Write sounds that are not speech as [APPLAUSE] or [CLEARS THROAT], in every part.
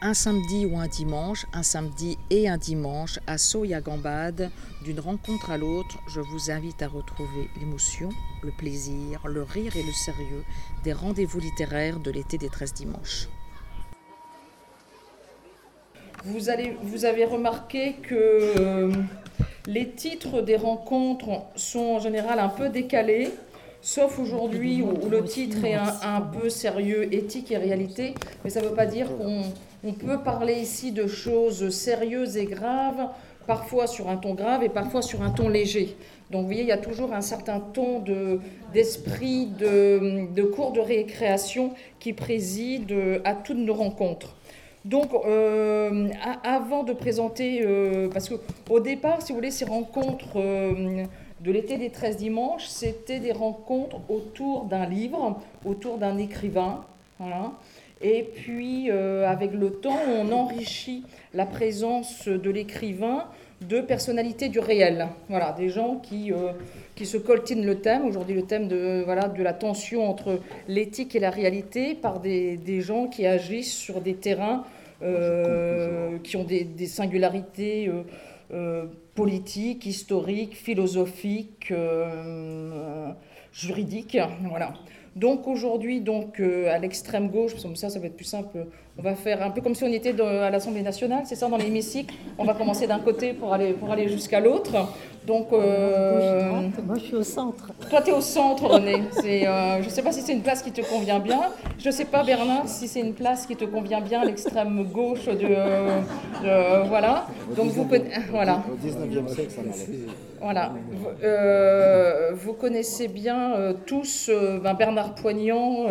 un samedi ou un dimanche, un samedi et un dimanche, à Soya-Gambade, d'une rencontre à l'autre, je vous invite à retrouver l'émotion, le plaisir, le rire et le sérieux des rendez-vous littéraires de l'été des 13 dimanches. Vous, avez remarqué que euh, les titres des rencontres sont en général un peu décalés, sauf aujourd'hui où, le titre est un, peu sérieux, éthique et réalité, mais ça ne veut pas dire qu'on on peut parler ici de choses sérieuses et graves, parfois sur un ton grave et parfois sur un ton léger. Donc vous voyez, il y a toujours un certain ton d'esprit de, cours de récréation qui préside à toutes nos rencontres. Donc, euh, avant de présenter, euh, parce qu'au départ, si vous voulez, ces rencontres euh, de l'été des 13 dimanches, c'était des rencontres autour d'un livre, autour d'un écrivain. Voilà. Et puis, euh, avec le temps, on enrichit la présence de l'écrivain de personnalités du réel. Voilà, des gens qui, euh, qui se coltinent le thème. Aujourd'hui, le thème de, voilà, de la tension entre l'éthique et la réalité par des, des, gens qui agissent sur des terrains euh, qui ont des, des singularités politiques, historiques, philosophiques, juridiques. Voilà. Donc aujourd'hui, donc euh, à l'extrême gauche, comme ça, ça va être plus simple. On va faire un peu comme si on était à l'Assemblée nationale, c'est ça, dans l'hémicycle. On va commencer d'un côté pour aller jusqu'à l'autre. Donc, euh, moi je suis au centre. Toi tu es au centre, René. Euh, je ne sais pas si c'est une place qui te convient bien. Je ne sais pas, Bernard, si c'est une place qui te convient bien, l'extrême gauche de, voilà. Donc vous voilà. Au 19e siècle, ça Voilà. Euh, vous connaissez bien tous ben, Bernard Poignant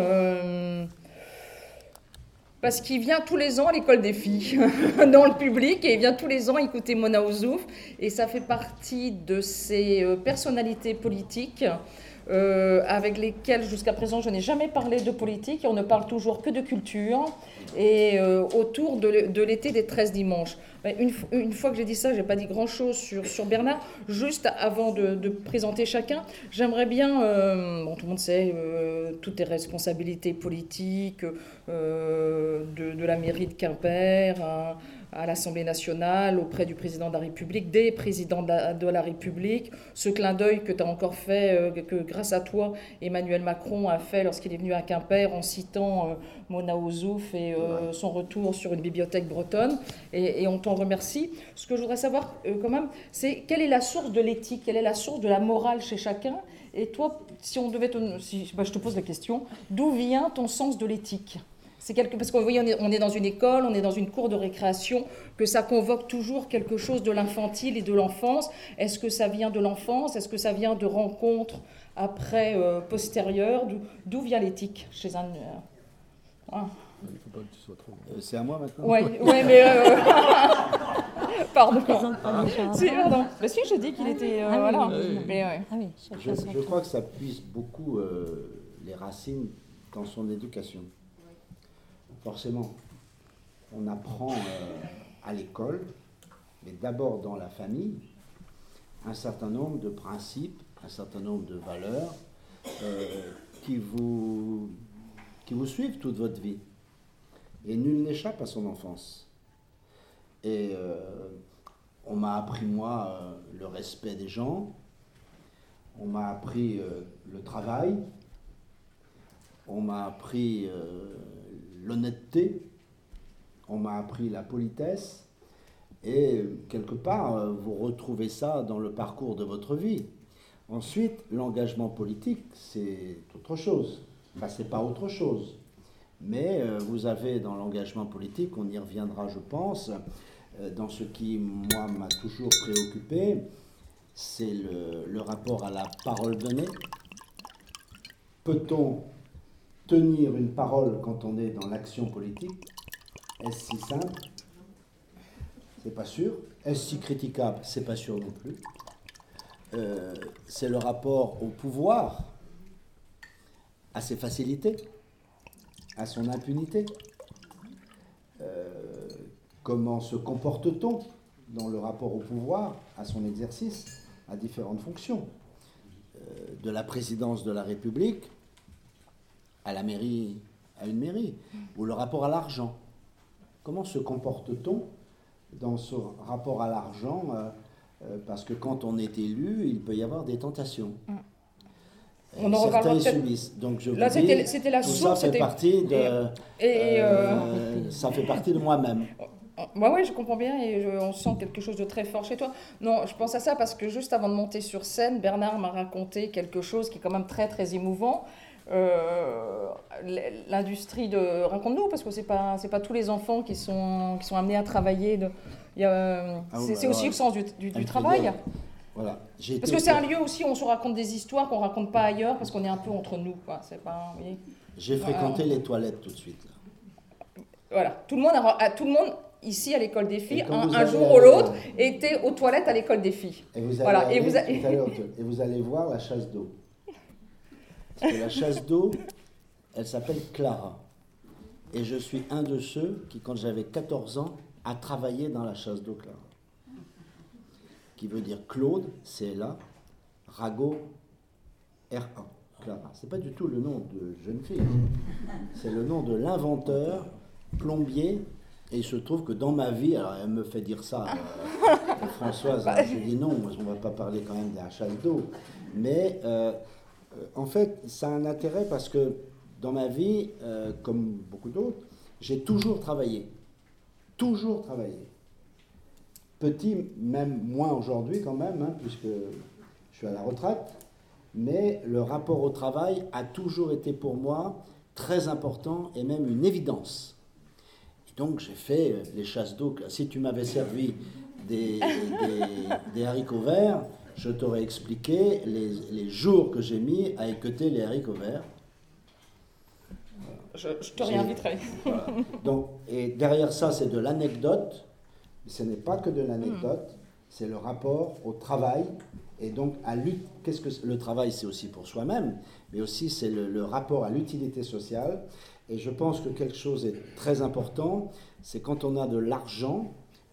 parce qu'il vient tous les ans à l'école des filles, [LAUGHS] dans le public, et il vient tous les ans écouter Mona Ouzouf, et ça fait partie de ses euh, personnalités politiques. Euh, avec lesquelles jusqu'à présent je n'ai jamais parlé de politique, et on ne parle toujours que de culture, et euh, autour de l'été des 13 dimanches. Une, fois que j'ai dit ça, je n'ai pas dit grand-chose sur, Bernard. Juste avant de, présenter chacun, j'aimerais bien, euh, bon, tout le monde sait, toutes les responsabilités politiques de, de, la mairie de Quimper. Hein, à l'Assemblée nationale, auprès du président de la République, des présidents de la, République. Ce clin d'œil que tu as encore fait, euh, que grâce à toi, Emmanuel Macron a fait lorsqu'il est venu à Quimper en citant euh, Mona Ouzouf et euh, son retour sur une bibliothèque bretonne. Et, on t'en remercie. Ce que je voudrais savoir quand même, c'est quelle est la source de l'éthique, quelle est la source de la morale chez chacun? Et toi, si on devait te, si, bah, je te pose la question, d'où vient ton sens de l'éthique? C'est quelque... Parce qu'on voyez, on est, dans une école, on est dans une cour de récréation, que ça convoque toujours quelque chose de l'infantile et de l'enfance. Est-ce que ça vient de l'enfance? Est-ce que ça vient de rencontres après, euh, postérieures? D'où vient l'éthique chez un... Euh, hein? Euh, c'est à moi maintenant? Oui, [LAUGHS] ouais, mais... [LAUGHS] pardon. Si, pardon. Mais si, j'ai dit qu'il était... Ah voilà. Mais, ah je, je, crois que ça puise beaucoup les racines dans son éducation forcément, on apprend euh, à l'école, mais d'abord dans la famille, un certain nombre de principes, un certain nombre de valeurs euh, qui, vous, suivent toute votre vie. Et nul n'échappe à son enfance. Et euh, on m'a appris, moi, le respect des gens, on m'a appris le travail, on m'a appris l'honnêteté, on m'a appris la politesse, et quelque part, euh, vous retrouvez ça dans le parcours de votre vie. Ensuite, l'engagement politique, c'est autre chose. Enfin, c'est pas autre chose. Mais euh, vous avez dans l'engagement politique, on y reviendra, je pense, euh, dans ce qui, moi, m'a toujours préoccupé, c'est le, le rapport à la parole donnée. Peut-on tenir une parole quand on est dans l'action politique, est-ce si simple? C'est pas sûr. Est-ce si critiquable? C'est pas sûr non plus. Euh, c'est le rapport au pouvoir, à ses facilités, à son impunité. Euh, comment se comporte-t-on dans le rapport au pouvoir, à son exercice, à différentes fonctions? Euh, De la présidence de la République à la mairie, à une mairie, ou le rapport à l'argent. comment se comporte-t-on dans ce rapport à l'argent Parce que quand on est élu, il peut y avoir des tentations. Mm. On en Certains subissent. Donc je Là, c'était la tout Ça fait partie de. Et, ça fait partie de moi-même. [LAUGHS] Moi, oui, je comprends bien et on sent quelque chose de très fort chez toi. Non, je pense à ça parce que juste avant de monter sur scène, Bernard m'a raconté quelque chose qui est quand même très, très émouvant. Euh, l'industrie de raconte-nous parce que c'est pas c'est pas tous les enfants qui sont qui sont amenés à travailler de ah c'est aussi le sens du, du, travail voilà. parce que c'est un lieu aussi où on se raconte des histoires qu'on raconte pas ailleurs parce qu'on est un peu entre nous quoi c'est pas j'ai fréquenté les toilettes tout de suite voilà tout le monde a, tout le monde ici à l'école des filles, un, jour ou l'autre, était aux toilettes à l'école des filles. Et vous, voilà. et, vous et vous allez voir la chasse d'eau. La chasse d'eau, elle s'appelle Clara. Et je suis un de ceux qui, quand j'avais 14 ans, a travaillé dans la chasse d'eau Clara. Qui veut dire Claude, c'est là, Rago, R1. Clara. C'est pas du tout le nom de jeune fille. C'est le nom de l'inventeur plombier et il se trouve que dans ma vie, alors elle me fait dire ça, euh, Françoise, hein, je dis non, on ne va pas parler quand même d'un chasse d'eau. Mais euh, en fait, ça a un intérêt parce que dans ma vie, comme beaucoup d'autres, j'ai toujours travaillé. Toujours travaillé. Petit, même moins aujourd'hui quand même, hein, puisque je suis à la retraite. Mais le rapport au travail a toujours été pour moi très important et même une évidence. Donc j'ai fait euh, les chasses d'eau. Si tu m'avais servi des, haricots verts, je t'aurais expliqué les, les, jours que j'ai mis à équeuter les haricots verts. Je, te réinviterai. Donc, et derrière ça, c'est de l'anecdote. Ce n'est pas que de l'anecdote, c'est le rapport au travail et donc à. Qu'est-ce que le travail C'est aussi pour soi-même, mais aussi c'est le, le rapport à l'utilité sociale et je pense que quelque chose est très important, c'est quand on a de l'argent,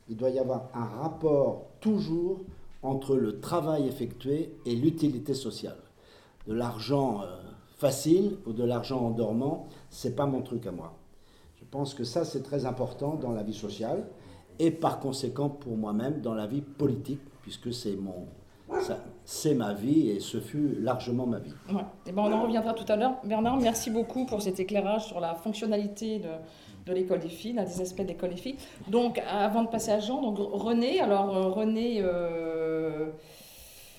il doit y avoir un rapport toujours entre le travail effectué et l'utilité sociale. De l'argent euh, facile ou de l'argent en dormant, c'est pas mon truc à moi. Je pense que ça c'est très important dans la vie sociale et par conséquent pour moi-même dans la vie politique puisque c'est mon c'est ma vie et ce fut largement ma vie. Ouais. Ben on en reviendra tout à l'heure. Bernard, merci beaucoup pour cet éclairage sur la fonctionnalité de, l'école des filles, des aspects de l'école des filles. Donc, avant de passer à Jean, donc René, alors euh, René, euh,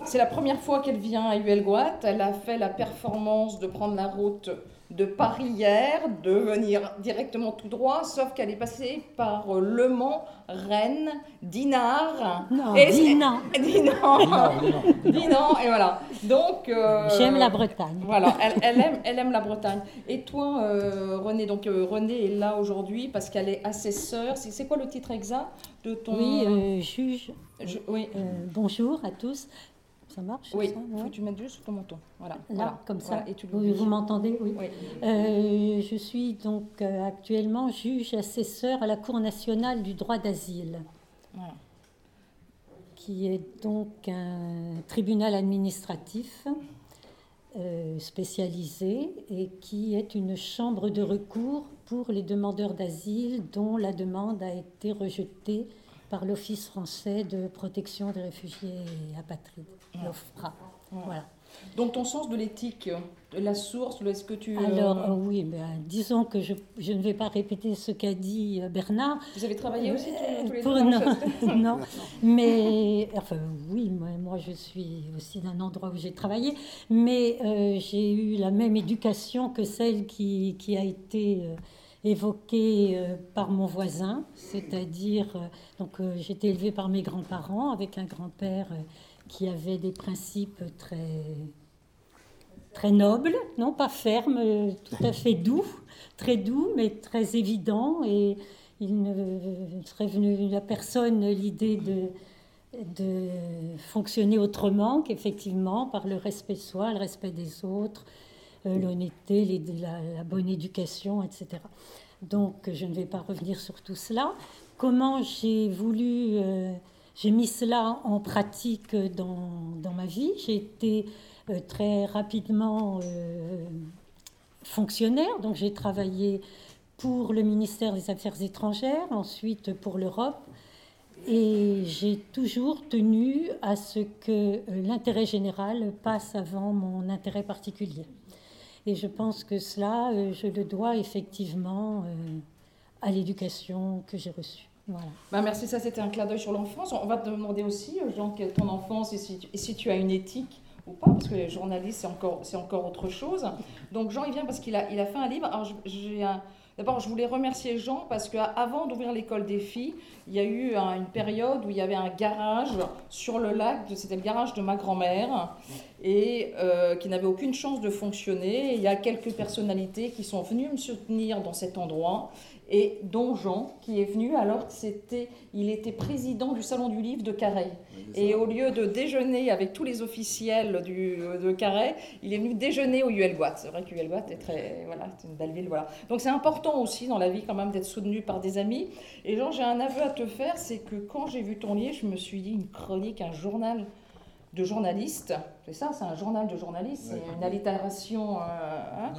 c'est la première fois qu'elle vient à ULGOAT. Elle a fait la performance de prendre la route de Paris hier, de venir directement tout droit, sauf qu'elle est passée par euh, Le Mans, Rennes, Dinard. Non, et Dinan. Dinan. Dinan. et voilà. Donc. Euh, J'aime la Bretagne. Voilà, elle, elle, aime, elle aime la Bretagne. Et toi, euh, René, donc René est là aujourd'hui parce qu'elle est assesseure. C'est quoi le titre exact de ton. Oui, juge. oui. bonjour à tous. Ça marche Oui, il faut que tu mettes juste ton menton. Voilà. Là, comme ça. et tu vous m'entendez Oui. Euh, je suis donc euh, actuellement juge assesseur à la Cour nationale du droit d'asile. Qui est donc un tribunal administratif euh, spécialisé et qui est une chambre de recours pour les demandeurs d'asile dont la demande a été rejetée par l'Office français de protection des réfugiés et apatrides, l'OFPRA. Voilà. Donc ton sens de l'éthique, de la source, est-ce que tu... Alors euh, oui, ben, disons que je, je, ne vais pas répéter ce qu'a dit euh, Bernard. Vous avez travaillé aussi tous, les deux Non, [LAUGHS] [LAUGHS] non. mais enfin oui, moi, moi, je suis aussi d'un endroit où j'ai travaillé, mais euh, j'ai eu la même éducation que celle qui, qui a été évoqué euh, par mon voisin, c'est-à-dire, euh, donc euh, j'étais élevée par mes grands-parents avec un grand-père qui avait des principes très très nobles, non pas fermes, tout à fait doux, très doux, mais très évidents. Et il ne serait venu à personne l'idée de, de fonctionner autrement qu'effectivement par le respect de soi, le respect des autres, l'honnêteté, la, bonne éducation, etc. Donc, je ne vais pas revenir sur tout cela. Comment j'ai voulu, euh, j'ai mis cela en pratique dans, dans ma vie. J'ai été euh, très rapidement fonctionnaire, donc j'ai travaillé pour le ministère des Affaires étrangères, ensuite pour l'Europe. Et j'ai toujours tenu à ce que l'intérêt général passe avant mon intérêt particulier. Et je pense que cela, euh, je le dois effectivement euh, à l'éducation que j'ai reçue. Voilà. Bah merci, ça c'était un clin d'œil sur l'enfance. On va te demander aussi, euh, Jean, quelle ton enfance et si, tu, si tu as une éthique ou pas, parce que les journalistes, c'est encore, c'est encore autre chose. Donc Jean, il vient parce qu'il a, il a fait un livre. Alors j'ai un D'abord, je voulais remercier Jean parce qu'avant d'ouvrir l'école des filles, il y a eu une période où il y avait un garage sur le lac, c'était le garage de ma grand-mère, et euh, qui n'avait aucune chance de fonctionner. il y a quelques personnalités qui sont venues me soutenir dans cet endroit et dont Jean, qui est venu alors c'était, il était président du Salon du Livre de Carhaix. Et au lieu de déjeuner avec tous les officiels du, de Carhaix, il est venu déjeuner au ULGuat. C'est vrai que est très, voilà, c'est une belle ville, voilà. Donc c'est important aussi dans la vie quand même d'être soutenu par des amis. Et Jean, j'ai un aveu à te faire, c'est que quand j'ai vu ton livre, je me suis dit une chronique, un journal de journaliste. C'est ça, c'est un journal de journaliste, c'est une allitération. Euh, hein.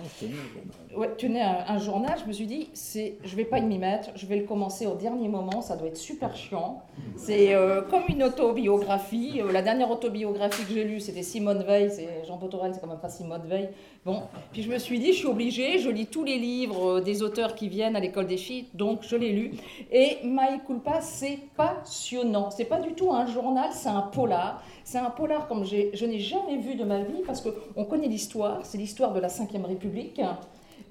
Ouais, tenais un, un, journal, je me suis dit, c'est, je vais pas m'y mettre, je vais le commencer au dernier moment, ça doit être super chiant. C'est euh, comme une autobiographie. Euh, la dernière autobiographie que j'ai lue, c'était Simone Veil, c'est Jean Botorel, c'est quand même pas Simone Veil. Bon, puis je me suis dit, je suis obligée, je lis tous les livres des auteurs qui viennent à l'école des filles, donc je l'ai lu. Et My Culpa, c'est passionnant. C'est pas du tout un journal, c'est un polar. C'est un polar comme je n'ai jamais vu de ma vie parce qu'on connaît l'histoire, c'est l'histoire de la Ve République.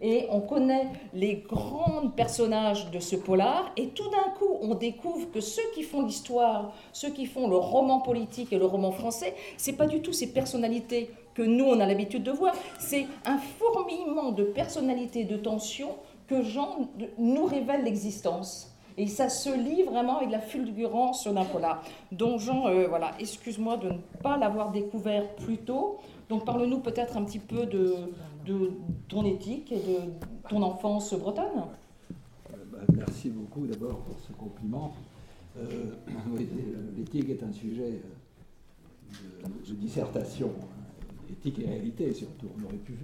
Et on connaît les grands personnages de ce polar, et tout d'un coup, on découvre que ceux qui font l'histoire, ceux qui font le roman politique et le roman français, c'est pas du tout ces personnalités que nous on a l'habitude de voir. C'est un fourmillement de personnalités, de tensions que Jean nous révèle l'existence. Et ça se lit vraiment avec la fulgurance d'un polar. Donc Jean, euh, voilà, excuse-moi de ne pas l'avoir découvert plus tôt. Donc parle-nous peut-être un petit peu de, de, ton éthique et de ton enfance bretonne. Euh, bah, merci beaucoup d'abord pour ce compliment. Euh, [CLEARS THROAT] l'éthique est un sujet de, dissertation, hein. éthique et réalité surtout. On aurait pu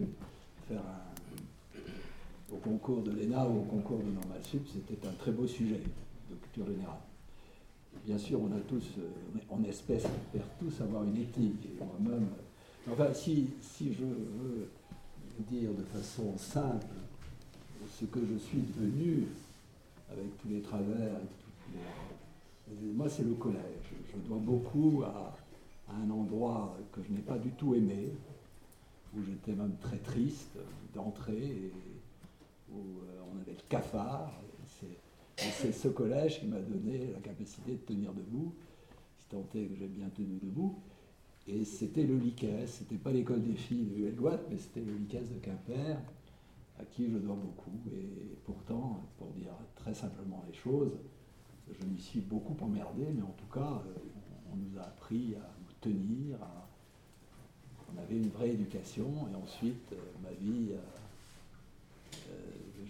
faire un au concours de l'ENA ou au concours de Normal Sup, c'était un très beau sujet de culture générale. Bien sûr, on a tous, euh, en espèce, on espère tous avoir une éthique. Et moi-même, enfin, si, si je veux dire de façon simple ce que je suis devenu, avec tous les travers, moi c'est le collège. Je dois beaucoup à, à un endroit que je n'ai pas du tout aimé, où j'étais même très triste d'entrer. Et, où euh, on avait le cafard. C'est ce collège qui m'a donné la capacité de tenir debout, si tant est que j'ai bien tenu debout. Et c'était le LICES, c'était pas l'école des filles de Huelgoat, mais c'était le LICES de Quimper, à qui je dois beaucoup. Et pourtant, pour dire très simplement les choses, je m'y suis beaucoup emmerdé, mais en tout cas, euh, on nous a appris à nous tenir, on avait une vraie éducation, et ensuite, euh, ma vie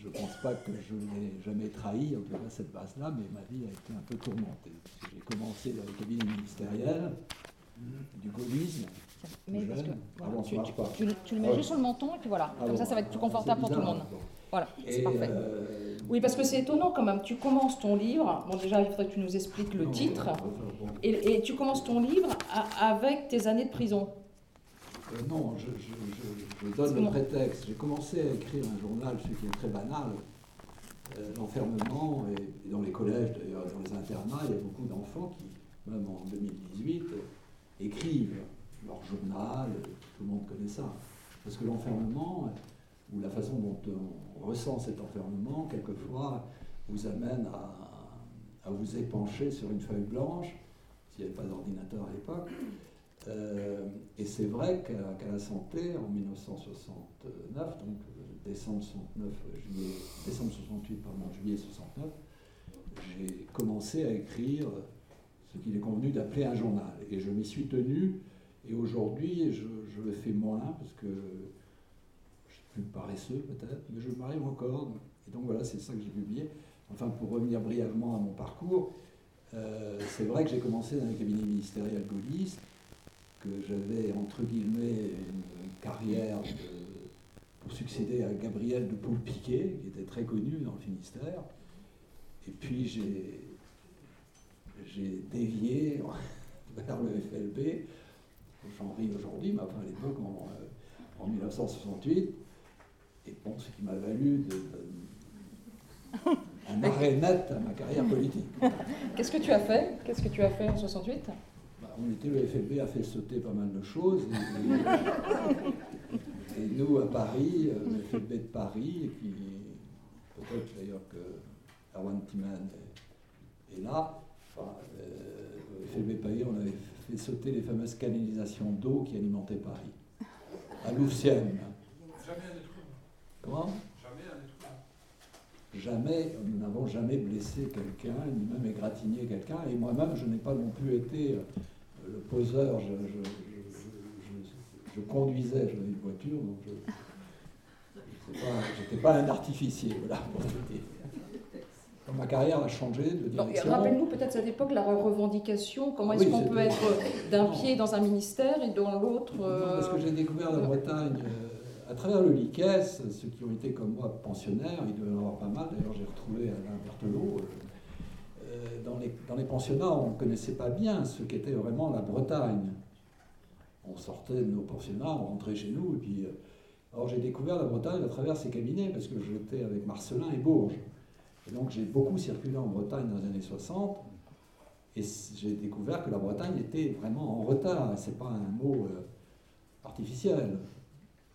je ne pense pas que je n'ai jamais trahi, en tout cas cette base-là, mais ma vie a été un peu tourmentée. J'ai commencé dans le cabinet ministériel, du gaullisme. Mais parce que, tu, tu, le mets juste sur le menton et puis voilà, ah comme ça ça va être plus confortable pour tout le monde. Voilà, c'est parfait. Euh, oui, parce que c'est étonnant quand même. Tu commences ton livre, bon déjà il faudrait que tu nous expliques le titre, et, et, tu commences ton livre avec tes années de prison. Euh, non, je, je, donne le prétexte. J'ai commencé à écrire un journal, ce qui est très banal, euh, l'enfermement, et, dans les collèges, d'ailleurs, dans les internats, il y a beaucoup d'enfants qui, même en 2018, écrivent leur journal, tout le monde connaît ça. Parce que l'enfermement, ou la façon dont on ressent cet enfermement, quelquefois, vous amène à, à vous épancher sur une feuille blanche, s'il n'y avait pas d'ordinateur à l'époque, euh, et c'est vrai qu'à la santé, en 1969, donc euh, décembre 69, juillet, décembre 68, pardon, juillet 69, j'ai commencé à écrire ce qu'il est convenu d'appeler un journal. Et je m'y suis tenu, et aujourd'hui, je, le fais moins, parce que je suis plus paresseux peut-être, mais je m'arrive encore. Et donc voilà, c'est ça que j'ai publié. Enfin, pour revenir brièvement à mon parcours, euh, c'est vrai que j'ai commencé dans les cabinets ministériels gaullistes, que j'avais entre guillemets une carrière pour succéder à Gabriel de Poule-Piquet, qui était très connu dans le Finistère. Et puis j'ai, dévié [LAUGHS] vers le FLB. J'en ris aujourd'hui, mais enfin à l'époque, en, 1968. Et bon, ce qui m'a valu un arrêt net à ma carrière politique. [LAUGHS] Qu'est-ce que tu as fait? Qu'est-ce que tu as fait en 68 le FLB a fait sauter pas mal de choses. Et, nous, à Paris, euh, le FLB de Paris, et puis peut-être d'ailleurs que Erwan Timan est, là, enfin, euh, FLB Paris, on avait fait sauter les fameuses canalisations d'eau qui alimentaient Paris. À Louvciennes. Jamais un Comment? Jamais un Jamais, nous n'avons jamais blessé quelqu'un, ni même égratigné quelqu'un, et moi-même, je n'ai pas non plus été euh, le poseur, je, je, conduisais, j'avais une voiture, donc je n'étais pas, un artificier, voilà, Ma carrière a changé de direction. Rappelle-nous peut-être à l'époque la revendication, comment est-ce qu'on peut être d'un pied dans un ministère et dans l'autre... Parce que j'ai découvert la euh, Bretagne euh, à travers le LICES, ceux qui ont été comme moi pensionnaires, il devait y en avoir pas mal, d'ailleurs j'ai retrouvé Alain Berthelot, euh, dans les, dans les pensionnats, on ne connaissait pas bien ce qu'était vraiment la Bretagne. On sortait de nos pensionnats, on rentrait chez nous, et puis. Euh, alors j'ai découvert la Bretagne à travers ces cabinets, parce que j'étais avec Marcelin et Bourges. Et donc j'ai beaucoup circulé en Bretagne dans les années 60, et j'ai découvert que la Bretagne était vraiment en retard, c'est pas un mot euh, artificiel.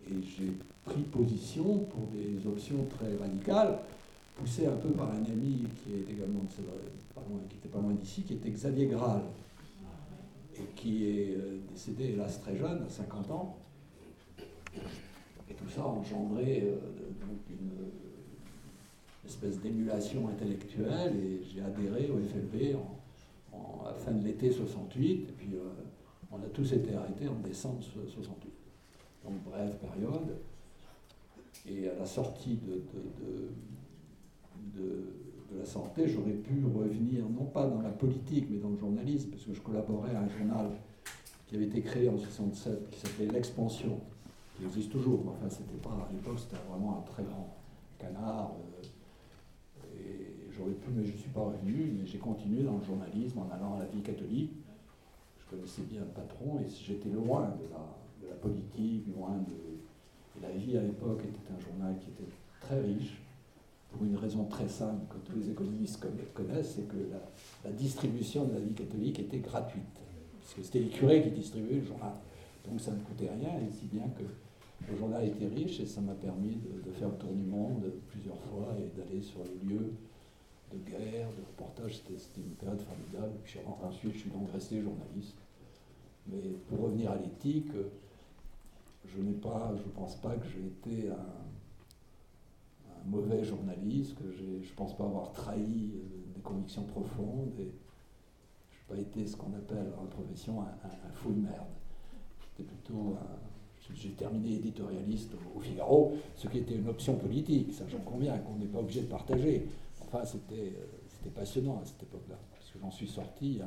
Et j'ai pris position pour des options très radicales poussé un peu par un ami qui est également pas qui était pas loin d'ici, qui était Xavier Graal, et qui est euh, décédé hélas très jeune, à 50 ans. Et tout ça a engendré euh, une, espèce d'émulation intellectuelle, et j'ai adhéré au FLB en, à la fin de l'été 68, et puis euh, on a tous été arrêtés en décembre 68. Donc brève période. Et à la sortie de, la santé, j'aurais pu revenir, non pas dans la politique, mais dans le journalisme, parce que je collaborais à un journal qui avait été créé en 67, qui s'appelait L'Expansion, qui existe toujours, mais enfin, c'était pas, à l'époque, c'était vraiment un très grand canard. Euh, et j'aurais pu, mais je ne suis pas revenu, mais j'ai continué dans le journalisme en allant à la vie catholique. Je connaissais bien le patron, et j'étais loin de la, de politique, loin de. La vie à l'époque était un journal qui était très riche, pour une raison très simple que tous les économistes connaissent, c'est que la, distribution de la vie catholique était gratuite, puisque c'était les curés qui distribuaient le journal. Donc ça ne coûtait rien, et si bien que le journal était riche, et ça m'a permis de, faire le tour du monde plusieurs fois et d'aller sur les lieux de guerre, de reportage, c'était une période formidable. Ensuite, je suis donc resté journaliste. Mais pour revenir à l'éthique, je n'ai pas, je pense pas que j'ai été un mauvais journaliste, que je ne pense pas avoir trahi euh, des convictions profondes et je n'ai pas été ce qu'on appelle dans la profession un, fou de merde. J'étais plutôt J'ai terminé éditorialiste au, Figaro, ce qui était une option politique, ça j'en conviens, qu'on n'est pas obligé de partager. Enfin, c'était euh, passionnant à cette époque-là, parce que j'en suis sorti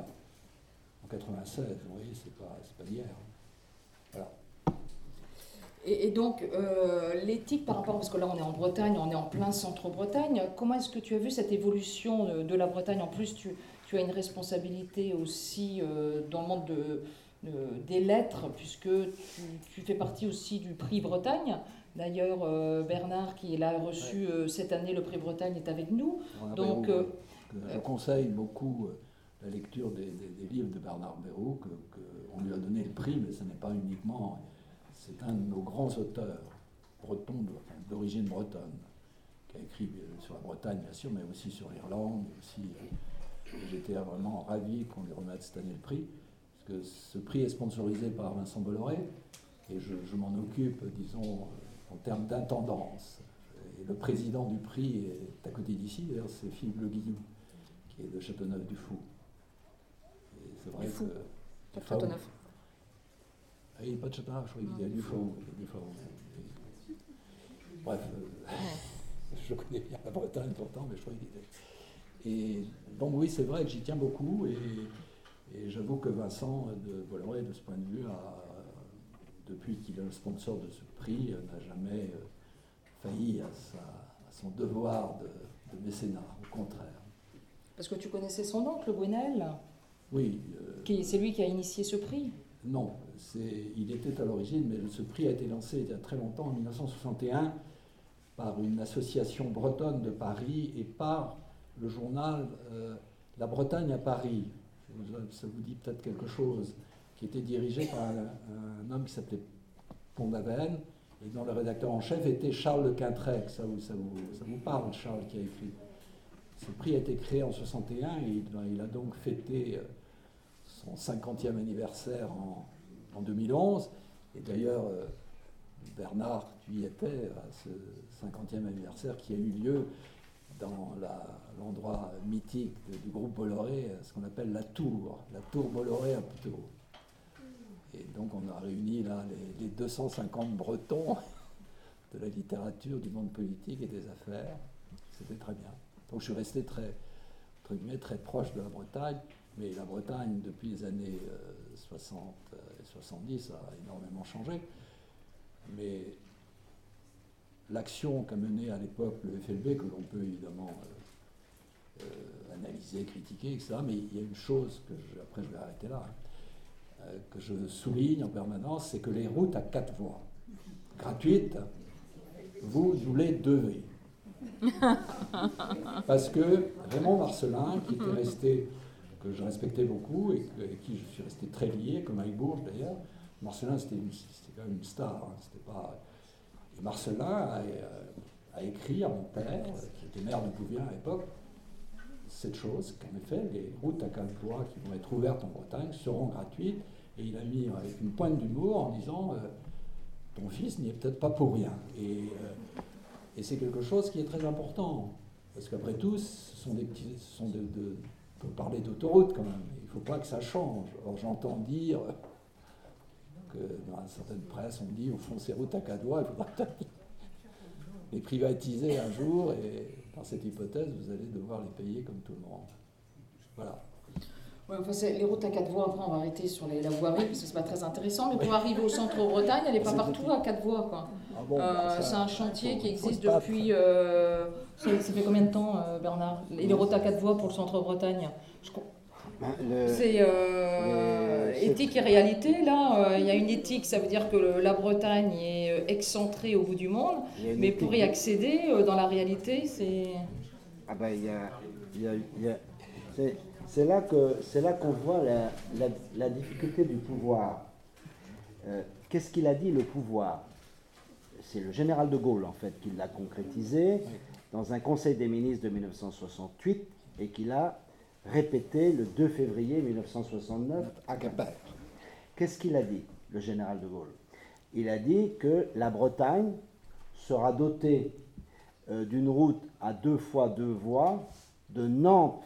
en 96, vous voyez, c'est pas, pas d'hier. Et, donc, euh, l'éthique par rapport, parce que là on est en Bretagne, on est en plein centre-Bretagne, comment est-ce que tu as vu cette évolution de, la Bretagne? En plus, tu, as une responsabilité aussi euh, dans le monde de, des lettres, puisque tu, fais partie aussi du prix Bretagne. D'ailleurs, euh, Bernard, qui l'a reçu cette année, le prix Bretagne, est avec nous. donc, je conseille beaucoup la lecture des, livres de Bernard Béraud, qu'on lui a donné le prix, mais ce n'est pas uniquement c'est un de nos grands auteurs bretons, d'origine bretonne, qui a écrit euh, sur la Bretagne, bien sûr, mais aussi sur l'Irlande. Aussi, euh, j'étais vraiment ravi qu'on lui remette cette année le prix, parce que ce prix est sponsorisé par Vincent Bolloré, et je, m'en occupe, disons, en termes d'intendance. Et le président du prix est à côté d'ici, d'ailleurs, c'est Philippe Le Guillou, qui est de Châteauneuf-du-Fou. c'est vrai que. Ah, il n'y a pas de Châteauneuf, je crois qu'il y a du fond. Bref, euh, [LAUGHS] je connais bien la Bretagne pourtant, mais je crois qu'il était. Et donc oui, c'est vrai que j'y tiens beaucoup, et, j'avoue que Vincent de Bolloré, de ce point de vue, depuis qu'il est le sponsor de ce prix, n'a jamais euh, failli à, son devoir de, mécénat, au contraire. Parce que tu connaissais son oncle, Gwenel Oui. Euh, c'est lui qui a initié ce prix? Non, il était à l'origine, mais ce prix a été lancé il y a très longtemps, en 1961, par une association bretonne de Paris et par le journal euh, La Bretagne à Paris. Ça vous dit peut-être quelque chose, qui était dirigé par un, homme qui s'appelait Pondavenne et dont le rédacteur en chef était Charles Le Quintrec. Ça vous, ça, vous, parle, Charles, qui a écrit. Ce prix a été créé en 61 et il, a donc fêté euh, son 50e anniversaire en, en 2011. Et d'ailleurs, euh, Bernard, tu y étais à ce 50e anniversaire qui a eu lieu dans l'endroit mythique du groupe Bolloré, ce qu'on appelle la Tour, la Tour Bolloré à Puteaux. Et donc on a réuni là les, 250 Bretons [LAUGHS] de la littérature, du monde politique et des affaires. C'était très bien. Donc je suis resté très, très proche de la Bretagne, mais la Bretagne, depuis les années 60 euh, et 70, a énormément changé. Mais l'action qu'a menée à l'époque le FLB, que l'on peut évidemment euh, euh, analyser, critiquer, etc., mais il y a une chose que, après je vais arrêter là, hein, que je souligne en permanence, c'est que les routes à quatre voies, gratuites, vous nous les devez. [LAUGHS] Parce que Raymond Marcelin, qui était resté, que je respectais beaucoup et avec qui je suis resté très lié, comme avec Bourges d'ailleurs, Marcelin c'était quand même une star, hein, pas. Et Marcelin a, euh, a, écrit à mon père, qui était maire de Pouviens à l'époque, cette chose qu'en effet, les routes à voies qui vont être ouvertes en Bretagne seront gratuites. Et il a mis avec une pointe d'humour en disant euh, Ton fils n'y est peut-être pas pour rien. Et euh, et c'est quelque chose qui est très important. Parce qu'après tout, ce sont des petits. Ce sont peut parler d'autoroute quand même. Il ne faut pas que ça change. Or, j'entends dire que dans certaine presse, on dit au fond, ces routes à voies, il faudra les privatiser un jour. Et dans cette hypothèse, vous allez devoir les payer comme tout le monde. Voilà les routes à quatre voies, après on va arrêter sur les, la voirie parce que c'est pas très intéressant, mais pour arriver au centre-Bretagne, elle n'est pas partout à quatre voies. Quoi. Ah euh, bah, c'est un chantier qui existe depuis. Euh, ça, fait combien de temps, euh, Bernard Les routes à quatre voies pour le centre-Bretagne ben, C'est éthique et réalité. Là, il y a une éthique, ça veut dire que la Bretagne est excentrée au bout du monde, mais pour y accéder, dans la réalité, c'est. Ah ben, il y a, y a c'est là qu'on voit la, difficulté du pouvoir. Euh, qu'est-ce qu'il a dit le pouvoir? C'est le général de Gaulle en fait qui l'a concrétisé dans un Conseil des ministres de 1968 et qu'il a répété le 2 février 1969 à Quimper. Qu'est-ce qu'il a dit, le général de Gaulle? Il a dit que la Bretagne sera dotée euh, d'une route à deux fois deux voies de Nantes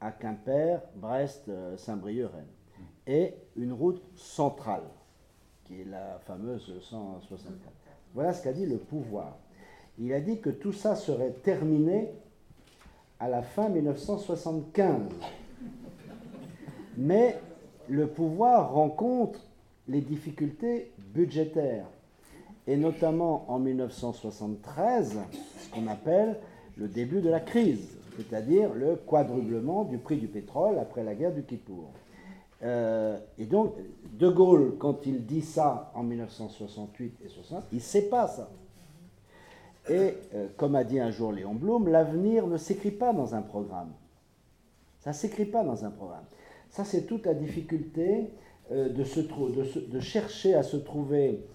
à Quimper, Brest, euh, Saint-Brieuc, Rennes. Et une route centrale, qui est la fameuse 164. Voilà ce qu'a dit le pouvoir. Il a dit que tout ça serait terminé à la fin 1975. Mais le pouvoir rencontre les difficultés budgétaires, et notamment en 1973, ce qu'on appelle le début de la crise c'est-à-dire le quadruplement du prix du pétrole après la guerre du Kippour. Euh, et donc, De Gaulle, quand il dit ça en 1968 et 60, il ne sait pas ça. Et euh, comme a dit un jour Léon Blum, l'avenir ne s'écrit pas dans un programme. Ça s'écrit pas dans un programme. Ça, c'est toute la difficulté euh, de, se de chercher à se trouver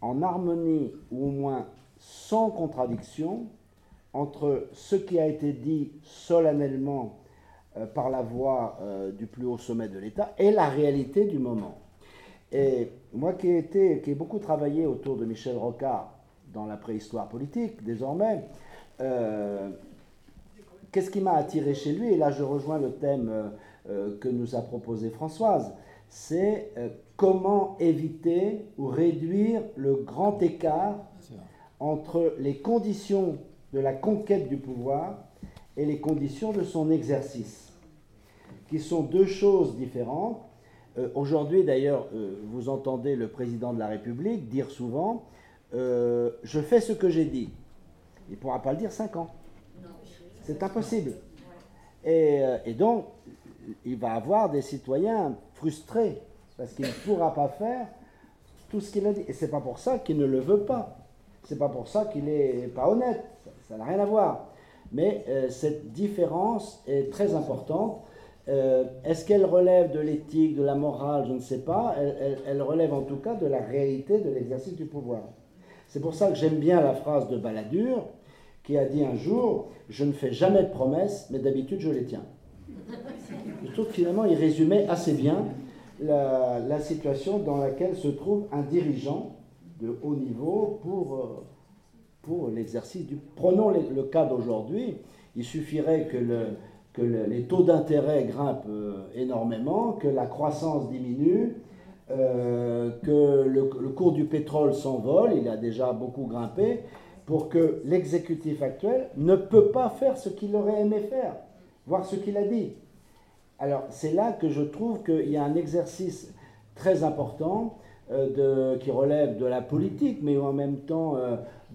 en harmonie ou au moins sans contradiction entre ce qui a été dit solennellement euh, par la voix euh, du plus haut sommet de l'État et la réalité du moment. Et moi qui ai, été, qui ai beaucoup travaillé autour de Michel Rocard dans la préhistoire politique, désormais, euh, qu'est-ce qui m'a attiré chez lui Et là, je rejoins le thème que nous a proposé Françoise, c'est comment éviter ou réduire le grand écart entre les conditions de la conquête du pouvoir et les conditions de son exercice, qui sont deux choses différentes. Euh, aujourd'hui, d'ailleurs, euh, vous entendez le président de la République dire souvent euh, je fais ce que j'ai dit. Il ne pourra pas le dire cinq ans. C'est impossible. Et, donc, il va avoir des citoyens frustrés parce qu'il ne pourra pas faire tout ce qu'il a dit. Et c'est pas pour ça qu'il ne le veut pas. C'est pas pour ça qu'il n'est pas honnête. Ça n'a rien à voir. Mais euh, cette différence est très importante. Euh, est-ce qu'elle relève de l'éthique, de la morale Je ne sais pas. Elle, relève en tout cas de la réalité de l'exercice du pouvoir. C'est pour ça que j'aime bien la phrase de Balladur qui a dit un jour Je ne fais jamais de promesses, mais d'habitude je les tiens. Je trouve que finalement il résumait assez bien la, situation dans laquelle se trouve un dirigeant de haut niveau pour, euh, l'exercice du... Prenons le cas d'aujourd'hui, il suffirait que, le, que les taux d'intérêt grimpent euh, énormément, que la croissance diminue, euh, que le, cours du pétrole s'envole, il a déjà beaucoup grimpé, pour que l'exécutif actuel ne peut pas faire ce qu'il aurait aimé faire, voir ce qu'il a dit. Alors c'est là que je trouve qu'il y a un exercice très important euh, qui relève de la politique, mais en même temps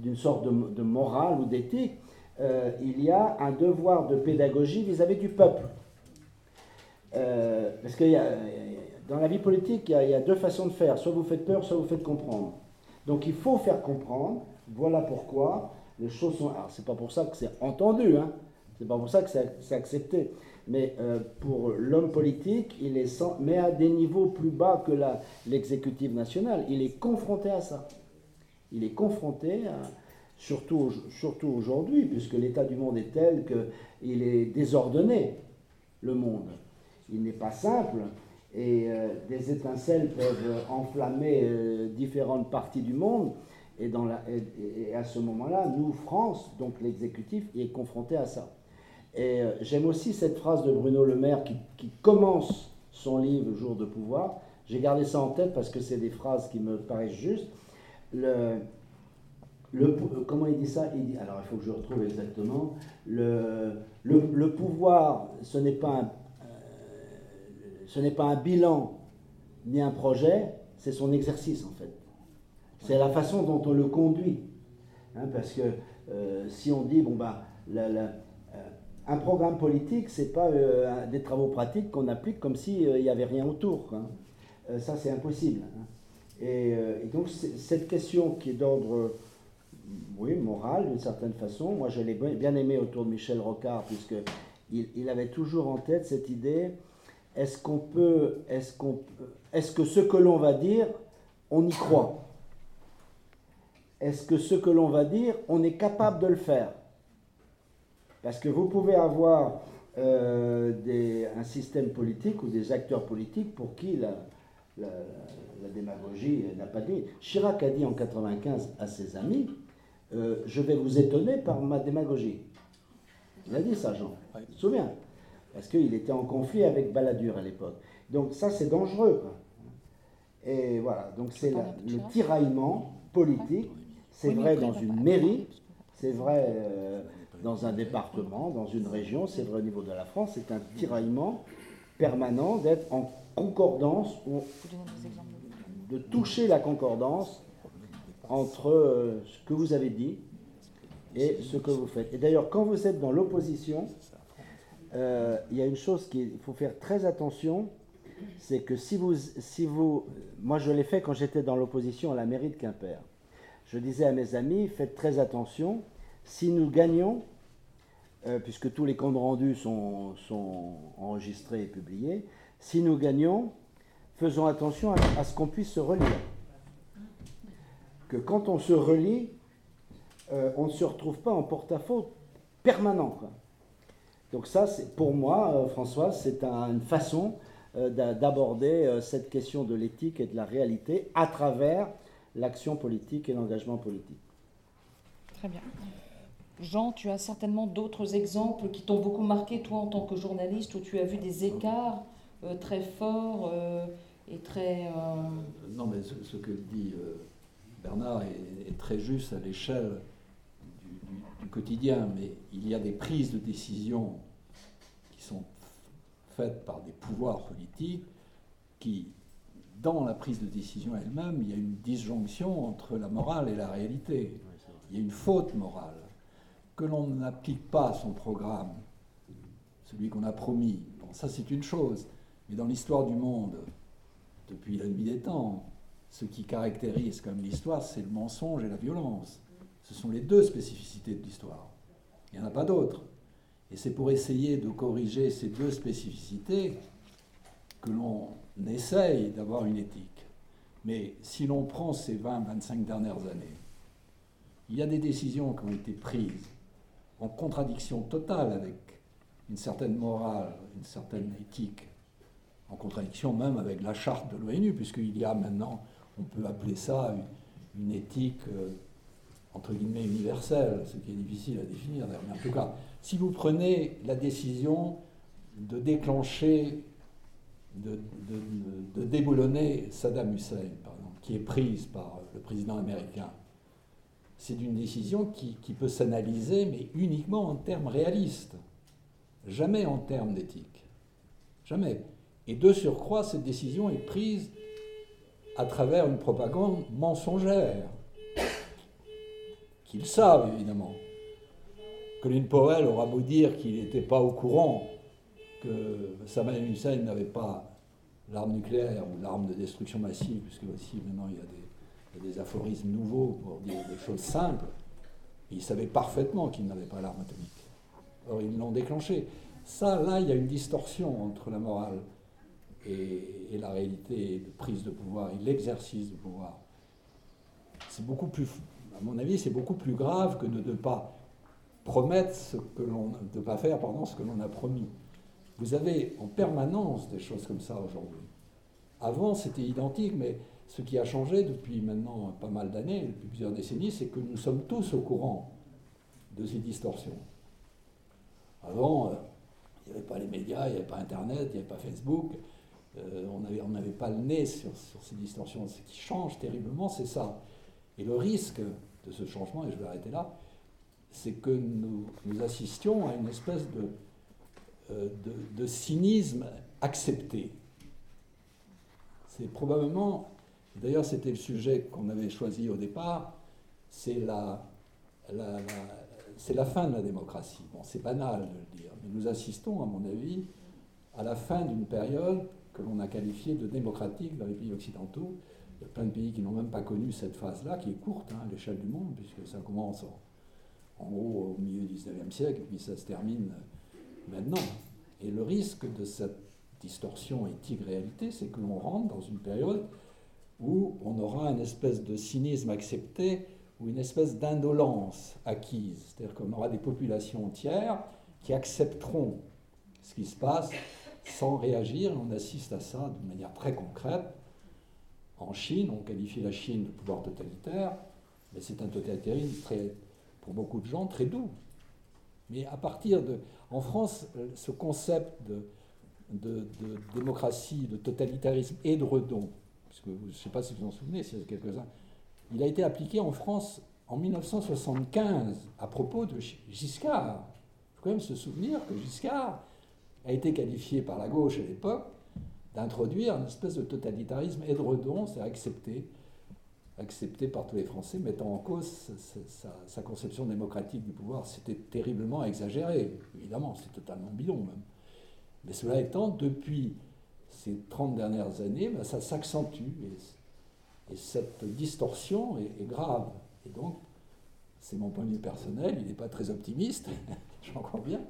d'une sorte de, morale ou d'éthique. Euh, il y a un devoir de pédagogie vis-à-vis du peuple. parce que dans la vie politique, il y, a, deux façons de faire. Soit vous faites peur, soit vous faites comprendre. Donc il faut faire comprendre. Voilà pourquoi les choses sont... Alors c'est pas pour ça que c'est entendu, hein. c'est pas pour ça que c'est accepté mais euh, pour l'homme politique, il est mais à des niveaux plus bas que l'exécutif national. Il est confronté à ça. Il est confronté, surtout, surtout aujourd'hui, puisque l'état du monde est tel qu'il est désordonné, le monde. Il n'est pas simple, et euh, des étincelles peuvent enflammer euh, différentes parties du monde. Et à ce moment-là, nous, France, donc l'exécutif, est confronté à ça. Et euh, j'aime aussi cette phrase de Bruno Le Maire qui, commence son livre Jour de pouvoir. J'ai gardé ça en tête parce que c'est des phrases qui me paraissent justes. Le, le, comment il dit ça? Alors il faut que je retrouve exactement. Le, le, pouvoir, ce n'est pas, un, euh, ce n'est pas un bilan ni un projet, c'est son exercice en fait. C'est la façon dont on le conduit. Hein, parce que euh, si on dit, bon, bah, un programme politique, ce n'est pas euh, des travaux pratiques qu'on applique comme s'il n'y avait rien autour. Euh, ça, c'est impossible. Hein. Et, euh, et, donc, cette question qui est d'ordre oui, moral, d'une certaine façon, moi, je l'ai bien aimé autour de Michel Rocard, puisqu'il il avait toujours en tête cette idée est-ce qu'on peut, est-ce est-ce que ce que l'on va dire, on y croit? Est-ce que ce que l'on va dire, on est capable de le faire? Parce que vous pouvez avoir euh, des, un système politique ou des acteurs politiques pour qui la, la, démagogie n'a pas dit. Chirac a dit en 95 à ses amis euh, Je vais vous étonner par ma démagogie. Il a dit ça, Jean. Tu te souviens? Parce qu'il était en conflit avec Balladur à l'époque. Donc ça, c'est dangereux. Et voilà, donc c'est le tiraillement politique. C'est vrai dans une mairie, c'est vrai euh, dans un département, dans une région, c'est vrai au niveau de la France, c'est un tiraillement permanent d'être en concordance ou de toucher la concordance entre euh, ce que vous avez dit et ce que vous faites. Et d'ailleurs, quand vous êtes dans l'opposition, euh, il y a une chose qu'il faut faire très attention, c'est que si vous, si vous, moi je l'ai fait quand j'étais dans l'opposition à la mairie de Quimper. Je disais à mes amis, faites très attention, si nous gagnons, euh, puisque tous les comptes rendus sont, enregistrés et publiés, si nous gagnons, faisons attention à, ce qu'on puisse se relire. Que quand on se relie, euh, on ne se retrouve pas en porte-à-faux permanent. Donc ça, c'est pour moi, euh, François, c'est une façon d'aborder cette question de l'éthique et de la réalité à travers l'action politique et l'engagement politique. Très bien. Jean, tu as certainement d'autres exemples qui t'ont beaucoup marqué, toi, en tant que journaliste, où tu as vu des écarts euh, très forts euh, et très... Euh, non, mais ce, que dit Bernard est, très juste à l'échelle du, quotidien, mais il y a des prises de décision qui sont faites par des pouvoirs politiques qui dans la prise de décision elle-même, il y a une disjonction entre la morale et la réalité. Il y a une faute morale que l'on n'applique pas son programme, celui qu'on a promis. Bon, ça c'est une chose. Mais dans l'histoire du monde, depuis la nuit des temps, ce qui caractérise comme l'histoire, c'est le mensonge et la violence. Ce sont les deux spécificités de l'histoire. Il n'y en a pas d'autres. Et c'est pour essayer de corriger ces deux spécificités que l'on essaye d'avoir une éthique. Mais si l'on prend ces 20-25 dernières années, il y a des décisions qui ont été prises en contradiction totale avec une certaine morale, une certaine éthique, en contradiction même avec la charte de l'ONU, puisqu'il y a maintenant, on peut appeler ça une, éthique euh, entre guillemets universelle, ce qui est difficile à définir Mais en tout cas, si vous prenez la décision de déclencher, de, déboulonner Saddam Hussein, qui est prise par le président américain, c'est une décision qui peut s'analyser, mais uniquement en termes réalistes, jamais en termes d'éthique. Jamais. Et de surcroît, cette décision est prise à travers une propagande mensongère qu'ils savent évidemment. Colin Powell aura beau dire qu'il n'était pas au courant que Saddam Hussein n'avait pas l'arme nucléaire ou l'arme de destruction massive, puisque aussi maintenant il y, a des, aphorismes nouveaux pour dire des choses simples. Il savait parfaitement qu'il n'avait pas l'arme atomique. Or, ils l'ont déclenché. Ça, là, il y a une distorsion entre la morale et, la réalité de prise de pouvoir et l'exercice de pouvoir. C'est beaucoup plus à mon avis, c'est beaucoup plus grave que de ne pas promettre ce que l'on, de pas faire pardon, ce que l'on a promis. Vous avez en permanence des choses comme ça aujourd'hui. Avant, c'était identique, mais ce qui a changé depuis maintenant pas mal d'années, depuis plusieurs décennies, c'est que nous sommes tous au courant de ces distorsions. Avant, euh, il n'y avait pas les médias, il n'y avait pas Internet, il n'y avait pas Facebook, euh, on n'avait pas le nez sur, sur ces distorsions. Ce qui change terriblement, c'est ça. Et le risque de ce changement, et je vais arrêter là, c'est que nous, assistions à une espèce de, euh, de, cynisme accepté. C'est probablement, d'ailleurs c'était le sujet qu'on avait choisi au départ, c'est la, la, c'est la fin de la démocratie. Bon, c'est banal de le dire, mais nous assistons, à mon avis, à la fin d'une période que l'on a qualifiée de démocratique dans les pays occidentaux, il y a plein de pays qui n'ont même pas connu cette phase-là, qui est courte hein, à l'échelle du monde, puisque ça commence en, gros au milieu du 19e siècle, puis ça se termine maintenant. Et le risque de cette distorsion éthique-réalité, c'est que l'on rentre dans une période où on aura une espèce de cynisme accepté ou une espèce d'indolence acquise. C'est-à-dire qu'on aura des populations entières qui accepteront ce qui se passe sans réagir. On assiste à ça de manière très concrète en Chine, on qualifie la Chine de pouvoir totalitaire, mais c'est un totalitarisme très, pour beaucoup de gens très doux. Mais à partir de. En France, ce concept de, de, démocratie, de totalitarisme et de redon, puisque je ne sais pas si vous en souvenez, s'il y a quelques-uns, il a été appliqué en France en 1975 à propos de Giscard. Il faut quand même se souvenir que Giscard a été qualifié par la gauche à l'époque d'introduire une espèce de totalitarisme édredon, c'est accepté, accepté par tous les Français, mettant en cause sa, conception démocratique du pouvoir. C'était terriblement exagéré, évidemment, c'est totalement bidon même. Mais cela étant, depuis ces 30 dernières années, ben, ça s'accentue et, cette distorsion est, est, grave. Et donc, c'est mon point de vue personnel, il n'est pas très optimiste, [LAUGHS] j'en bien,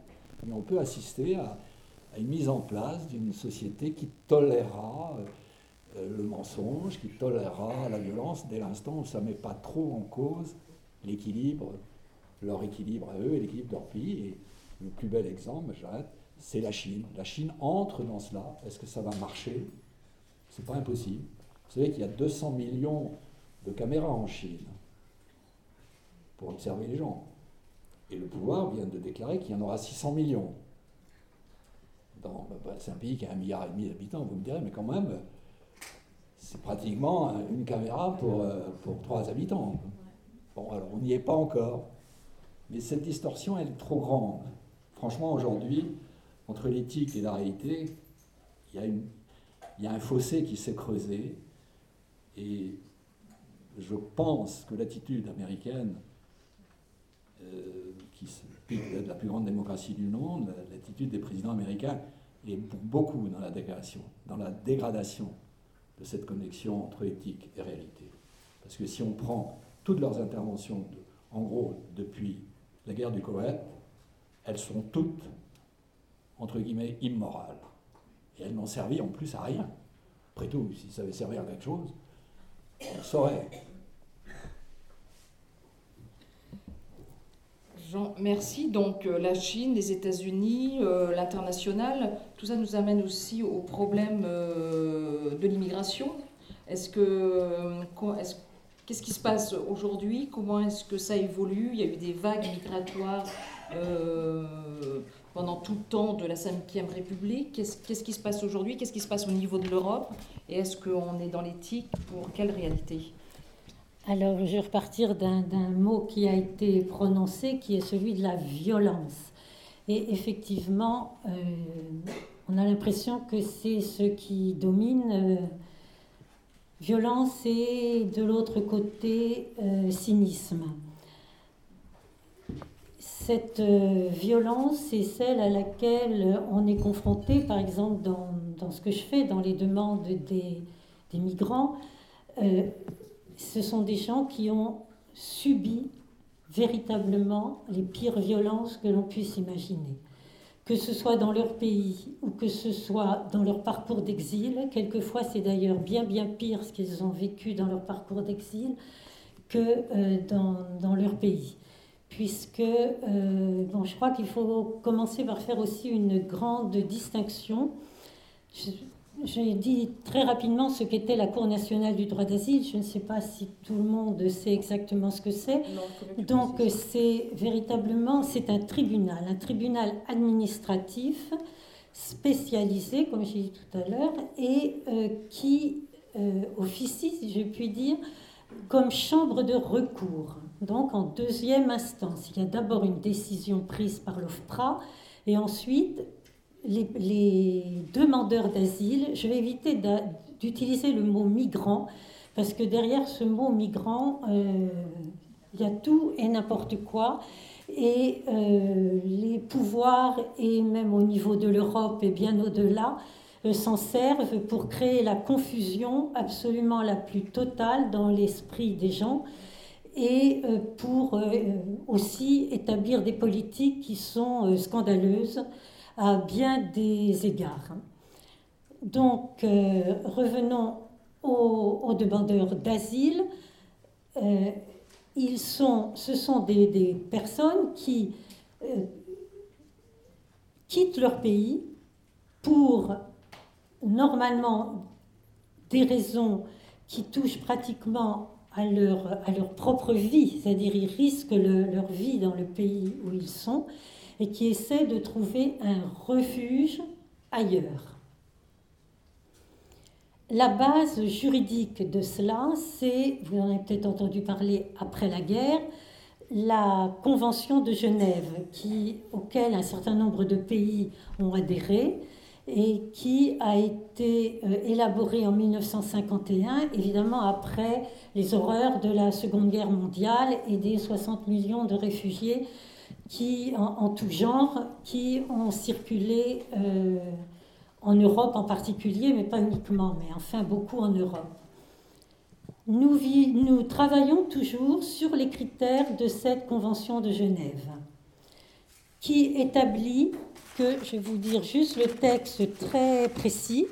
mais on peut assister à à une mise en place d'une société qui tolérera euh, le mensonge, qui tolérera la violence dès l'instant où ça ne met pas trop en cause l'équilibre, leur équilibre à eux et l'équilibre de leur pays. Et le plus bel exemple, j'arrête, c'est la Chine. La Chine entre dans cela. Est-ce que ça va marcher? C'est pas impossible. Vous savez qu'il y a 200 millions de caméras en Chine pour observer les gens. Et le pouvoir vient de déclarer qu'il y en aura 600 millions. Bah, c'est un pays qui a un milliard et demi d'habitants, vous me direz, mais quand même, c'est pratiquement une caméra pour, euh, pour trois habitants. Bon, alors on n'y est pas encore, mais cette distorsion, elle est trop grande. Franchement, aujourd'hui, entre l'éthique et la réalité, il y a y a un fossé qui s'est creusé et je pense que l'attitude américaine, euh, est la plus grande démocratie du monde, l'attitude des présidents américains est pour beaucoup dans la dégradation, dans la dégradation de cette connexion entre éthique et réalité. Parce que si on prend toutes leurs interventions, en gros, depuis la guerre du Koweït, elles sont toutes, entre guillemets, immorales. Et elles n'ont servi en plus à rien. Après tout, si ça avait servi à quelque chose, on saurait. Jean, merci. Donc euh, la Chine, les États-Unis, euh, l'international, tout ça nous amène aussi au problème euh, de l'immigration. Est-ce que, qu'est-ce qui se passe aujourd'hui? Comment est-ce que ça évolue? Il y a eu des vagues migratoires pendant tout le temps de la Ve République. Qu'est-ce qui se passe aujourd'hui? Qu'est-ce qui se passe au niveau de l'Europe? Et est-ce qu'on est dans l'éthique? Pour quelle réalité? Alors, je vais repartir d'un mot qui a été prononcé, qui est celui de la violence. Et effectivement, euh, on a l'impression que c'est ce qui domine. Euh, violence et de l'autre côté, euh, cynisme. Cette violence, c'est celle à laquelle on est confronté, par exemple, dans, ce que je fais, dans les demandes des, migrants. Ce sont des gens qui ont subi véritablement les pires violences que l'on puisse imaginer. Que ce soit dans leur pays ou que ce soit dans leur parcours d'exil, quelquefois c'est d'ailleurs bien bien pire ce qu'ils ont vécu dans leur parcours d'exil que euh, dans, leur pays puisque euh, bon, je crois qu'il faut commencer par faire aussi une grande distinction. J'ai dit très rapidement ce qu'était la Cour nationale du droit d'asile. Je ne sais pas si tout le monde sait exactement ce que c'est. Donc c'est véritablement c'est un tribunal, un tribunal administratif spécialisé, comme j'ai dit tout à l'heure, et euh, qui euh, officie, si je puis dire, comme chambre de recours. Donc en deuxième instance, il y a d'abord une décision prise par l'OFPRA et ensuite les, demandeurs d'asile. Je vais éviter d'utiliser le mot migrant parce que derrière ce mot migrant, euh, il y a tout et n'importe quoi. Et euh, les pouvoirs, et même au niveau de l'Europe et bien au-delà, euh, s'en servent pour créer la confusion absolument la plus totale dans l'esprit des gens et pour aussi établir des politiques qui sont scandaleuses à bien des égards. Donc, revenons aux, demandeurs d'asile. sont, ce sont des, personnes qui quittent leur pays pour normalement des raisons qui touchent pratiquement à leur, à leur propre vie, c'est-à-dire ils risquent leur vie dans le pays où ils sont, et qui essaient de trouver un refuge ailleurs. La base juridique de cela, c'est, vous en avez peut-être entendu parler après la guerre, la Convention de Genève, auquel un certain nombre de pays ont adhéré, et qui a été euh, élaboré en 1951, évidemment après les horreurs de la Seconde Guerre mondiale et des 60 millions de réfugiés qui, en, tout genre qui ont circulé euh, en Europe en particulier, mais pas uniquement, mais enfin beaucoup en Europe. Nous, nous travaillons toujours sur les critères de cette Convention de Genève, qui établit que je vais vous dire juste le texte très précis,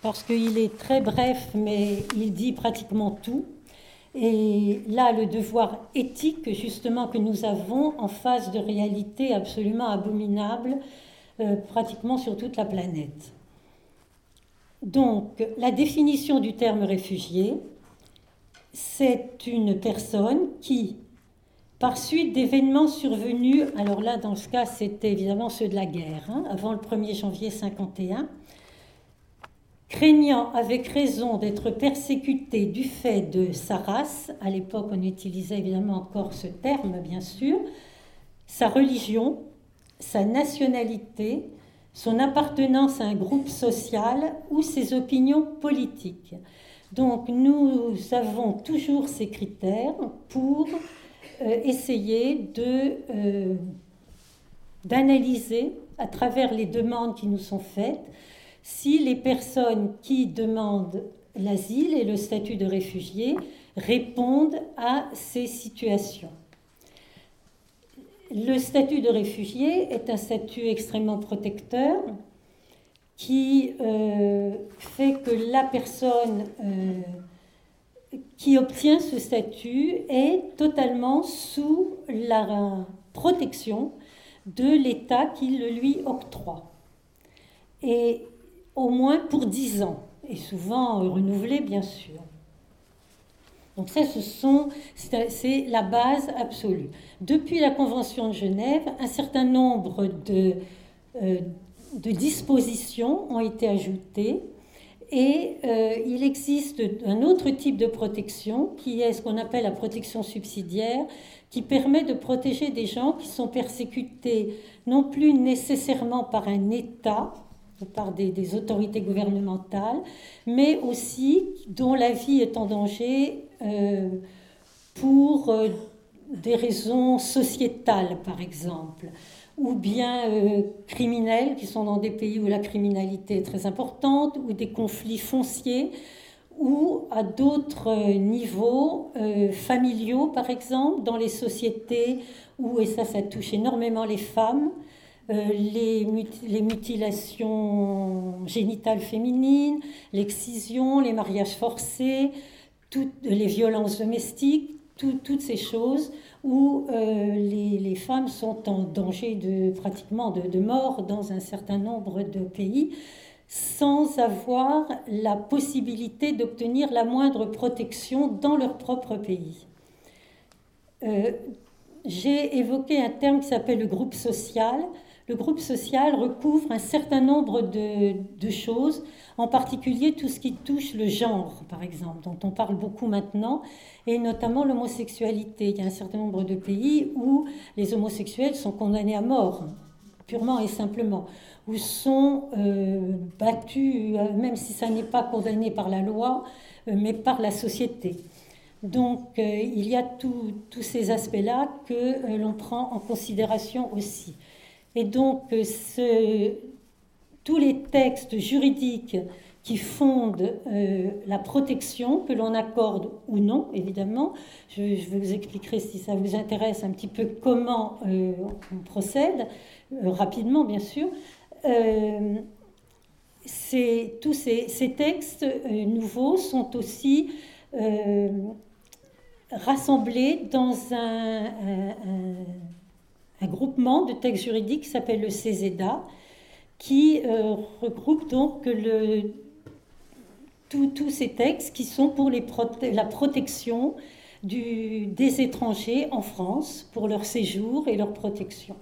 parce qu'il est très bref, mais il dit pratiquement tout. Et là, le devoir éthique, justement, que nous avons en face de réalité absolument abominable, euh, pratiquement sur toute la planète. Donc, la définition du terme réfugié, c'est une personne qui par suite d'événements survenus, alors là, dans ce cas, c'était évidemment ceux de la guerre, hein, avant le 1er janvier 51, craignant avec raison d'être persécuté du fait de sa race, à l'époque on utilisait évidemment encore ce terme, bien sûr, sa religion, sa nationalité, son appartenance à un groupe social ou ses opinions politiques. Donc nous avons toujours ces critères pour euh, essayer de, d'analyser à travers les demandes qui nous sont faites si les personnes qui demandent l'asile et le statut de réfugié répondent à ces situations. Le statut de réfugié est un statut extrêmement protecteur qui euh, fait que la personne euh, qui obtient ce statut est totalement sous la protection de l'État qui le lui octroie. Et au moins pour dix ans, et souvent renouvelé bien sûr. Donc ça, c'est la base absolue. Depuis la Convention de Genève, un certain nombre de, euh, dispositions ont été ajoutées et euh, il existe un autre type de protection qui est ce qu'on appelle la protection subsidiaire, qui permet de protéger des gens qui sont persécutés non plus nécessairement par un État, par des, autorités gouvernementales, mais aussi dont la vie est en danger euh, pour euh, des raisons sociétales, par exemple, ou bien euh, criminelles, qui sont dans des pays où la criminalité est très importante, ou des conflits fonciers, ou à d'autres niveaux familiaux, par exemple, dans les sociétés où, et ça, ça touche énormément les femmes, euh, les, mutilations génitales féminines, l'excision, les mariages forcés, toutes les violences domestiques, toutes ces choses où euh, les, femmes sont en danger de pratiquement de, de, mort dans un certain nombre de pays sans avoir la possibilité d'obtenir la moindre protection dans leur propre pays. Euh, j'ai évoqué un terme qui s'appelle le groupe social le groupe social recouvre un certain nombre de, choses, en particulier tout ce qui touche le genre, par exemple, dont on parle beaucoup maintenant, et notamment l'homosexualité. Il y a un certain nombre de pays où les homosexuels sont condamnés à mort, purement et simplement, où sont euh, battus, euh, même si ça n'est pas condamné par la loi, euh, mais par la société. Donc il y a tous ces aspects-là que l'on prend en considération aussi. Et donc, euh, tous les textes juridiques qui fondent euh, la protection que l'on accorde ou non, évidemment. Je, vous expliquerai si ça vous intéresse un petit peu comment euh, on procède, rapidement bien sûr. tous ces, textes nouveaux sont aussi rassemblés dans un groupement de textes juridiques s'appelle le CESEDA, qui euh, regroupe donc tous ces textes qui sont pour la protection des étrangers en France, pour leur séjour et leur protection.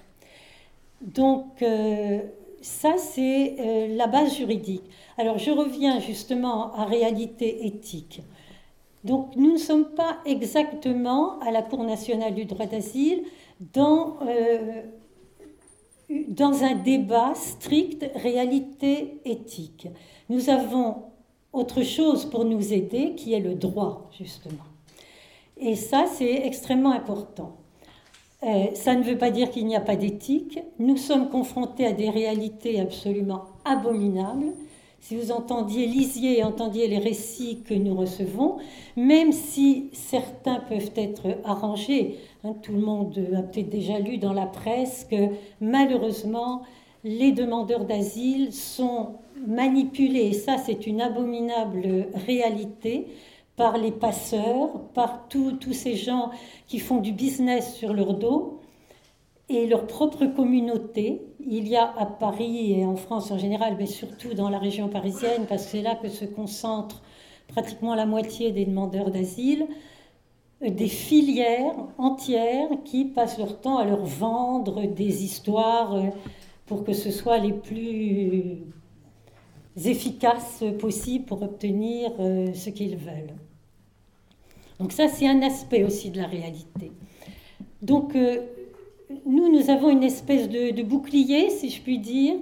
Donc, euh, ça, c'est euh, la base juridique. Alors, je reviens justement à réalité éthique. Donc, nous ne sommes pas exactement à la Cour nationale du droit d'asile, dans, euh, dans un débat strict réalité éthique. Nous avons autre chose pour nous aider qui est le droit, justement. Et ça, c'est extrêmement important. Euh, ça ne veut pas dire qu'il n'y a pas d'éthique. Nous sommes confrontés à des réalités absolument abominables si vous entendiez, lisiez et entendiez les récits que nous recevons, même si certains peuvent être arrangés, hein, tout le monde a peut-être déjà lu dans la presse que malheureusement les demandeurs d'asile sont manipulés, et ça c'est une abominable réalité, par les passeurs, par tous ces gens qui font du business sur leur dos et leur propre communauté. Il y a à Paris et en France en général, mais surtout dans la région parisienne, parce que c'est là que se concentre pratiquement la moitié des demandeurs d'asile, des filières entières qui passent leur temps à leur vendre des histoires pour que ce soit les plus efficaces possibles pour obtenir euh, ce qu'ils veulent. Donc ça, c'est un aspect aussi de la réalité. Donc euh, nous, nous avons une espèce de, bouclier, si je puis dire,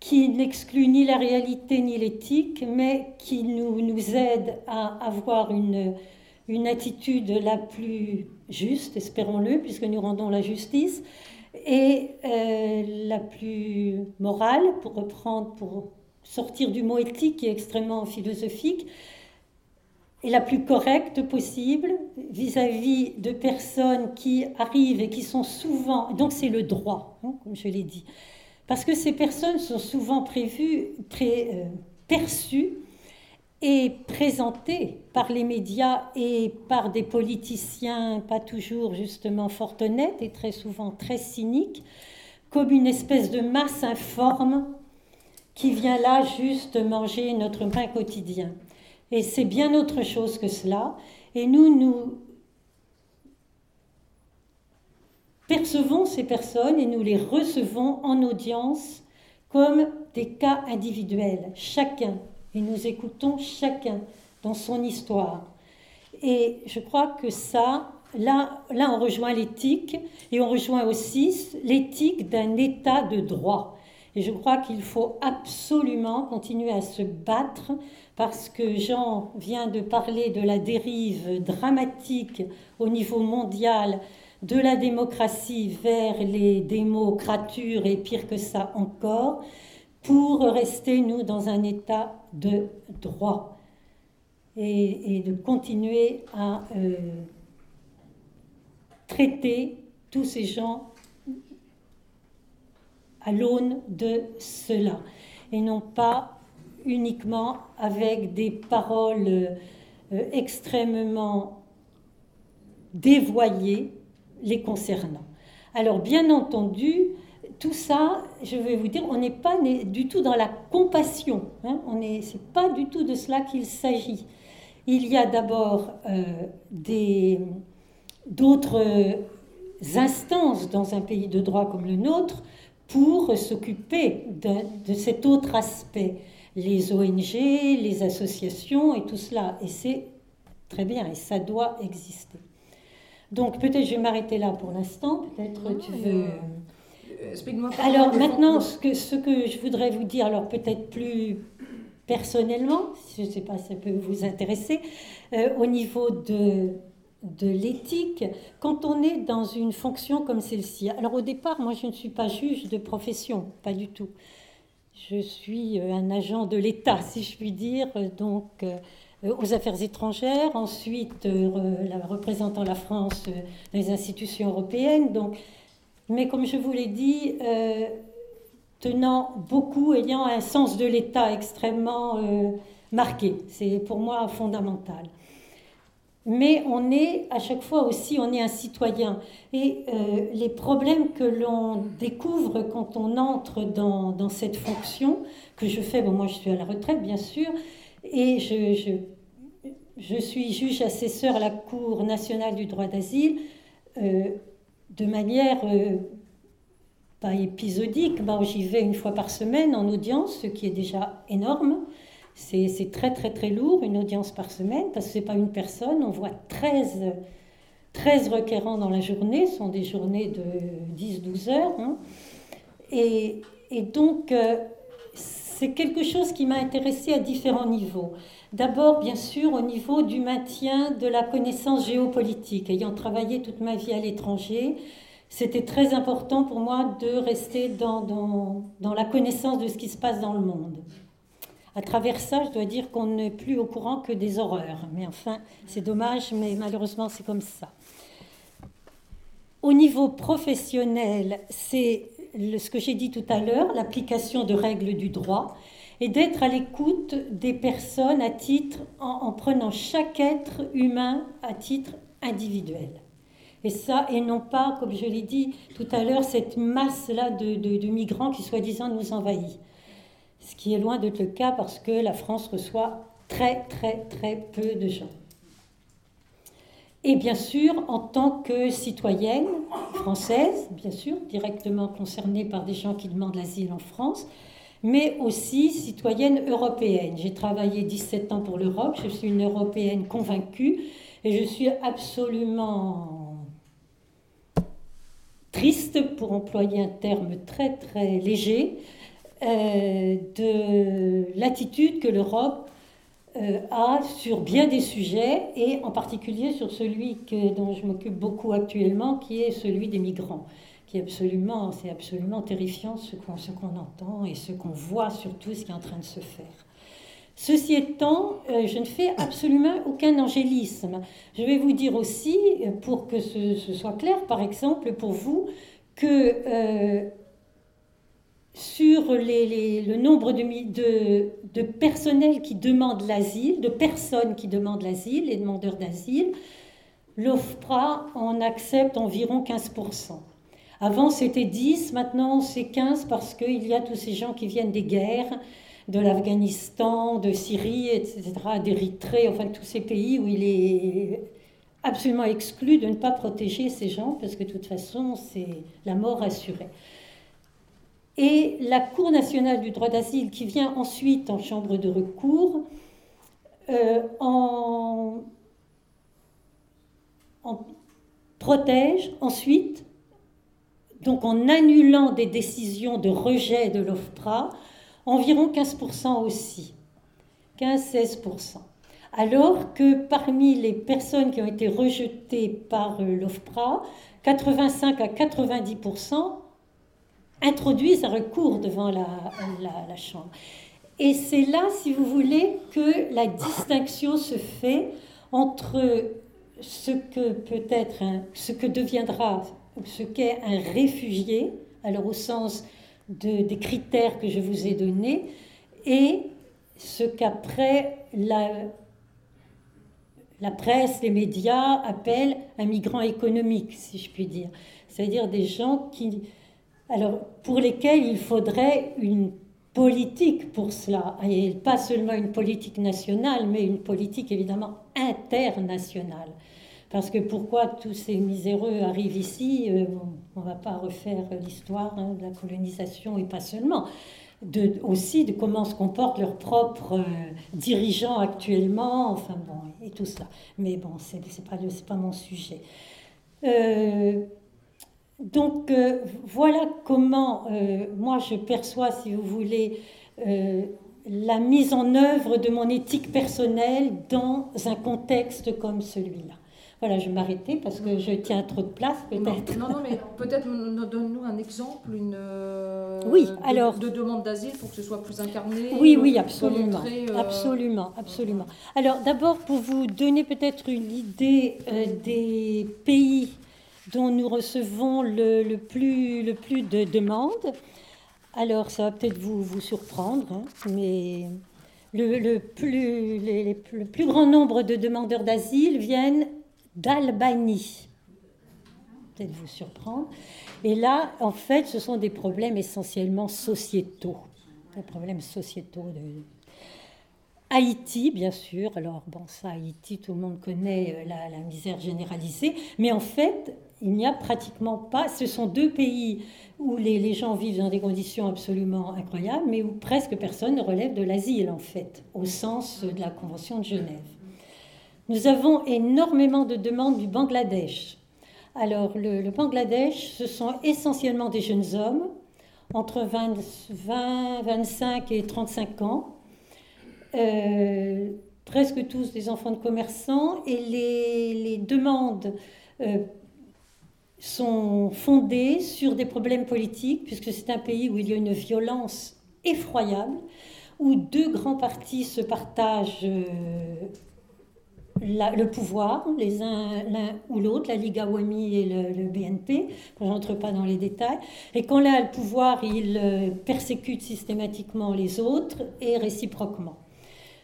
qui n'exclut ni la réalité ni l'éthique, mais qui nous, nous aide à avoir une, une attitude la plus juste, espérons-le, puisque nous rendons la justice, et euh, la plus morale, pour reprendre, pour sortir du mot éthique qui est extrêmement philosophique, et la plus correcte possible vis-à-vis de personnes qui arrivent et qui sont souvent... Donc c'est le droit, hein, comme je l'ai dit. Parce que ces personnes sont souvent prévues, euh, perçues et présentées par les médias et par des politiciens pas toujours justement fort honnêtes et très souvent très cyniques, comme une espèce de masse informe qui vient là juste manger notre pain quotidien. Et c'est bien autre chose que cela. Et nous, nous percevons ces personnes et nous les recevons en audience comme des cas individuels, chacun, et nous écoutons chacun dans son histoire. Et je crois que ça, là, là on rejoint l'éthique et on rejoint aussi l'éthique d'un état de droit. Et je crois qu'il faut absolument continuer à se battre parce que Jean vient de parler de la dérive dramatique au niveau mondial de la démocratie vers les démocratures et pire que ça encore, pour rester, nous, dans un état de droit et, de continuer à euh, traiter tous ces gens à l'aune de cela et non pas uniquement avec des paroles euh, extrêmement dévoyées les concernant. Alors bien entendu, tout ça, je vais vous dire, on n'est pas du tout dans la compassion. Hein, on n'est, c'est pas du tout de cela qu'il s'agit. Il y a d'abord euh, des, d'autres instances dans un pays de droit comme le nôtre pour s'occuper de, de cet autre aspect. Les ONG, les associations et tout cela. Et c'est très bien, et ça doit exister. Donc peut-être je vais m'arrêter là pour l'instant. Peut-être tu veux. Alors maintenant, ce que, je voudrais vous dire, alors peut-être plus personnellement, je ne sais pas si ça peut vous intéresser, euh, au niveau de, de l'éthique, quand on est dans une fonction comme celle-ci. Alors au départ, moi je ne suis pas juge de profession, pas du tout. Je suis euh, un agent de l'État, si je puis dire, donc euh, aux affaires étrangères, ensuite représentant la France dans les institutions européennes. Donc, mais comme je vous l'ai dit, tenant beaucoup, ayant un sens de l'État extrêmement marqué. C'est pour moi fondamental. Mais on est à chaque fois aussi, on est un citoyen. Et les problèmes que l'on découvre quand on entre dans, cette fonction, que je fais, bon, moi je suis à la retraite bien sûr, et je, suis juge assesseur à la Cour nationale du droit d'asile euh, de manière euh, pas épisodique. J'y vais une fois par semaine en audience, ce qui est déjà énorme. C'est très très très lourd, une audience par semaine, parce que ce n'est pas une personne. On voit 13, 13 requérants dans la journée, ce sont des journées de 10-12 heures. Hein. Et, et, donc, euh, c'est quelque chose qui m'a intéressé à différents niveaux. D'abord, bien sûr, au niveau du maintien de la connaissance géopolitique. Ayant travaillé toute ma vie à l'étranger, c'était très important pour moi de rester dans, dans, dans, la connaissance de ce qui se passe dans le monde. À travers ça, je dois dire qu'on n'est plus au courant que des horreurs. Mais enfin, c'est dommage, mais malheureusement, c'est comme ça. Au niveau professionnel, c'est ce que j'ai dit tout à l'heure, l'application de règles du droit, et d'être à l'écoute des personnes à titre, en, prenant chaque être humain à titre individuel. Et ça, et non pas, comme je l'ai dit tout à l'heure, cette masse-là de, de, migrants qui soi-disant nous envahit. Ce qui est loin d'être le cas parce que la France reçoit très, très, très peu de gens. Et bien sûr, en tant que citoyenne française, bien sûr, directement concernée par des gens qui demandent l'asile en France, mais aussi citoyenne européenne. J'ai travaillé 17 ans pour l'Europe, je suis une européenne convaincue et je suis absolument triste, pour employer un terme très très léger, euh, de l'attitude que l'Europe a sur bien des sujets, et en particulier sur celui que, dont je m'occupe beaucoup actuellement, qui est celui des migrants qui est absolument, c'est absolument terrifiant ce qu'on, ce qu'on entend et ce qu'on voit surtout, ce qui est en train de se faire. Ceci étant, euh, je ne fais absolument aucun angélisme. Je vais vous dire aussi, pour que ce, soit clair, par exemple, pour vous, que euh, sur le nombre de, de, de, personnel qui demandent l'asile, de personnes qui demandent l'asile, les demandeurs d'asile, l'OFPRA en accepte environ 15%. Avant, c'était 10, maintenant, c'est 15 parce qu'il y a tous ces gens qui viennent des guerres, de l'Afghanistan, de Syrie, etc., d'Érythrée, enfin tous ces pays où il est absolument exclu de ne pas protéger ces gens parce que de toute façon, c'est la mort assurée. Et la Cour nationale du droit d'asile qui vient ensuite en chambre de recours euh, protège ensuite donc en annulant des décisions de rejet de l'OFPRA, environ 15% aussi, 15-16%. Alors que parmi les personnes qui ont été rejetées par euh, l'OFPRA, 85 à 90% introduisent un recours devant la, la Chambre. Et c'est là, si vous voulez, que la distinction se fait entre ce que peut être, ce que deviendra ce qu'est un réfugié, alors au sens de, des critères que je vous ai donnés, et ce qu'après la, la presse, les médias appellent un migrant économique, si je puis dire. C'est-à-dire des gens qui, alors, pour lesquels il faudrait une politique pour cela, et pas seulement une politique nationale, mais une politique évidemment internationale. Parce que pourquoi tous ces miséreux arrivent ici euh, On ne va pas refaire l'histoire hein, de la colonisation et pas seulement. Aussi de comment se comportent leurs propres euh, dirigeants actuellement, enfin bon, et tout ça. Mais bon, ce n'est pas, pas mon sujet. Euh, donc voilà comment moi je perçois, si vous voulez, la mise en œuvre de mon éthique personnelle dans un contexte comme celui-là. Voilà, je vais m'arrêter parce que je tiens trop de place peut-être. Non, non, mais peut-être donne-nous un exemple, une euh, oui, de, alors, de demande d'asile pour que ce soit plus incarné. Oui, oui, absolument, euh, absolument, absolument. Alors d'abord pour vous donner peut-être une idée euh, des pays dont nous recevons le, plus, le plus de demandes. Alors ça va peut-être vous, vous surprendre, hein, mais le, plus, le plus grand nombre de demandeurs d'asile viennent d'Albanie. Peut-être vous surprendre. Et là, en fait, ce sont des problèmes essentiellement sociétaux. Des problèmes sociétaux de, Haïti, bien sûr. Alors, bon, ça, Haïti, tout le monde connaît euh, la, misère généralisée. Mais en fait, il n'y a pratiquement pas. Ce sont deux pays où les, gens vivent dans des conditions absolument incroyables, mais où presque personne ne relève de l'asile, en fait, au sens de la Convention de Genève. Nous avons énormément de demandes du Bangladesh. Alors, le, Bangladesh, ce sont essentiellement des jeunes hommes, entre 20, 25 et 35 ans, euh, presque tous des enfants de commerçants, et les, demandes euh, sont fondées sur des problèmes politiques, puisque c'est un pays où il y a une violence effroyable, où deux grands partis se partagent. Euh, le pouvoir, les uns l'un ou l'autre, la Ligue Awami et le, BNP, je n'entre pas dans les détails, et quand là le pouvoir, il euh, persécute systématiquement les autres et réciproquement.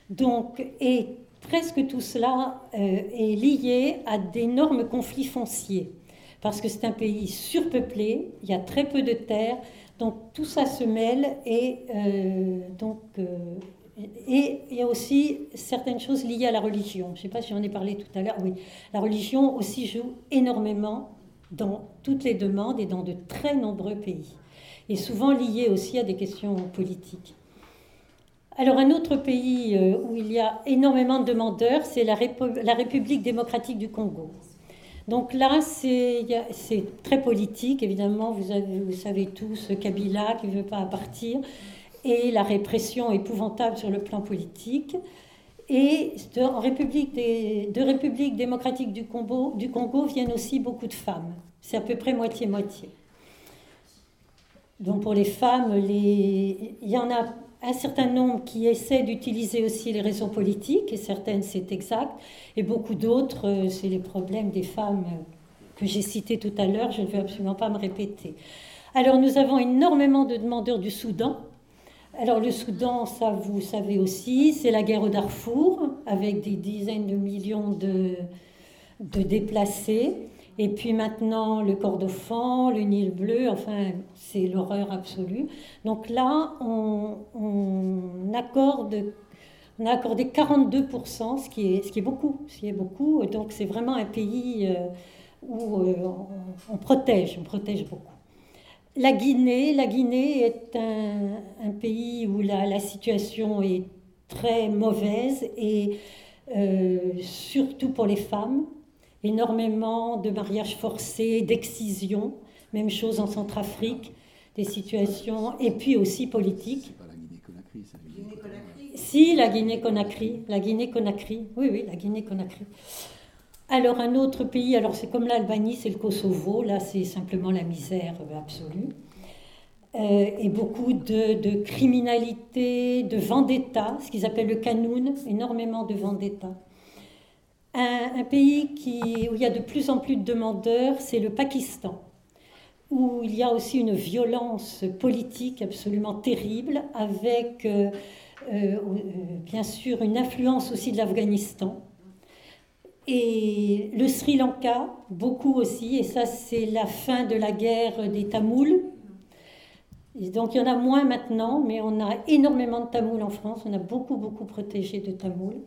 Donc, et presque tout cela euh, est lié à d'énormes conflits fonciers, parce que c'est un pays surpeuplé, il y a très peu de terres, donc tout ça se mêle et euh, donc et il y a aussi certaines choses liées à la religion. Je ne sais pas si j'en ai parlé tout à l'heure. Oui, la religion aussi joue énormément dans toutes les demandes et dans de très nombreux pays. Et souvent liée aussi à des questions politiques. Alors un autre pays euh, où il y a énormément de demandeurs, c'est la, République démocratique du Congo. Donc là, c'est très politique, évidemment, vous, avez, vous savez tous, Kabila qui ne veut pas partir. et la répression épouvantable sur le plan politique. Et de, en République de République démocratique du Congo, viennent aussi beaucoup de femmes. C'est à peu près moitié-moitié. Donc pour les femmes, il y en a un certain nombre qui essaient d'utiliser aussi les raisons politiques, et certaines c'est exact, et beaucoup d'autres, euh, c'est les problèmes des femmes que j'ai cités tout à l'heure, je ne vais absolument pas me répéter. Alors nous avons énormément de demandeurs du Soudan. Alors le Soudan, ça vous savez aussi, c'est la guerre au Darfour, avec des dizaines de millions de, de déplacés. Et puis maintenant, le Kordofan, le Nil bleu, enfin, c'est l'horreur absolue. Donc là, on, a accordé 42%, ce qui est, beaucoup. Ce qui est beaucoup. Donc c'est vraiment un pays euh, où euh, on, protège, on protège beaucoup. La Guinée, la Guinée est un, pays où la, la, situation est très mauvaise et euh, surtout pour les femmes énormément de mariages forcés, d'excisions, même chose en Centrafrique, des situations, et puis aussi politiques. C'est pas la Guinée-Conakry, c'est la Guinée-Conakry. Si, la Guinée-Conakry, la Guinée-Conakry, oui, oui, la Guinée-Conakry. Alors un autre pays, alors c'est comme l'Albanie, c'est le Kosovo, là c'est simplement la misère absolue. Euh, et beaucoup de, de, criminalité, de vendetta, ce qu'ils appellent le canoun, énormément de vendetta. Un, pays où il y a de plus en plus de demandeurs, c'est le Pakistan, où il y a aussi une violence politique absolument terrible, avec euh, euh, bien sûr une influence aussi de l'Afghanistan. Et le Sri Lanka, beaucoup aussi, et ça c'est la fin de la guerre des Tamouls. Donc il y en a moins maintenant, mais on a énormément de Tamouls en France, on a beaucoup, beaucoup protégé de Tamouls.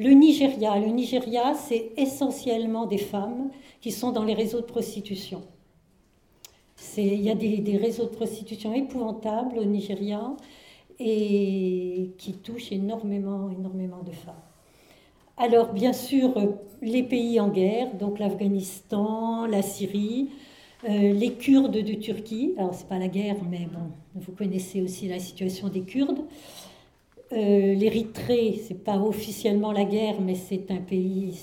Le Nigeria, le Nigeria, c'est essentiellement des femmes qui sont dans les réseaux de prostitution. Il y a des, réseaux de prostitution épouvantables au Nigeria et qui touchent énormément, énormément de femmes. Alors, bien sûr, les pays en guerre, donc l'Afghanistan, la Syrie, euh, les Kurdes de Turquie. Alors, ce n'est pas la guerre, mais vous connaissez aussi la situation des Kurdes. Euh, L'Érythrée, c'est pas officiellement la guerre, mais c'est un pays,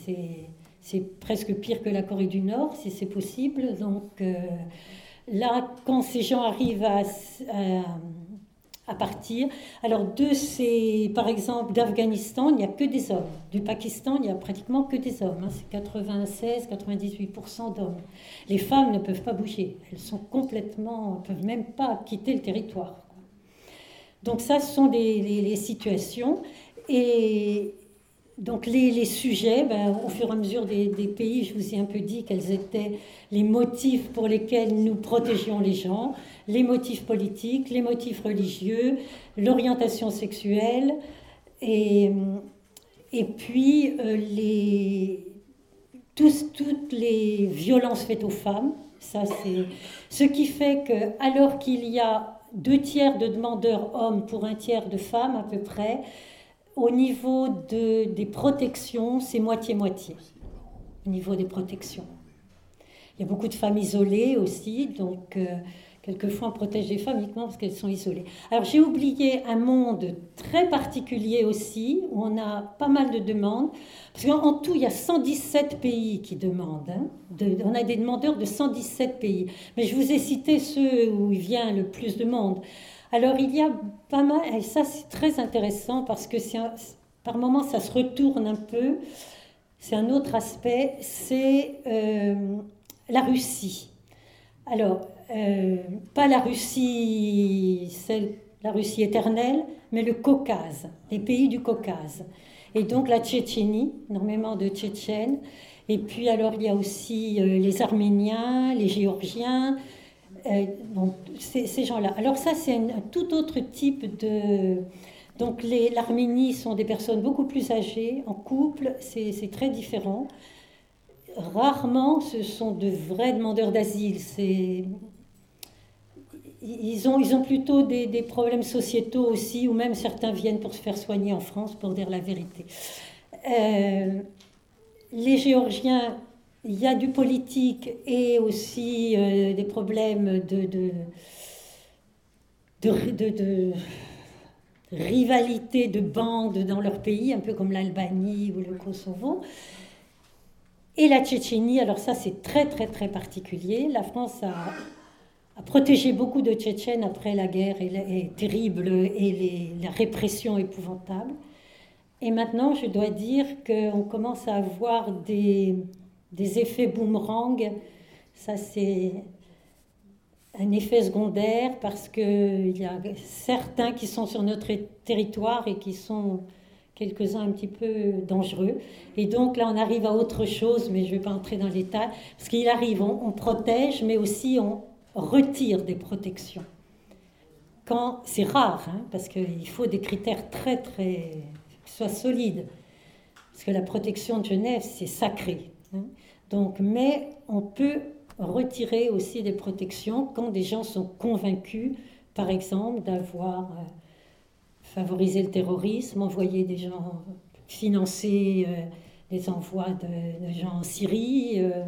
c'est presque pire que la Corée du Nord, si c'est possible. Donc euh, là, quand ces gens arrivent à, à, partir, alors de ces, par exemple, d'Afghanistan, il n'y a que des hommes. Du Pakistan, il n'y a pratiquement que des hommes. Hein, c'est 96-98% d'hommes. Les femmes ne peuvent pas bouger. Elles sont complètement, peuvent même pas quitter le territoire. Donc ça, ce sont des, les, situations. Et donc les, sujets, ben, au fur et à mesure des, pays, je vous ai un peu dit quels étaient les motifs pour lesquels nous protégions les gens, les motifs politiques, les motifs religieux, l'orientation sexuelle, et, et puis euh, les, toutes les violences faites aux femmes. Ça, c'est ce qui fait que, alors qu'il y a deux tiers de demandeurs hommes pour un tiers de femmes à peu près. Au niveau de, des protections, c'est moitié-moitié. Au niveau des protections. Il y a beaucoup de femmes isolées aussi, donc euh, quelquefois on protège les femmes uniquement parce qu'elles sont isolées. Alors j'ai oublié un monde très particulier aussi, où on a pas mal de demandes, parce qu'en tout il y a 117 pays qui demandent. Hein, on a des demandeurs de 117 pays, mais je vous ai cité ceux où il vient le plus de monde. Alors il y a pas mal, et ça c'est très intéressant parce que par moments ça se retourne un peu, c'est un autre aspect, c'est euh, la Russie. Alors, euh, pas la Russie, la Russie éternelle, mais le Caucase, les pays du Caucase. Et donc la Tchétchénie, énormément de Tchétchènes. Et puis alors il y a aussi euh, les Arméniens, les Géorgiens, euh, ces, gens-là. Alors ça c'est un, un, tout autre type de... Donc l'Arménie sont des personnes beaucoup plus âgées, en couple, c'est très différent. Rarement ce sont de vrais demandeurs d'asile, ils ont, ils ont plutôt des, des, problèmes sociétaux aussi, ou même certains viennent pour se faire soigner en France, pour dire la vérité. Euh, les Géorgiens, il y a du politique et aussi euh, des problèmes de, de, de, de, rivalité de bandes dans leur pays, un peu comme l'Albanie ou le Kosovo. Et la Tchétchénie, alors ça c'est très très très particulier. La France a, protégé beaucoup de Tchétchènes après la guerre et terrible et la répression épouvantable. Et maintenant, je dois dire qu'on commence à avoir des, des effets boomerang. Ça, c'est un effet secondaire parce qu'il y a certains qui sont sur notre territoire et qui sont quelques-uns un petit peu dangereux. Et donc là, on arrive à autre chose, mais je ne vais pas entrer dans les détails, parce qu'il arrive, on, protège, mais aussi on retire des protections. Quand c'est rare, hein, parce qu'il faut des critères très très soit solide. Parce que la protection de Genève, c'est sacré. Hein. Donc, mais on peut retirer aussi des protections quand des gens sont convaincus, par exemple, d'avoir euh, favorisé le terrorisme, envoyé des gens, financer euh, des envois de, gens en Syrie, euh,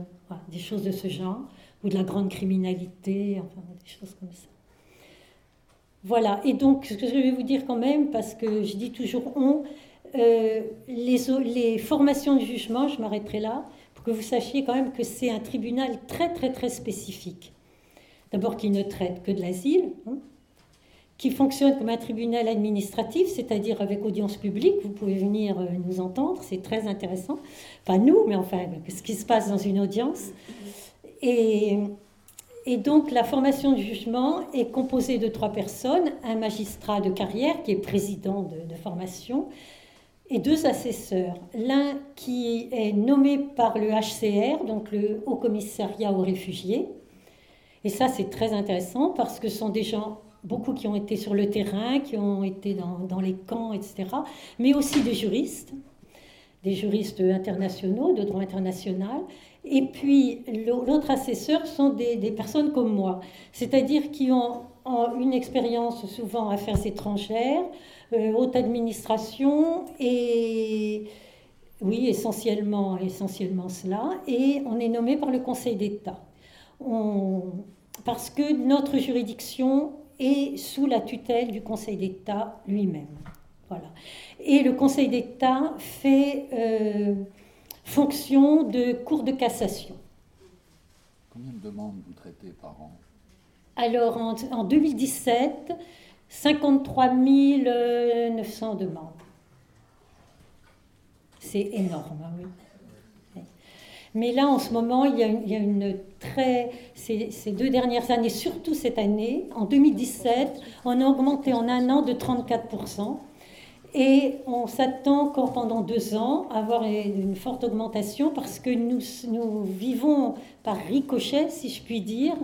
des choses de ce genre, ou de la grande criminalité, enfin des choses comme ça. Voilà, et donc ce que je vais vous dire quand même, parce que je dis toujours on, euh, les, formations de jugement, je m'arrêterai là, pour que vous sachiez quand même que c'est un tribunal très très très spécifique. D'abord qui ne traite que de l'asile, hein, qui fonctionne comme un tribunal administratif, c'est-à-dire avec audience publique. Vous pouvez venir euh, nous entendre, c'est très intéressant. Pas nous, mais enfin, ce qui se passe dans une audience. Et, donc la formation de jugement est composée de trois personnes, un magistrat de carrière qui est président de, formation, et deux assesseurs. L'un qui est nommé par le HCR, donc le Haut Commissariat aux réfugiés. Et ça, c'est très intéressant parce que ce sont des gens, beaucoup qui ont été sur le terrain, qui ont été dans les camps, etc. Mais aussi des juristes, des juristes internationaux, de droit international. Et puis l'autre assesseur sont des, personnes comme moi, c'est-à-dire qui ont, ont une expérience souvent affaires étrangères, euh, haute administration et oui, essentiellement, essentiellement cela. Et on est nommé par le Conseil d'État. Parce que notre juridiction est sous la tutelle du Conseil d'État lui-même. Voilà. Et le Conseil d'État fait euh, fonction de cour de cassation. Combien de demandes vous traitez par an Alors en, en 2017, 53 900 demandes. C'est énorme, hein, oui. Mais là, en ce moment, il y a une, très. Ces, ces, deux dernières années, surtout cette année, en 2017, on a augmenté en un an de 34%. Et on s'attend encore pendant deux ans à avoir une forte augmentation parce que nous, vivons par ricochet, si je puis dire,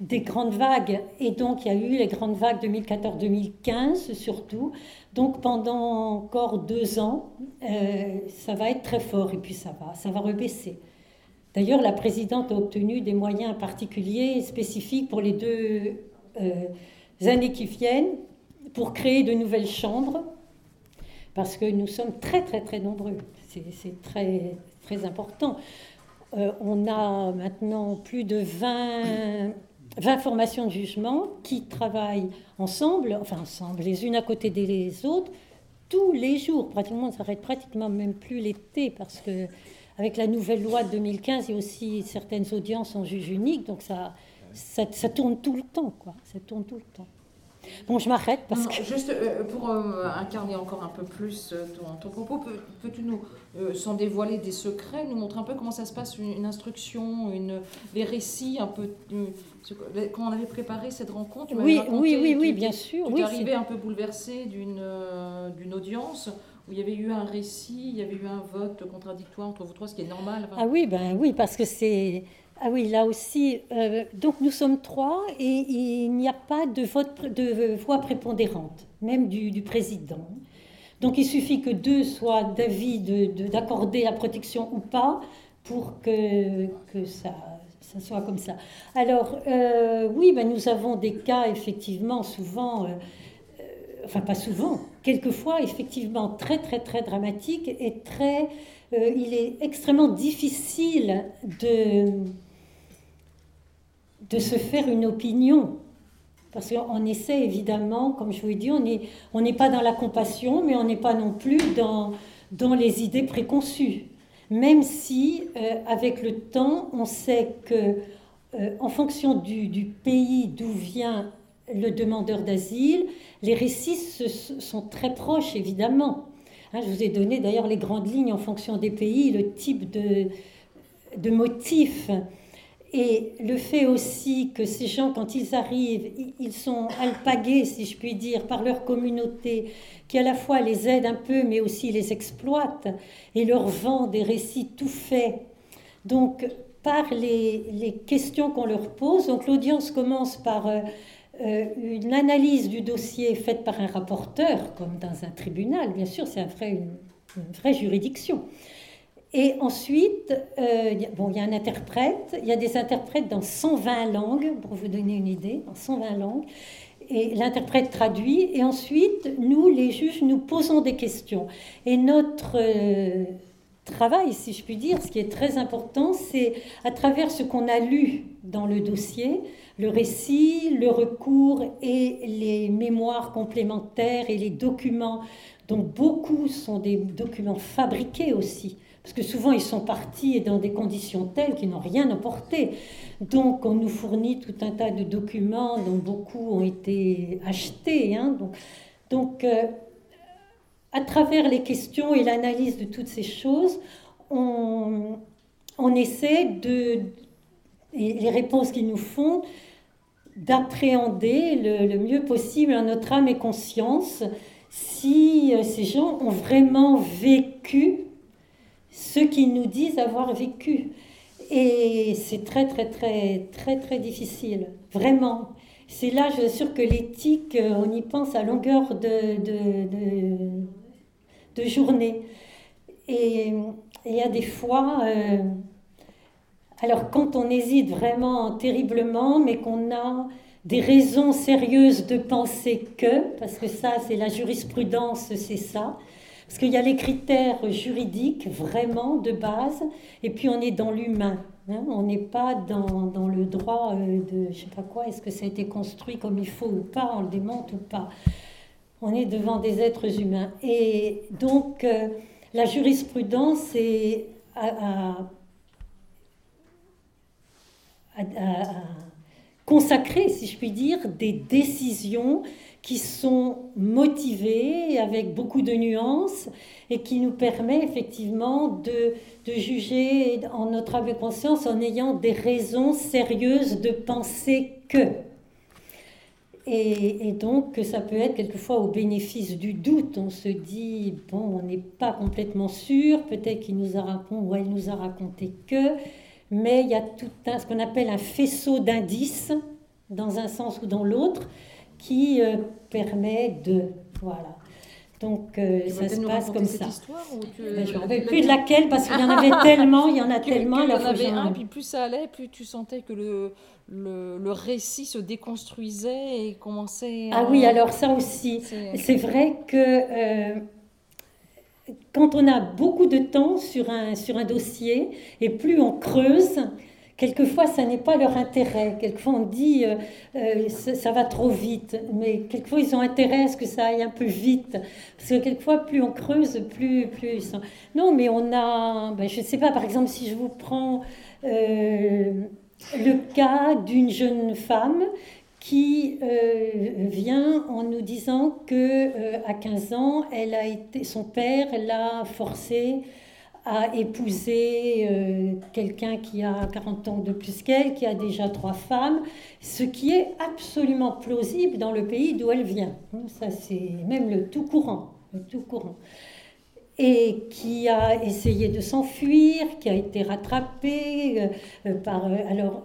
des grandes vagues. Et donc, il y a eu les grandes vagues 2014-2015 surtout. Donc, pendant encore deux ans, euh, ça va être très fort et puis ça va, ça va rebaisser. D'ailleurs, la présidente a obtenu des moyens particuliers et spécifiques pour les deux euh, années qui viennent pour créer de nouvelles chambres parce que nous sommes très, très, très nombreux. C'est très, très important. Euh, on a maintenant plus de 20 20 formations de jugement qui travaillent ensemble, enfin ensemble, les unes à côté des autres, tous les jours. Pratiquement, ça s'arrête pratiquement même plus l'été parce que avec la nouvelle loi de 2015, il y a aussi certaines audiences en juge unique, donc ça, ça, ça tourne tout le temps, quoi. Ça tourne tout le temps. Bon, je m'arrête parce que... Juste euh, pour euh, incarner encore un peu plus euh, ton, propos, peux-tu nous, sans dévoiler des secrets, nous montrer un peu comment ça se passe, une, instruction, une, les récits, un peu... Comment on avait préparé cette rencontre Oui, oui, oui, oui, bien sûr. Tu oui, es arrivé un peu bouleversé d'une audience où il y avait eu un récit, il y avait eu un vote contradictoire entre vous trois, ce qui est normal. Ah oui, ben oui, parce que c'est ah oui, là aussi. Euh, donc nous sommes trois et il n'y a pas de, vote, de voix prépondérante, même du, président. Donc il suffit que deux soient d'avis d'accorder la protection ou pas pour que, ça soit comme ça. Alors euh, oui, ben, nous avons des cas effectivement souvent, euh, enfin pas souvent, quelquefois effectivement très très très dramatiques et très... il est extrêmement difficile de de se faire une opinion Parce qu'on essaie évidemment, comme je vous ai dit, on n'est on pas dans la compassion, mais on n'est pas non plus dans, dans les idées préconçues. Même si, euh, avec le temps, on sait que, euh, en fonction du, du pays d'où vient le demandeur d'asile, les récits sont très proches, évidemment. Hein, je vous ai donné d'ailleurs les grandes lignes en fonction des pays, le type de, de motifs. Et le fait aussi que ces gens, quand ils arrivent, ils sont alpagués, si je puis dire, par leur communauté, qui à la fois les aide un peu, mais aussi les exploite, et leur vend des récits tout faits. Donc, par les, les questions qu'on leur pose, donc l'audience commence par euh, euh, une analyse du dossier faite par un rapporteur, comme dans un tribunal, bien sûr, c'est un vrai, une, une vraie juridiction. Et ensuite, euh, bon, il y a un interprète, il y a des interprètes dans 120 langues, pour vous donner une idée, dans 120 langues. Et l'interprète traduit, et ensuite, nous, les juges, nous posons des questions. Et notre euh, travail, si je puis dire, ce qui est très important, c'est à travers ce qu'on a lu dans le dossier, le récit, le recours et les mémoires complémentaires et les documents, dont beaucoup sont des documents fabriqués aussi parce que souvent ils sont partis dans des conditions telles qu'ils n'ont rien apporté. Donc on nous fournit tout un tas de documents dont beaucoup ont été achetés. Hein. Donc, donc euh, à travers les questions et l'analyse de toutes ces choses, on, on essaie de, et les réponses qu'ils nous font, d'appréhender le, le, mieux possible à notre âme et conscience si euh, ces gens ont vraiment vécu ce qu'ils nous disent avoir vécu. Et c'est très, très, très, très, très difficile, vraiment. C'est là, je suis sûre que l'éthique, euh, on y pense à longueur de, de, de, journée. Et il y a des fois, euh, alors quand on hésite vraiment terriblement, mais qu'on a des raisons sérieuses de penser que, parce que ça, c'est la jurisprudence, c'est ça, parce qu'il y a les critères juridiques vraiment de base, et puis on est dans l'humain. Hein. on n'est pas dans, dans, le droit euh, de je sais pas quoi, est-ce que ça a été construit comme il faut ou pas, on le démonte ou pas. On est devant des êtres humains. Et donc, euh, la jurisprudence est à, consacrer, si je puis dire, des décisions qui sont motivés avec beaucoup de nuances et qui nous permet effectivement de, de juger en notre âme et conscience en ayant des raisons sérieuses de penser que. Et, et, donc, ça peut être quelquefois au bénéfice du doute. On se dit, bon, on n'est pas complètement sûr, peut-être qu'il nous a raconté ou elle nous a raconté que, mais il y a tout ce qu'on appelle un faisceau d'indices, dans un sens ou dans l'autre, qui euh, permet de... Voilà. Donc euh, ça se passe comme ça. Tu... Ben, je ne rappelle plus de laquelle parce qu'il y en avait [LAUGHS] tellement, il y en a tellement. Il y en avait un, puis plus ça allait, plus tu sentais que le, le, le récit se déconstruisait et commençait à... Ah oui, alors ça aussi. C'est vrai que euh, quand on a beaucoup de temps sur un, sur un dossier, et plus on creuse, Quelquefois, ça n'est pas leur intérêt. Quelquefois, on dit euh, euh, ça, va trop vite. Mais quelquefois, ils ont intérêt à ce que ça aille un peu vite. Parce que quelquefois, plus on creuse, plus, plus ils sont... Non, mais on a... Ben, je ne sais pas, par exemple, si je vous prends euh, le cas d'une jeune femme qui euh, vient en nous disant que euh, à 15 ans, elle a été, son père l'a forcée à épouser euh, quelqu'un qui a 40 ans de plus qu'elle, qui a déjà trois femmes, ce qui est absolument plausible dans le pays d'où elle vient. Ça, c'est même le tout courant. Le tout courant. Et qui a essayé de s'enfuir, qui a été rattrapé euh, euh, par. alors.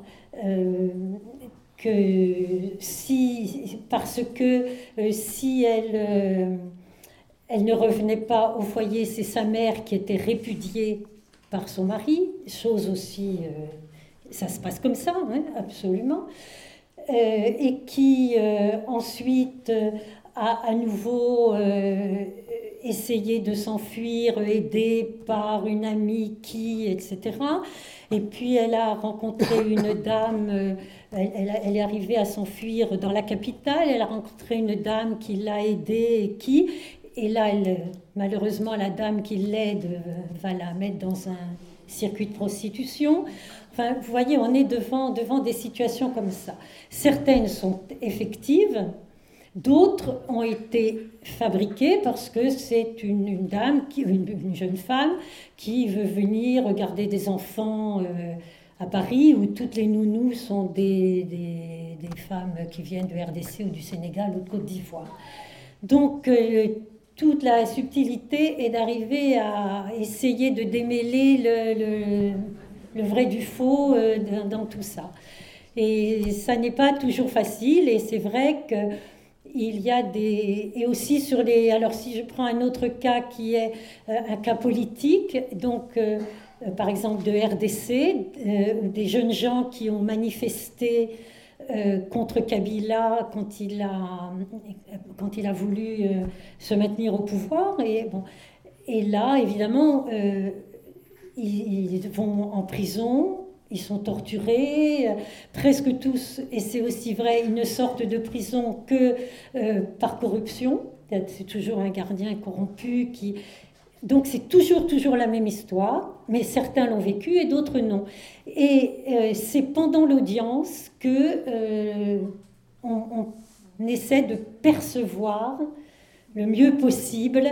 que si, parce que si elle elle ne revenait pas au foyer, c'est sa mère qui était répudiée par son mari, chose aussi, euh, ça se passe comme ça, hein, absolument, euh, et qui euh, ensuite a à nouveau essayé de s'enfuir, aidée par une amie qui, etc. Et puis elle a rencontré [COUGHS] une dame, elle, elle- elle est arrivée à s'enfuir dans la capitale, elle a rencontré une dame qui l'a aidée et qui, et là, malheureusement, la dame qui l'aide euh, va la mettre dans un circuit de prostitution. Enfin, vous voyez, on est devant, devant des situations comme ça. Certaines sont effectives, d'autres ont été fabriquées parce que c'est une, dame, une, une jeune femme qui veut venir regarder des enfants euh, à Paris où toutes les nounous sont des, des, des femmes qui viennent de RDC ou du Sénégal ou de Côte d'Ivoire. Donc, euh, toute la subtilité est d'arriver à essayer de démêler le, vrai du faux euh, dans, tout ça. Et ça n'est pas toujours facile, et c'est vrai que il y a des et aussi sur les alors si je prends un autre cas qui est euh, un cas politique donc euh, par exemple de RDC des jeunes gens qui ont manifesté euh, contre Kabila quand il a quand il a voulu euh, se maintenir au pouvoir et bon et là évidemment euh, ils, ils vont en prison ils sont torturés, presque tous, et c'est aussi vrai, ils ne sortent de prison que par corruption. C'est toujours un gardien corrompu qui. Donc c'est toujours, toujours la même histoire, mais certains l'ont vécu et d'autres non. Et euh, c'est pendant l'audience que euh, on, essaie de percevoir le mieux possible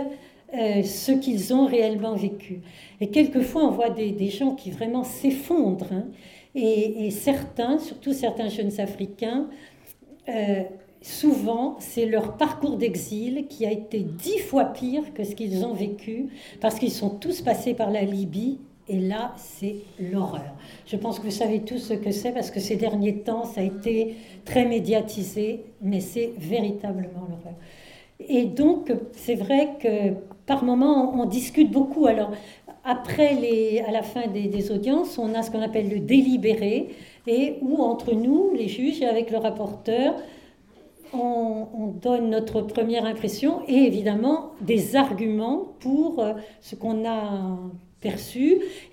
euh, ce qu'ils ont réellement vécu. Et quelquefois, on voit des, gens qui vraiment s'effondrent. hein. Et, certains, surtout certains jeunes Africains, souvent, c'est leur parcours d'exil qui a été dix fois pire que ce qu'ils ont vécu, parce qu'ils sont tous passés par la Libye. Et là, c'est l'horreur. Je pense que vous savez tous ce que c'est, parce que ces derniers temps, ça a été très médiatisé, mais c'est véritablement l'horreur. Et donc, c'est vrai que par moments, on, discute beaucoup. Alors, après les, à la fin des, audiences, on a ce qu'on appelle le délibéré, et où entre nous, les juges, et avec le rapporteur, on, on donne notre première impression et évidemment des arguments pour euh, ce qu'on a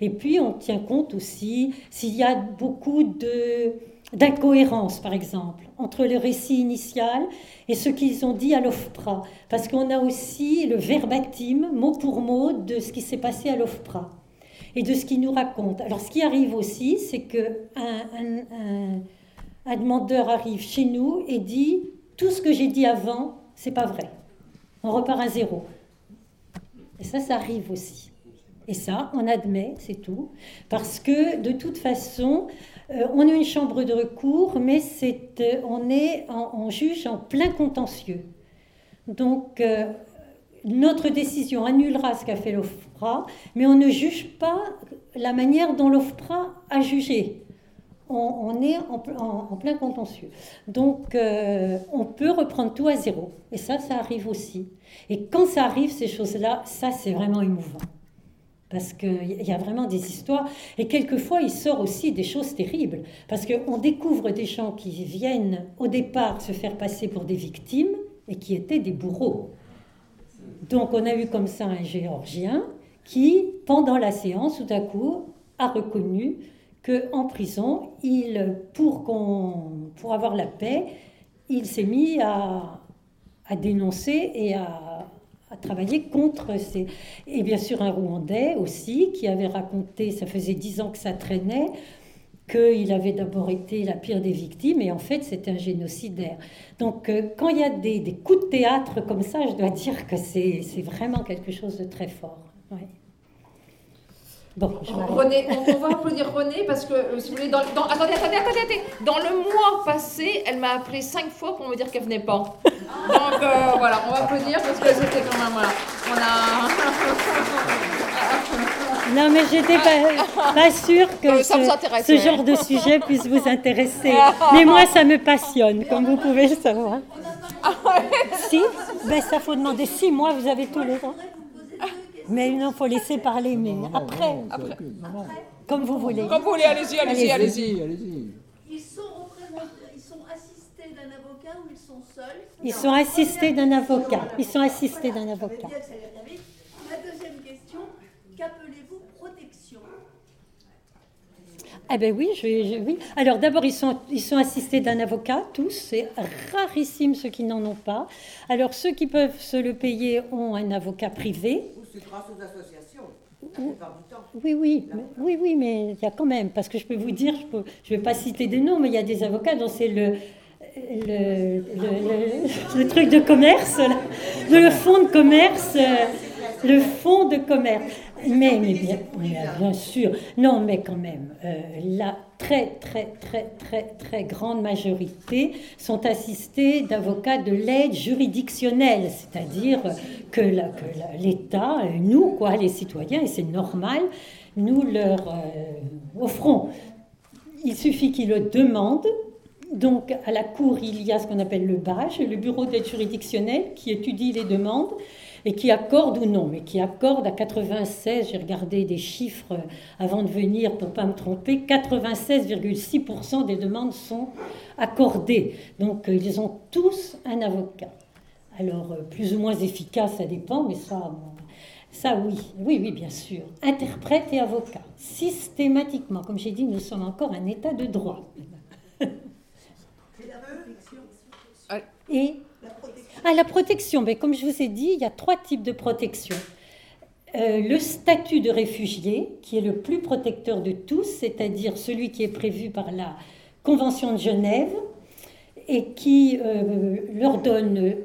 Et puis, on tient compte aussi s'il y a beaucoup de d'incohérence, par exemple, entre le récit initial et ce qu'ils ont dit à l'OFPRA. Parce qu'on a aussi le verbatim, mot pour mot, de ce qui s'est passé à l'OFPRA et de ce qu'ils nous racontent. Alors, ce qui arrive aussi, c'est que un, un- un- un demandeur arrive chez nous et dit tout ce que j'ai dit avant, c'est pas vrai. On repart à zéro. Et ça, ça arrive aussi. Et ça, on admet, c'est tout. Parce que de toute façon, euh, on est une chambre de recours, mais euh, on est en, juge en plein contentieux. Donc, euh, notre décision annulera ce qu'a fait l'OFPRA, mais on ne juge pas la manière dont l'OFPRA a jugé. On, est en, pl- en- en plein contentieux. Donc, on peut reprendre tout à zéro. Et ça, ça arrive aussi. Et quand ça arrive, ces choses-là, ça, c'est vraiment émouvant. Parce qu'il y a vraiment des histoires. Et quelquefois, il sort aussi des choses terribles. Parce qu'on découvre des gens qui viennent au départ se faire passer pour des victimes et qui étaient des bourreaux. Donc, on a eu comme ça un Géorgien qui, pendant la séance, tout à coup, a reconnu qu'en prison, il, pour, pour avoir la paix, il s'est mis à, à dénoncer et à, à travailler contre ces... Et bien sûr un Rwandais aussi, qui avait raconté, ça faisait dix ans que ça traînait, qu'il avait d'abord été la pire des victimes, et en fait c'était un génocidaire. Donc euh, quand il y a des, coups de théâtre comme ça, je dois dire que c'est, c'est vraiment quelque chose de très fort. Bon, je. René, on, on va applaudir René parce que, euh, si vous voulez, dans, dans- attendez, attendez, attendez, attendez. Dans le mois passé, elle m'a appelé cinq fois pour me dire qu'elle venait pas. Donc euh, voilà, on va applaudir parce que c'était quand même, voilà, on a... [LAUGHS] Non, mais j'étais pas, pas sûre que Euh, ça ce, genre de sujet puisse vous intéresser. [LAUGHS] Mais moi, ça me passionne, comme vous pouvez le savoir. Si Ben, ça faut demander. Si, moi, vous avez tous les droits. Mais non, faut laisser parler, mais après, Après. comme vous voulez. Comme vous voulez, allez-y, allez-y, allez-y. Allez-y, allez-y. Ils sont représentés, ils sont assistés d'un avocat ou ils sont seuls? Ils sont assistés d'un avocat. Ils sont assistés d'un avocat. La deuxième question, qu'appelez-vous protection? Ah ben oui, je, oui. Alors d'abord, ils sont, ils sont assistés d'un avocat, tous. C'est rarissime ceux qui n'en ont pas. Alors ceux qui peuvent se le payer ont un avocat privé. C'est grâce aux associations. Oui, oui, oui, oui, mais il y a quand même, parce que je peux vous dire, je ne je vais pas citer des noms, mais il y a des avocats dont c'est le, le, le, le, truc de commerce, le fonds de commerce, euh, le fonds de commerce. Mais, mais bien, bien, sûr, non, mais quand même, euh, la très, très, très, très, très grande majorité sont assistés d'avocats de l'aide juridictionnelle, c'est-à-dire que l'État, nous, quoi, les citoyens, et c'est normal, nous leur euh, offrons. Il suffit qu'ils le demandent. Donc, à la Cour, il y a ce qu'on appelle le BAGE, le Bureau d'aide juridictionnelle, qui étudie les demandes et qui accorde ou non, mais qui accorde à 96, j'ai regardé des chiffres avant de venir pour ne pas me tromper, 96,6% des demandes sont accordées. Donc euh, ils ont tous un avocat. Alors euh, plus ou moins efficace, ça dépend, mais ça, ça oui, oui, oui, bien sûr. Interprète et avocat, systématiquement. Comme j'ai dit, nous sommes encore un état de droit. [LAUGHS] Et ah, la protection, mais comme je vous ai dit, il y a trois types de protection. Euh, le statut de réfugié, qui est le plus protecteur de tous, c'est-à-dire celui qui est prévu par la Convention de Genève et qui euh, leur donne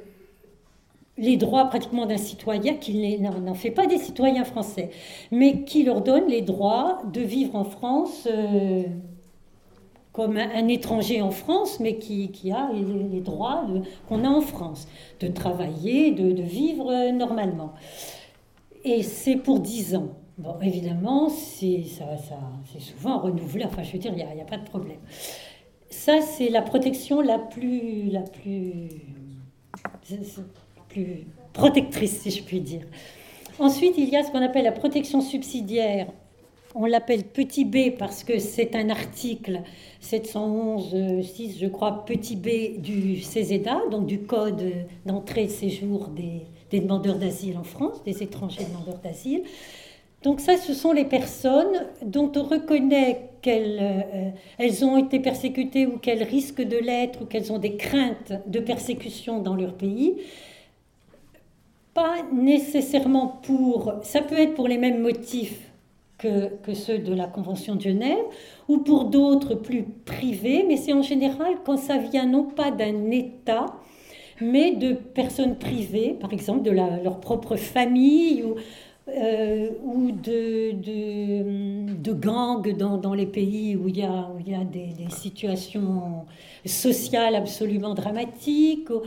les droits pratiquement d'un citoyen, qui n'en fait pas des citoyens français, mais qui leur donne les droits de vivre en France. Euh, comme un, étranger en France, mais qui, a les, droits qu'on a en France, de travailler, de, vivre euh, normalement. Et c'est pour 10 ans. Bon, évidemment, c'est ça, ça, souvent renouvelé, enfin je veux dire, il n'y a, a, pas de problème. Ça, c'est la protection la plus, la plus, plus protectrice, si je puis dire. Ensuite, il y a ce qu'on appelle la protection subsidiaire on l'appelle petit b parce que c'est un article 711.6, je crois, petit b du CESEDA, donc du Code d'entrée et séjour des, demandeurs d'asile en France, des étrangers demandeurs d'asile. Donc ça, ce sont les personnes dont on reconnaît qu'elles euh, ont été persécutées ou qu'elles risquent de l'être ou qu'elles ont des craintes de persécution dans leur pays. Pas nécessairement pour... Ça peut être pour les mêmes motifs que, ceux de la Convention de Genève, ou pour d'autres plus privés, mais c'est en général quand ça vient non pas d'un État, mais de personnes privées, par exemple de leur propre famille ou, euh, ou de, de, gangs dans, les pays où il y a, où il y a des, situations sociales absolument dramatiques. Ou,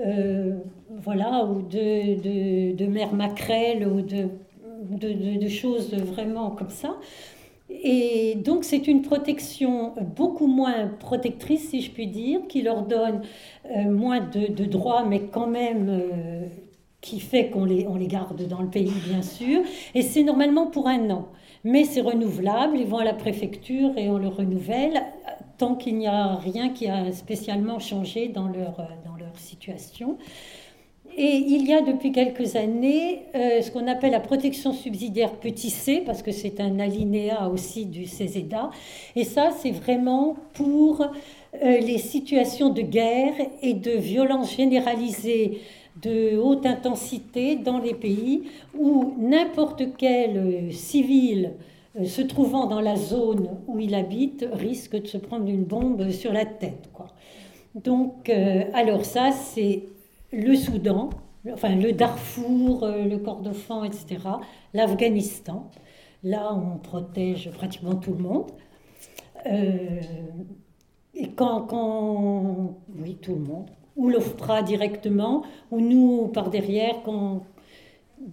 euh, voilà, ou de, de, de ou de de, choses vraiment comme ça. Et donc c'est une protection beaucoup moins protectrice, si je puis dire, qui leur donne euh, moins de, droits, mais quand même euh, qui fait qu'on les, on les garde dans le pays, bien sûr. Et c'est normalement pour un an. Mais c'est renouvelable, ils vont à la préfecture et on le renouvelle tant qu'il n'y a rien qui a spécialement changé dans leur, dans leur situation. Et il y a depuis quelques années euh, ce qu'on appelle la protection subsidiaire petit c, parce que c'est un alinéa aussi du CESEDA. Et ça, c'est vraiment pour euh, les situations de guerre et de violence généralisée de haute intensité dans les pays où n'importe quel euh, civil se trouvant dans la zone où il habite risque de se prendre une bombe sur la tête. Quoi. Donc, alors ça, c'est le Soudan, enfin le Darfour, euh, le Kordofan, etc., l'Afghanistan. Là, on protège pratiquement tout le monde. Euh, et quand, quand, oui, tout le monde, ou l'OFPRA directement, ou nous par derrière, quand,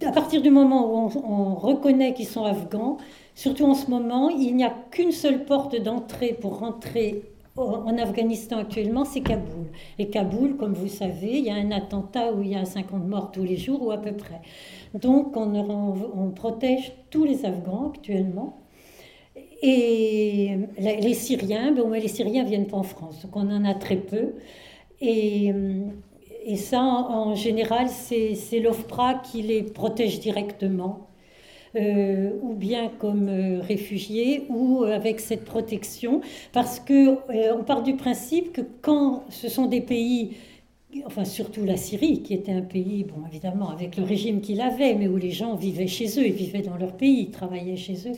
à partir du moment où on, on reconnaît qu'ils sont afghans, surtout en ce moment, il n'y a qu'une seule porte d'entrée pour rentrer en Afghanistan actuellement, c'est Kaboul. Et Kaboul, comme vous savez, il y a un attentat où il y a 50 morts tous les jours, ou à peu près. Donc on, protège tous les Afghans actuellement. Et les Syriens, bon, les Syriens viennent pas en France, donc on en a très peu. Et ça, en, général, c'est l'OFPRA qui les protège directement. Euh, ou bien comme euh, réfugiés, ou avec cette protection, parce que euh, on part du principe que quand ce sont des pays enfin surtout la Syrie, qui était un pays, bon évidemment avec le régime qu'il avait, mais où les gens vivaient chez eux, ils vivaient dans leur pays, ils travaillaient chez eux.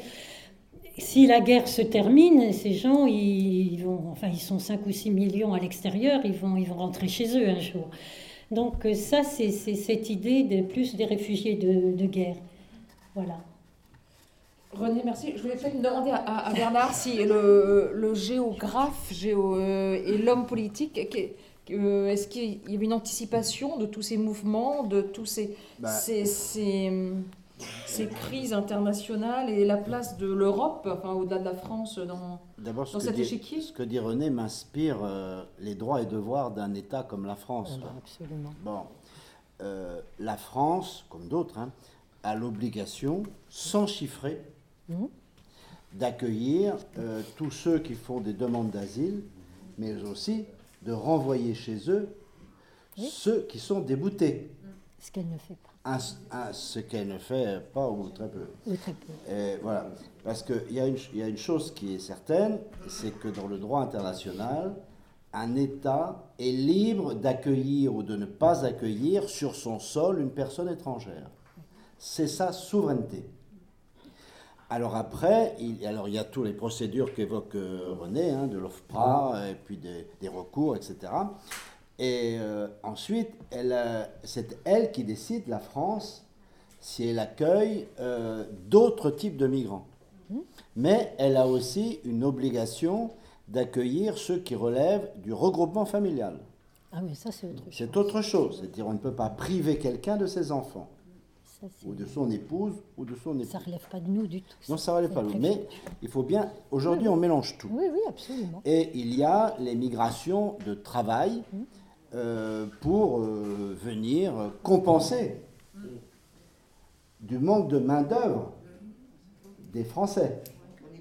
Si la guerre se termine, ces gens, ils vont, enfin ils sont 5 ou 6 millions à l'extérieur, ils vont, ils vont rentrer chez eux un jour. Donc ça, c'est cette idée de plus des réfugiés de guerre. Voilà. René, merci. Je voulais peut-être demander à, Bernard si le, géographe géo, euh, et l'homme politique, euh, est-ce qu'il y avait une anticipation de tous ces mouvements, de tous ces, bah. ces, ces, crises internationales et la place de l'Europe, enfin au-delà de la France, dans, dans cet échiquier? Ce que dit René m'inspire euh, les droits et devoirs d'un État comme la France. absolument. Bon, la France, comme d'autres, hein, a l'obligation, sans chiffrer, Mmh. d'accueillir euh, tous ceux qui font des demandes d'asile, mais aussi de renvoyer chez eux ceux qui sont déboutés. Ce qu'elle ne fait pas. ce qu'elle ne fait pas ou très peu. Ou très peu. Et voilà. Parce qu'il y, y, a une chose qui est certaine, c'est que dans le droit international, un État est libre d'accueillir ou de ne pas accueillir sur son sol une personne étrangère. C'est sa souveraineté. Alors après, il, alors il y a toutes les procédures qu'évoque euh, René, hein, de l'OFPRA, et puis des, recours, etc. Et euh, ensuite, c'est elle qui décide, la France, si elle accueille euh, d'autres types de migrants. Mmh. Mais elle a aussi une obligation d'accueillir ceux qui relèvent du regroupement familial. Ah oui, ça c'est autre chose. C'est autre chose, c'est-à-dire on ne peut pas priver quelqu'un de ses enfants ou de son épouse, ou de son époux. Ça ne relève pas de nous du tout. Non, ça ne relève pas de nous. Mais il faut bien. Aujourd'hui, on mélange tout. Oui, oui, absolument. Et il y a les migrations de travail mmh. euh, pour euh, venir compenser du manque de main-d'œuvre des Français.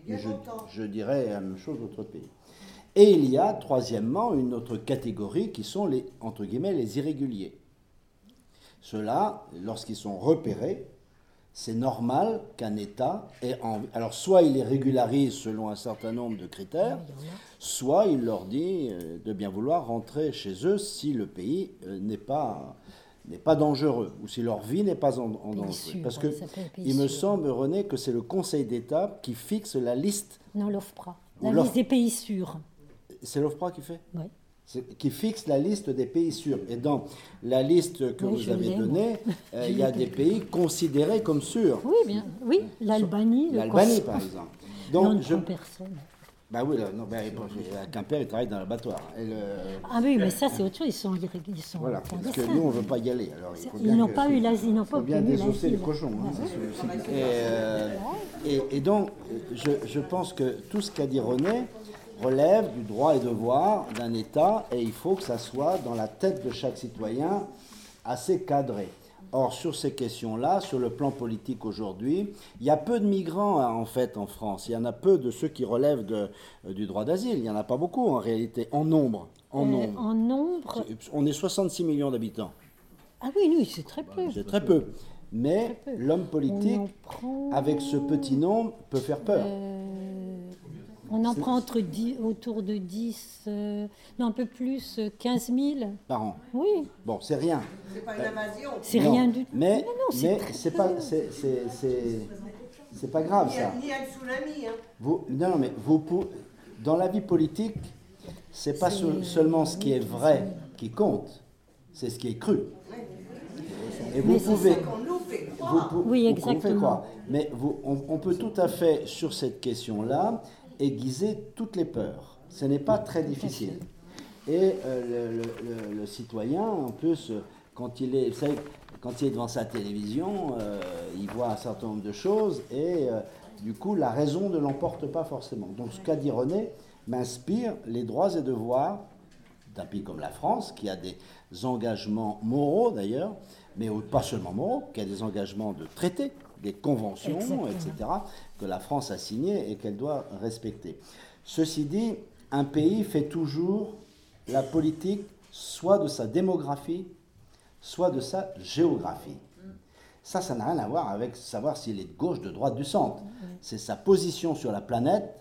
je, je, dirais la même chose d'autres pays. Et il y a, troisièmement, une autre catégorie qui sont les, entre guillemets, les irréguliers. Ceux-là, lorsqu'ils sont repérés, c'est normal qu'un État ait envie. Alors, soit il les régularise selon un certain nombre de critères, soit il leur dit euh, de bien vouloir rentrer chez eux si le pays euh, n'est pas n'est pas dangereux ou si leur vie n'est pas en, danger. Parce que il me semble, René, que c'est le Conseil d'État qui fixe la liste. Non, l'OFPRA. La liste des pays sûrs. C'est l'OFPRA qui fait Oui qui fixe la liste des pays sûrs. Et dans la liste que vous avez donnée, [LAUGHS] euh, il y a des pays considérés comme sûrs. Oui, bien. Oui, l'Albanie. L'Albanie, par exemple. Donc, non, je... personne. Bah oui, là, non, bah, Quimper, ils travaillent dans l'abattoir. Le... Ah oui, mais ça, c'est autre chose. Ils sont, ils sont Voilà, parce que nous, on ne veut pas y aller. Alors, il ils n'ont pas eu l'asile, ils n'ont pas bien désosser les cochons. Hein, et, euh, et, et, donc, je, je pense que tout ce qu'a dit René, relève du droit et devoir d'un État et il faut que ça soit dans la tête de chaque citoyen assez cadré. Or, sur ces questions-là, sur le plan politique aujourd'hui, il y a peu de migrants hein, en fait en France. Il y en a peu de ceux qui relèvent de, euh, du droit d'asile. Il n'y en a pas beaucoup en réalité, en nombre. En, euh, nombre. en nombre. On est 66 millions d'habitants. Ah oui, oui, c'est très peu. C'est très peu. Mais l'homme politique, avec ce petit nombre, peut faire peur. Euh, on en prend entre 10, autour de 10, euh, non un peu plus, 15 euh, 000. Par an Oui. Bon, c'est rien. C'est pas une invasion. C'est rien du tout. Mais, mais c'est pas, c'est pas grave ça. Ni un tsunami. Hein. Vous, non, mais vous, dans la vie politique, c'est pas seulement ce qui est vrai qui compte, c'est ce qui est cru. Et vous pouvez. Vous, oui, exactement. Mais vous, on, peut tout à fait, sur cette question-là, aiguiser toutes les peurs. Ce n'est pas très difficile. Et euh, le, citoyen, en plus, quand il est, quand il est devant sa télévision, euh, il voit un certain nombre de choses et euh, du coup, la raison ne l'emporte pas forcément. Donc, ce qu'a dit René m'inspire les droits et devoirs d'un pays comme la France, qui a des engagements moraux d'ailleurs, mais pas seulement moraux, qui a des engagements de traité, des conventions, etc., que la France a signées et qu'elle doit respecter. Ceci dit, un pays fait toujours la politique soit de sa démographie, soit de sa géographie. Ça, ça n'a rien à voir avec savoir s'il est de gauche, de droite, du centre. C'est sa position sur la planète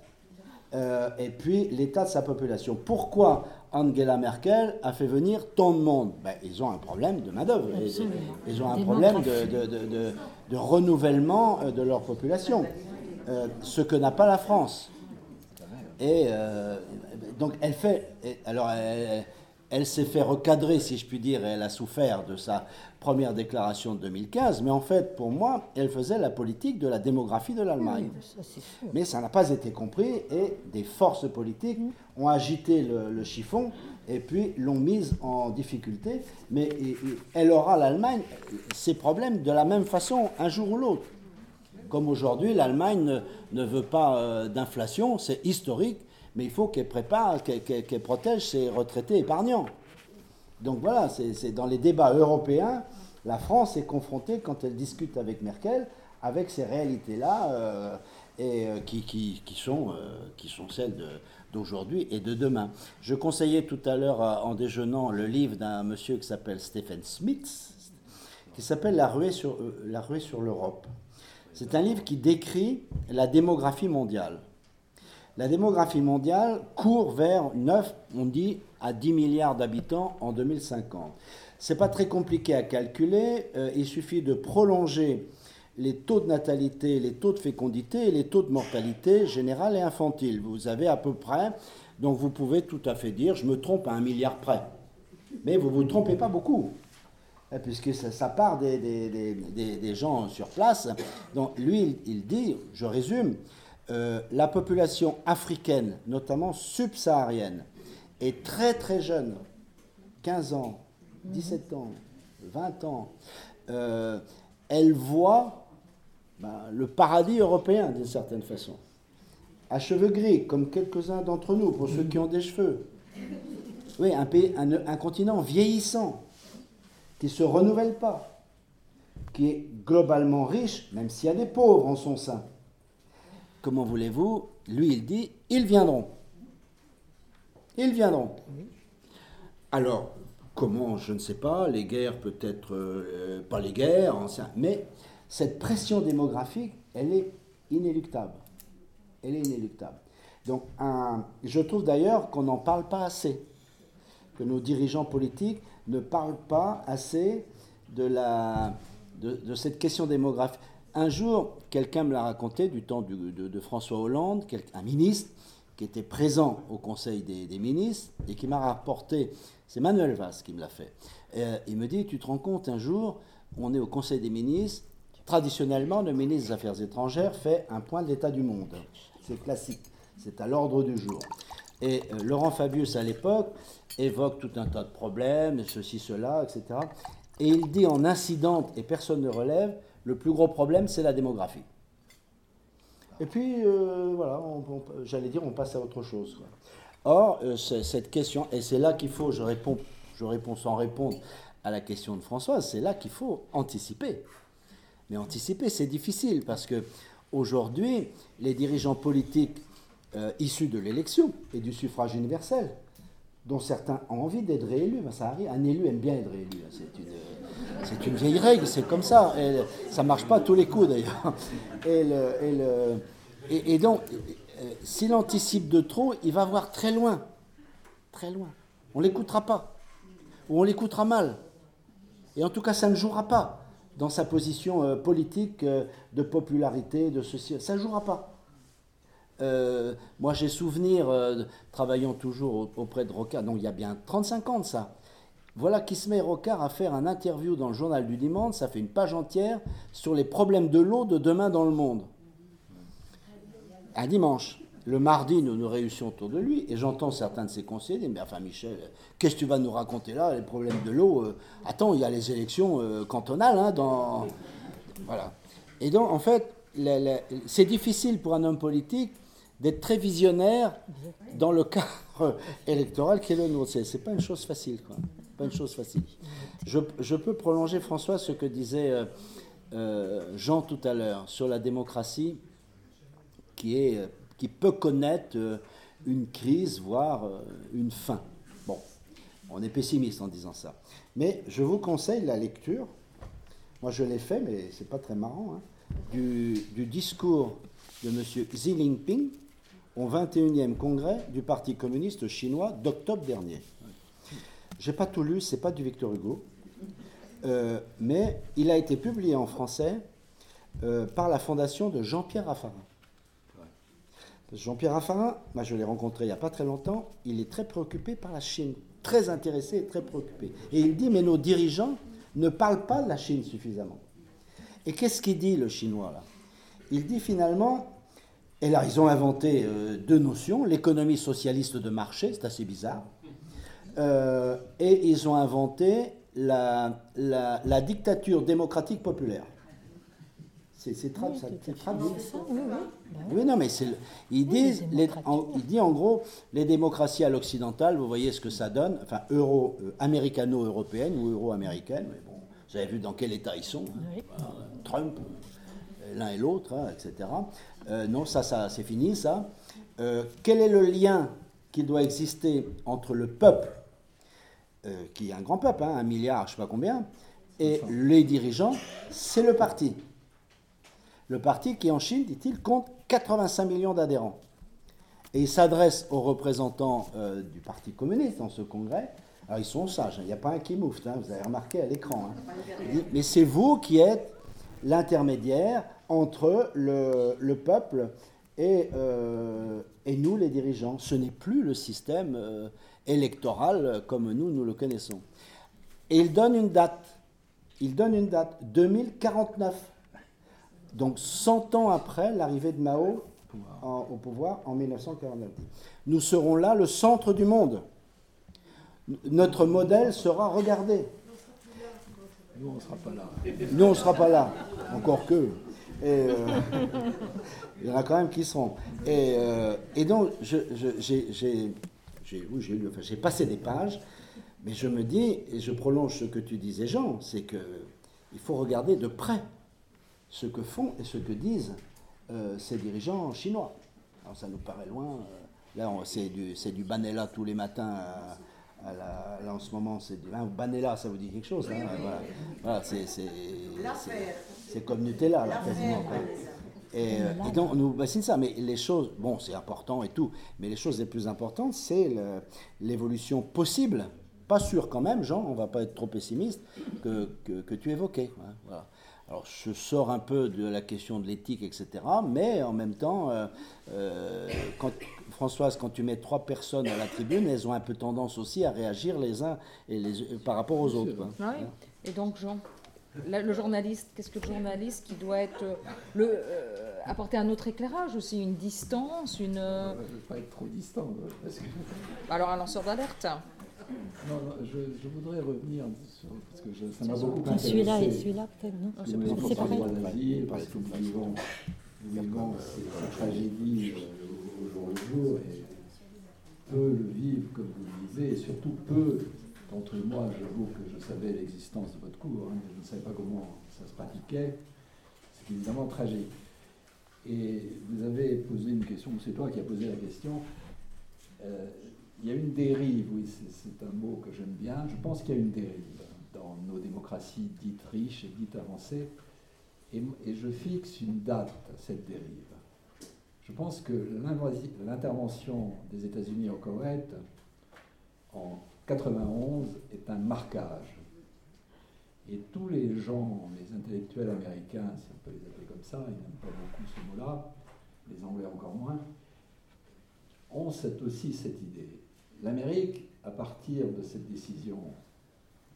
euh, et puis l'état de sa population. Pourquoi Angela Merkel a fait venir tant de monde ben, Ils ont un problème de main-d'œuvre. Ils, ont un problème de, de- de- de- de renouvellement euh, de leur population, euh, ce que n'a pas la France. Et euh, donc elle fait. Alors elle, elle s'est fait recadrer, si je puis dire, et elle a souffert de sa première déclaration de 2015. Mais en fait, pour moi, elle faisait la politique de la démographie de l'Allemagne. Oui. Mais ça n'a pas été compris et des forces politiques ont agité le, le chiffon et puis l'ont mise en difficulté. Mais et- et elle aura, l'Allemagne, ses problèmes de la même façon un jour ou l'autre. Comme aujourd'hui, l'Allemagne ne, ne veut pas euh, d'inflation, c'est historique, mais il faut qu'elle prépare, qu'elle protège ses retraités épargnants. Donc voilà, c'est dans les débats européens, la France est confrontée, quand elle discute avec Merkel, avec ces réalités-là, euh, et euh, euh, qui sont celles d'aujourd'hui et de demain. Je conseillais tout à l'heure, en déjeunant, le livre d'un monsieur qui s'appelle Stephen Smith, qui s'appelle La ruée sur, La ruée sur l'Europe. C'est un livre qui décrit la démographie mondiale. La démographie mondiale court vers 9, on dit, à 10 milliards d'habitants en 2050. C'est pas très compliqué à calculer. euh, il suffit de prolonger les taux de natalité, les taux de fécondité et les taux de mortalité générale et infantile. Vous avez à peu près, donc vous pouvez tout à fait dire, je me trompe à un milliard près. Mais vous ne vous trompez pas beaucoup. Euh, Puisque ça, part des, gens sur place. Donc lui, il dit, je résume, euh, la population africaine, notamment subsaharienne, est très très jeune, 15 ans, 17 ans, 20 ans. Euh, elle voit ben, le paradis européen d'une certaine façon. À cheveux gris, comme quelques-uns d'entre nous, pour ceux qui ont des cheveux. Oui, un, pays, un, un continent vieillissant, qui ne se renouvelle pas, qui est globalement riche, même s'il y a des pauvres en son sein. Comment voulez-vous Lui, il dit, ils viendront. Ils viendront. Alors, comment, je ne sais pas, les guerres peut-être, euh, pas les guerres, anciens, mais cette pression démographique, elle est inéluctable. Elle est inéluctable. Donc, je trouve d'ailleurs qu'on n'en parle pas assez, que nos dirigeants politiques ne parlent pas assez de cette question démographique. Un jour, quelqu'un me l'a raconté du temps de, François Hollande, un ministre qui était présent au Conseil des, ministres et qui m'a rapporté, c'est Manuel Valls qui me l'a fait. Euh, il me dit, tu te rends compte, un jour, on est au Conseil des ministres, traditionnellement, le ministre des Affaires étrangères fait un point de l'état du monde. C'est classique, c'est à l'ordre du jour. Et euh, Laurent Fabius, à l'époque, évoque tout un tas de problèmes, ceci, cela, etc. Et il dit en incidente, et personne ne relève, le plus gros problème, c'est la démographie. Et puis, euh, voilà, j'allais dire, on passe à autre chose. quoi. Or, euh, cette question, et c'est là qu'il faut, je réponds, je réponds sans répondre à la question de Françoise, c'est là qu'il faut anticiper. Mais anticiper, c'est difficile parce que aujourd'hui, les dirigeants politiques euh, issus de l'élection et du suffrage universel, dont certains ont envie d'être réélus, ben, ça arrive, un élu aime bien être réélu. hein, C'est une, vieille règle, c'est comme ça. Ça marche pas à tous les coups d'ailleurs. Et, donc, s'il anticipe de trop, il va voir très loin. Très loin. On l'écoutera pas. Ou on l'écoutera mal. Et en tout cas, ça ne jouera pas dans sa position euh, politique euh, de popularité, de ceci. Ça ne jouera pas. Euh, moi, j'ai souvenir, euh, travaillant toujours au- auprès de Rocard, donc il y a bien 35 ans de ça. Voilà qui se met Rocard à faire un interview dans le journal du dimanche, ça fait une page entière, sur les problèmes de l'eau de demain dans le monde. Un dimanche. Le mardi, nous nous réunissions autour de lui, et j'entends certains de ses conseillers dire Mais enfin, Michel, qu'est-ce que tu vas nous raconter là, les problèmes de l'eau euh, Attends, il y a les élections cantonales, hein, dans. Voilà. Et donc, en fait, c'est difficile pour un homme politique d'être très visionnaire dans le cadre [LAUGHS] électoral qui est le nôtre. C'est, pas une chose facile, quoi. Pas une chose facile. Je, peux prolonger, François, ce que disait euh, euh, Jean tout à l'heure sur la démocratie qui, est, euh, qui peut connaître une crise, voire une fin. Bon. On est pessimiste en disant ça. Mais je vous conseille la lecture. Moi, je l'ai fait, mais c'est pas très marrant. hein, du, du discours de M. Xi Jinping au 21e congrès du Parti communiste chinois d'octobre dernier. J'ai pas tout lu, c'est pas du Victor Hugo, Euh, mais il a été publié en français euh, par la fondation de Jean-Pierre Raffarin. Jean-Pierre Raffarin, moi je l'ai rencontré il n'y a pas très longtemps, il est très préoccupé par la Chine, très intéressé et très préoccupé. Et il dit, mais nos dirigeants ne parlent pas de la Chine suffisamment. Et qu'est-ce qu'il dit le chinois là? Il dit finalement, et là ils ont inventé euh, deux notions, l'économie socialiste de marché, c'est assez bizarre, euh, et ils ont inventé la, la- la dictature démocratique populaire. C'est ça-. Ça, oui, oui. Non, mais c'est ils disent, les les- démocraties, en- ouais. il dit en gros, les démocraties à l'occidental, vous voyez ce que ça donne, enfin euro, euh, américano-européenne ou euro-américaine, mais bon, vous avez vu dans quel état ils sont, hein. Trump, l'un et l'autre, hein, etc. Euh, non, ça, ça c'est fini, ça. Euh, quel est le lien qui doit exister entre le peuple, euh, qui est un grand peuple, hein, un milliard, je ne sais pas combien, et les dirigeants? C'est le parti. Le parti qui, en Chine, dit-il, compte 85 millions d'adhérents. Et il s'adresse aux représentants euh, du Parti communiste dans ce congrès. Alors, ils sont sages, hein, il n'y a pas un qui moufte, hein, vous avez remarqué à l'écran. hein. Mais c'est vous qui êtes l'intermédiaire entre le, le peuple et, euh, et nous, les dirigeants. Ce n'est plus le système euh, électoral comme nous, nous le connaissons. Et il donne une date. Il donne une date, 2049. Donc 100 ans après l'arrivée de Mao en- au pouvoir en 1949. Nous serons là le centre du monde. Notre modèle sera regardé. Nous, on ne sera pas là. Nous, on ne sera pas là, encore que. Euh, [LAUGHS] il y en a quand même qui seront. Et, euh, et donc, j'ai oui, enfin, passé des pages, mais je me dis, et je prolonge ce que tu disais, Jean, c'est que il faut regarder de près ce que font et ce que disent euh, ces dirigeants chinois. Alors, ça nous paraît loin. euh, là, c'est du, c'est du Banella tous les matins. à- à la- là, en ce moment, c'est du. hein, Banella, ça vous dit quelque chose hein, Voilà, Voilà, c'est- c'est- comme Nutella, là, quasiment. quoi. Et, euh, et donc, on nous bassine ça. Mais les choses, bon, c'est important et tout, mais les choses les plus importantes, c'est l'évolution possible, pas sûr quand même, Jean, on va pas être trop pessimiste, que, que, que tu évoquais. hein, voilà. Alors, je sors un peu de la question de l'éthique, etc., mais en même temps, euh, euh, quand, Françoise, quand tu mets trois personnes à la tribune, elles ont un peu tendance aussi à réagir les uns et les, par rapport aux autres. quoi. Ah oui. Et donc, Jean, là, le journaliste, qu'est-ce que le journaliste qui doit être euh, le euh, apporter un autre éclairage aussi, une distance, une euh, Je ne veux pas être trop distant. Parce que, alors un lanceur d'alerte. non, non, je, je voudrais revenir sur. Parce que je- ça m'a beaucoup Ah, intéressé. Celui-là et celui-là, peut-être, non Parce c'est c'est parle pareil. d'asile, parce que nous vivons, nous vivons ces, ces tragédies euh, au jour le jour, et peu le vivent, comme vous le disiez, et surtout peu d'entre moi, j'avoue que je savais l'existence de votre cours, hein, mais je ne savais pas comment ça se pratiquait. C'est évidemment tragique. Et vous avez posé une question, c'est toi qui as posé la question. Euh, il y a une dérive, oui, c'est- un mot que j'aime bien. Je pense qu'il y a une dérive dans nos démocraties dites riches et dites avancées. Et, je fixe une date à cette dérive. Je pense que l'intervention des États-Unis au Koweït en 91 est un marquage. Et tous les gens, les intellectuels américains, si on peut les appeler comme ça, ils n'aiment pas beaucoup ce mot-là, les Anglais encore moins, ont cette- aussi cette idée. L'Amérique, à partir de cette décision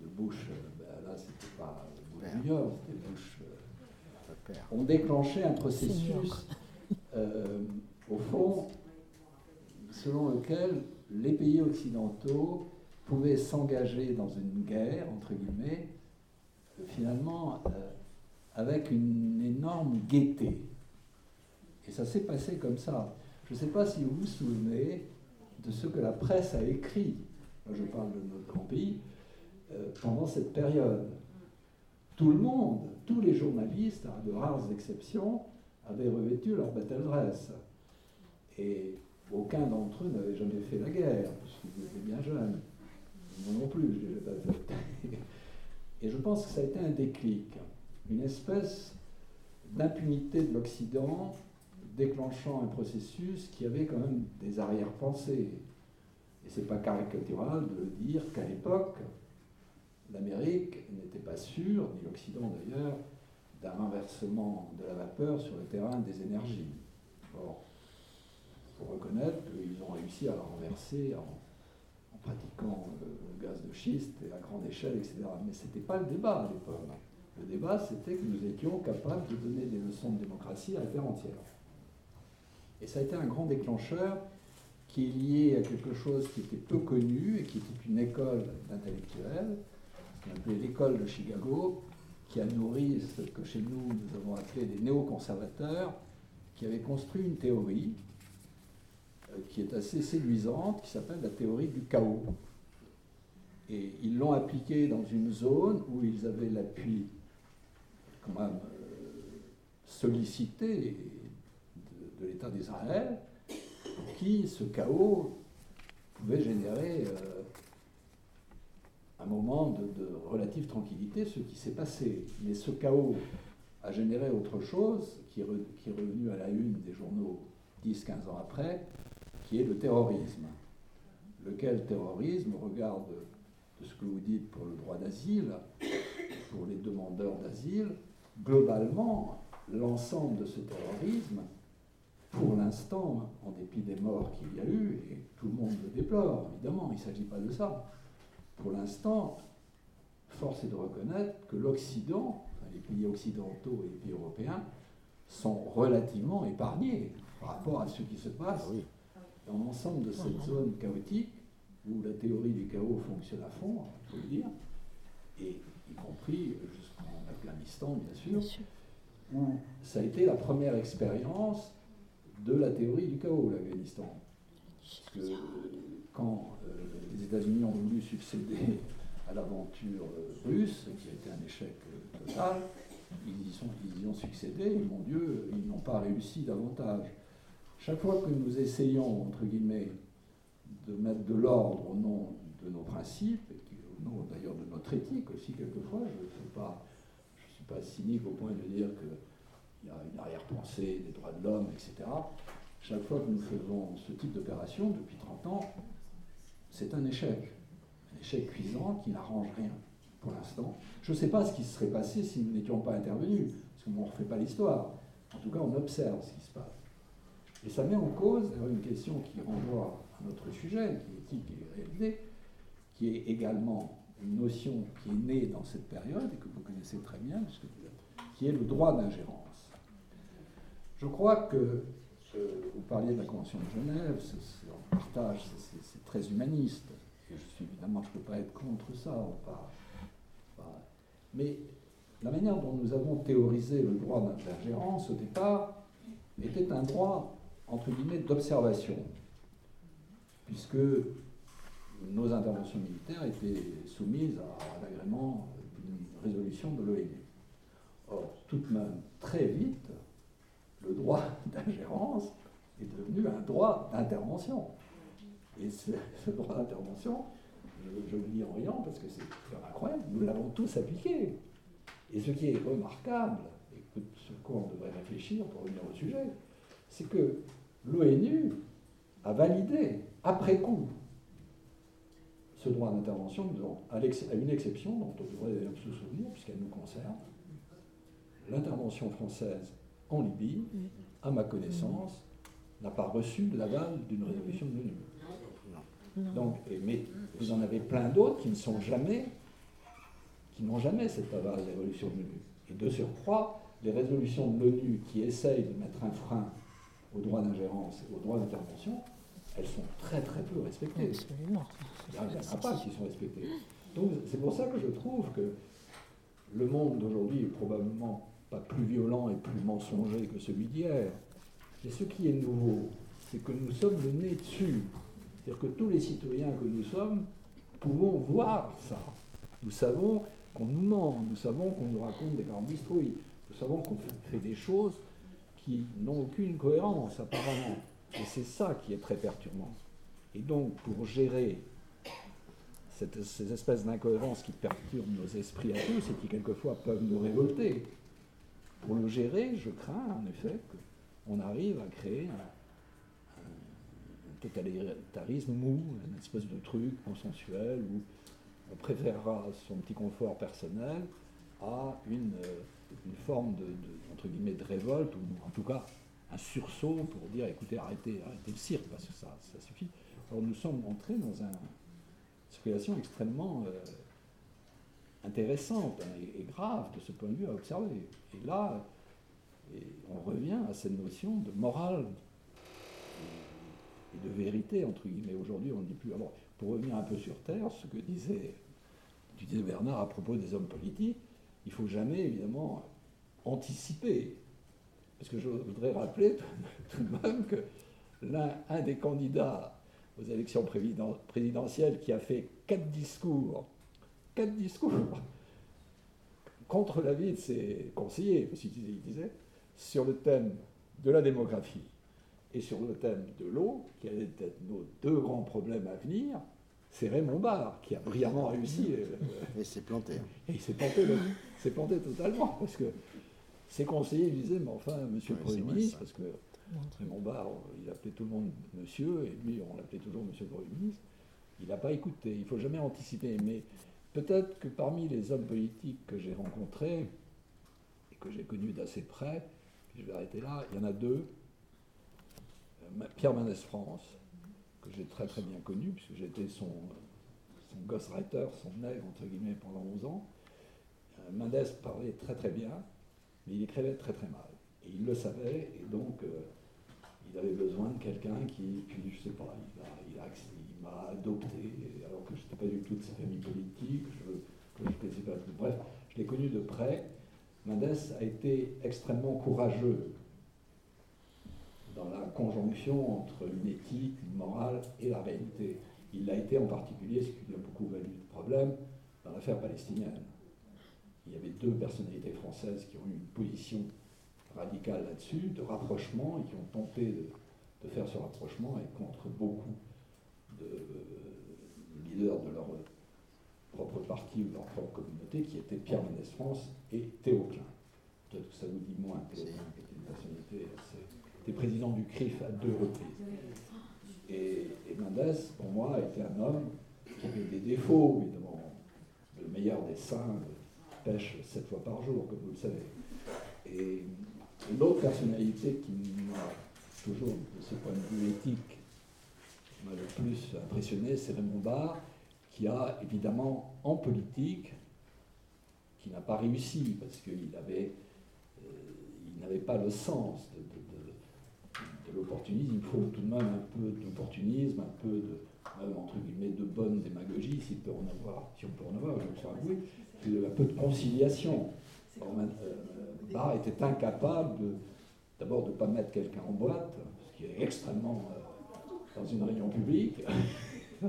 de Bush, euh, ben là c'était pas Bush. Junior, c'était Bush, euh, ont déclenché un processus, [LAUGHS] euh, au fond, selon lequel les pays occidentaux pouvaient s'engager dans une guerre, entre guillemets, finalement, euh, avec une énorme gaieté. Et ça s'est passé comme ça. Je ne sais pas si vous vous souvenez de ce que la presse a écrit, je parle de notre grand pays, euh, pendant cette période. Tout le monde, tous les journalistes, à de rares exceptions, avaient revêtu leur battle dress. Et aucun d'entre eux n'avait jamais fait la guerre, puisqu'ils étaient bien jeunes. Moi non plus, je ne l'ai pas fait. Et je pense que ça a été un déclic, une espèce d'impunité de l'Occident déclenchant un processus qui avait quand même des arrière-pensées. Et ce n'est pas caricatural de dire qu'à l'époque, l'Amérique n'était pas sûre, ni l'Occident d'ailleurs, d'un renversement de la vapeur sur le terrain des énergies. Or, il faut reconnaître qu'ils ont réussi à la renverser en, pratiquant le, gaz de schiste et à grande échelle, etc. Mais ce n'était pas le débat à l'époque. Le débat, c'était que nous étions capables de donner des leçons de démocratie à la terre entière. Et ça a été un grand déclencheur qui est lié à quelque chose qui était peu connu et qui était une école d'intellectuels, qu'on appelait l'école de Chicago, qui a nourri ce que chez nous nous avons appelé des néoconservateurs, qui avaient construit une théorie euh, qui est assez séduisante, qui s'appelle la théorie du chaos. Et ils l'ont appliquée dans une zone où ils avaient l'appui quand même euh, sollicité de, l'État d'Israël, qui, ce chaos, pouvait générer euh, un moment de, relative tranquillité, ce qui s'est passé. Mais ce chaos a généré autre chose, qui est revenu à la une des journaux 10-15 ans après, qui est le terrorisme. Lequel terrorisme regarde de ce que vous dites pour le droit d'asile, pour les demandeurs d'asile, globalement, l'ensemble de ce terrorisme, pour l'instant, en dépit des morts qu'il y a eu, et tout le monde le déplore, évidemment, il ne s'agit pas de ça, pour l'instant, force est de reconnaître que l'Occident, les pays occidentaux et les pays européens, sont relativement épargnés par rapport à ce qui se passe ah dans l'ensemble de cette zone chaotique où la théorie du chaos fonctionne à fond, il faut le dire, et y compris jusqu'en Afghanistan, bien sûr, où ça a été la première expérience de la théorie du chaos, l'Afghanistan. Parce que quand euh, les États-Unis ont voulu succéder à l'aventure euh, russe, qui a été un échec euh, total, ils y, sont, ils y ont succédé, et mon Dieu, ils n'ont pas réussi davantage. Chaque fois que nous essayons, entre guillemets, de mettre de l'ordre au nom de nos principes, et au nom d'ailleurs de notre éthique aussi quelquefois, je ne suis, pas, cynique au point de dire qu'il y a une arrière-pensée des droits de l'homme, etc. Chaque fois que nous faisons ce type d'opération, depuis 30 ans, c'est un échec. Un échec cuisant qui n'arrange rien pour l'instant. Je ne sais pas ce qui se serait passé si nous n'étions pas intervenus, parce qu'on ne refait pas l'histoire. En tout cas, on observe ce qui se passe. Et ça met en cause une question qui renvoie à notre sujet, qui est éthique et réalité, qui est également une notion qui est née dans cette période et que vous connaissez très bien, qui est le droit d'ingérence. Je crois que vous parliez de la Convention de Genève, en partage, c'est, très humaniste. Et je ne peux pas être contre ça. mais la manière dont nous avons théorisé le droit d'ingérence au départ était un droit, entre guillemets, d'observation, puisque nos interventions militaires étaient soumises à l'agrément d'une résolution de l'ONU. Or, tout de même, très vite, le droit [LAUGHS] d'ingérence est devenu un droit d'intervention. Et ce, droit d'intervention, je, le dis en riant parce que c'est incroyable, nous l'avons tous appliqué. Et ce qui est remarquable, et sur quoi on devrait réfléchir pour revenir au sujet, c'est que l'ONU a validé, après coup, ce droit d'intervention, à une exception dont on devrait se souvenir, puisqu'elle nous concerne, l'intervention française en Libye, à ma connaissance, n'a pas reçu l'aval d'une résolution de l'ONU. Donc, mais vous en avez plein d'autres qui ne sont jamais, qui n'ont jamais cet aval de la résolution de l'ONU. Et de surcroît, les résolutions de l'ONU qui essayent de mettre un frein au droit d'ingérence et au droit d'intervention, elles sont très très peu respectées. Il n'y en a pas qui sont respectées. Donc c'est pour ça que je trouve que le monde d'aujourd'hui est probablement pas plus violent et plus mensonger que celui d'hier. Mais ce qui est nouveau, c'est que nous sommes le nez dessus. C'est-à-dire que tous les citoyens que nous sommes pouvons voir ça. Nous savons qu'on nous ment, nous savons qu'on nous raconte des grandes bistrouilles, nous savons qu'on fait des choses n'ont aucune cohérence apparemment. Et c'est ça qui est très perturbant. Et donc, pour gérer ces espèces d'incohérences qui perturbent nos esprits à tous et qui quelquefois peuvent nous révolter. Pour le gérer, je crains en effet qu'on arrive à créer un, un totalitarisme mou, une espèce de truc consensuel où on préférera son petit confort personnel à une, euh, une forme de, entre guillemets, de révolte, ou en tout cas un sursaut pour dire écoutez, arrêtez, arrêtez le cirque, parce que ça, ça suffit. Alors nous sommes entrés dans un, une situation extrêmement euh, intéressante hein, et, grave de ce point de vue à observer. Et là, et on revient à cette notion de morale et, de vérité, entre guillemets. Aujourd'hui, on ne dit plus. Alors, pour revenir un peu sur Terre, ce que disait, tu disais Bernard à propos des hommes politiques, il ne faut jamais, évidemment, anticiper. Parce que je voudrais rappeler tout de même que l'un un des candidats aux élections présidentielles qui a fait quatre discours, quatre discours contre l'avis de ses conseillers, parce qu'il disait, il disait, sur le thème de la démographie et sur le thème de l'eau, qui allaient être nos deux grands problèmes à venir, c'est Raymond Barre qui a brillamment réussi. et il s'est planté. Et il s'est planté, s'est planté totalement, parce que ses conseillers disaient, mais enfin, monsieur Oui, le Premier c'est ministre, parce que Raymond Barre, il appelait tout le monde monsieur, et lui, on l'appelait toujours monsieur le Premier ministre, il n'a pas écouté. Il ne faut jamais anticiper. Mais peut-être que parmi les hommes politiques que j'ai rencontrés, et que j'ai connus d'assez près, je vais arrêter là, il y en a deux. Euh, Pierre Mendès France, que j'ai très très bien connu, puisque j'étais son, son ghostwriter, son nègre, entre guillemets, pendant 11 ans. Mendès parlait très très bien, mais il écrivait très très mal. Et il le savait, et donc euh, il avait besoin de quelqu'un qui, puis je sais pas, il m'a il adopté, alors que je n'étais pas du tout de sa famille politique, je, que je connaissais pas. Bref, je l'ai connu de près. Mendès a été extrêmement courageux dans la conjonction entre une éthique, une morale et la réalité. Il l'a été en particulier, ce qui lui a beaucoup valu de problème, dans l'affaire palestinienne. Il y avait deux personnalités françaises qui ont eu une position radicale là-dessus, de rapprochement, et qui ont tenté de, de faire ce rapprochement, et contre beaucoup de euh, leaders de leur propre parti ou de leur propre communauté, qui étaient Pierre Mendès France et Théo Klein. Peut-être que ça vous dit moins, Théo Klein, qui était une personnalité assez était président du CRIF à deux reprises. Et, et Mendes, pour moi, était un homme qui avait des défauts, évidemment. Le meilleur des saints pêche sept fois par jour, comme vous le savez. Et, l'autre personnalité qui m'a toujours, de ce point de vue éthique, m'a le plus impressionné, c'est Raymond Barre, qui a évidemment en politique, qui n'a pas réussi parce qu'il euh, n'avait pas le sens de, l'opportunisme. Il faut tout de même un peu d'opportunisme, un peu de, entre guillemets, de bonne démagogie, s'il peut en avoir, si on peut en avoir, je me suis avoué, puis un peu de conciliation. Alors, euh, Barre était incapable d'abord de ne pas mettre quelqu'un en boîte, ce qui est extrêmement euh, dans une réunion publique, [LAUGHS]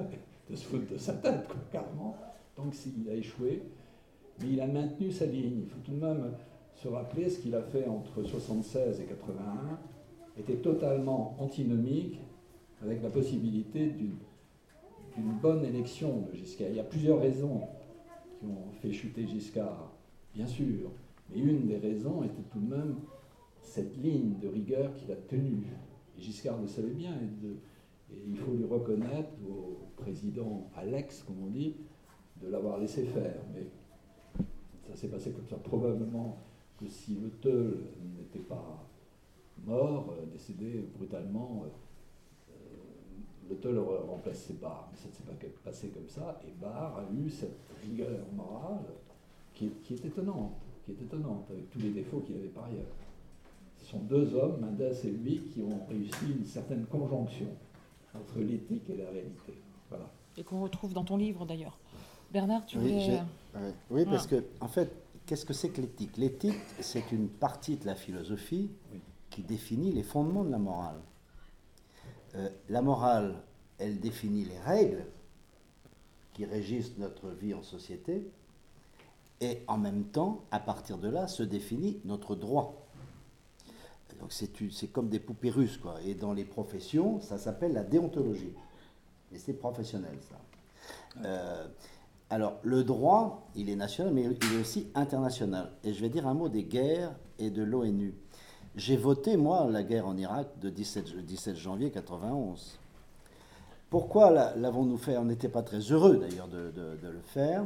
de se foutre de sa tête, carrément. Donc il a échoué, mais il a maintenu sa ligne. Il faut tout de même se rappeler ce qu'il a fait entre 76 et 81 était totalement antinomique avec la possibilité d'une, d'une bonne élection de Giscard. Il y a plusieurs raisons qui ont fait chuter Giscard, bien sûr, mais une des raisons était tout de même cette ligne de rigueur qu'il a tenue. Et Giscard le savait bien, et, et il faut lui reconnaître au président Alex, comme on dit, de l'avoir laissé faire. Mais ça s'est passé comme ça. Probablement que si le Teul n'était pas mort, euh, décédé brutalement, euh, le Teul aurait remplacé Barre. Mais ça ne s'est pas passé comme ça. Et Barre a eu cette rigueur morale qui, qui est étonnante, qui est étonnante, avec tous les défauts qu'il avait par ailleurs. Ce sont deux hommes, Mendes et lui, qui ont réussi une certaine conjonction entre l'éthique et la réalité. Voilà. Et qu'on retrouve dans ton livre d'ailleurs. Bernard, tu Oui, voulais... Oui, parce Voilà. que, en fait, qu'est-ce que c'est que l'éthique? L'éthique, c'est une partie de la philosophie Oui. qui définit les fondements de la morale. Euh, la morale, elle définit les règles qui régissent notre vie en société, et en même temps, à partir de là, se définit notre droit. Donc c'est comme des poupées russes, quoi. Et dans les professions, ça s'appelle la déontologie. Et c'est professionnel, ça. Euh, alors, le droit, il est national, mais il est aussi international. Et je vais dire un mot des guerres et de l'ONU. J'ai voté, moi, la guerre en Irak de 17, 17 janvier 91. Pourquoi l'avons-nous fait? On n'était pas très heureux, d'ailleurs, de, le faire.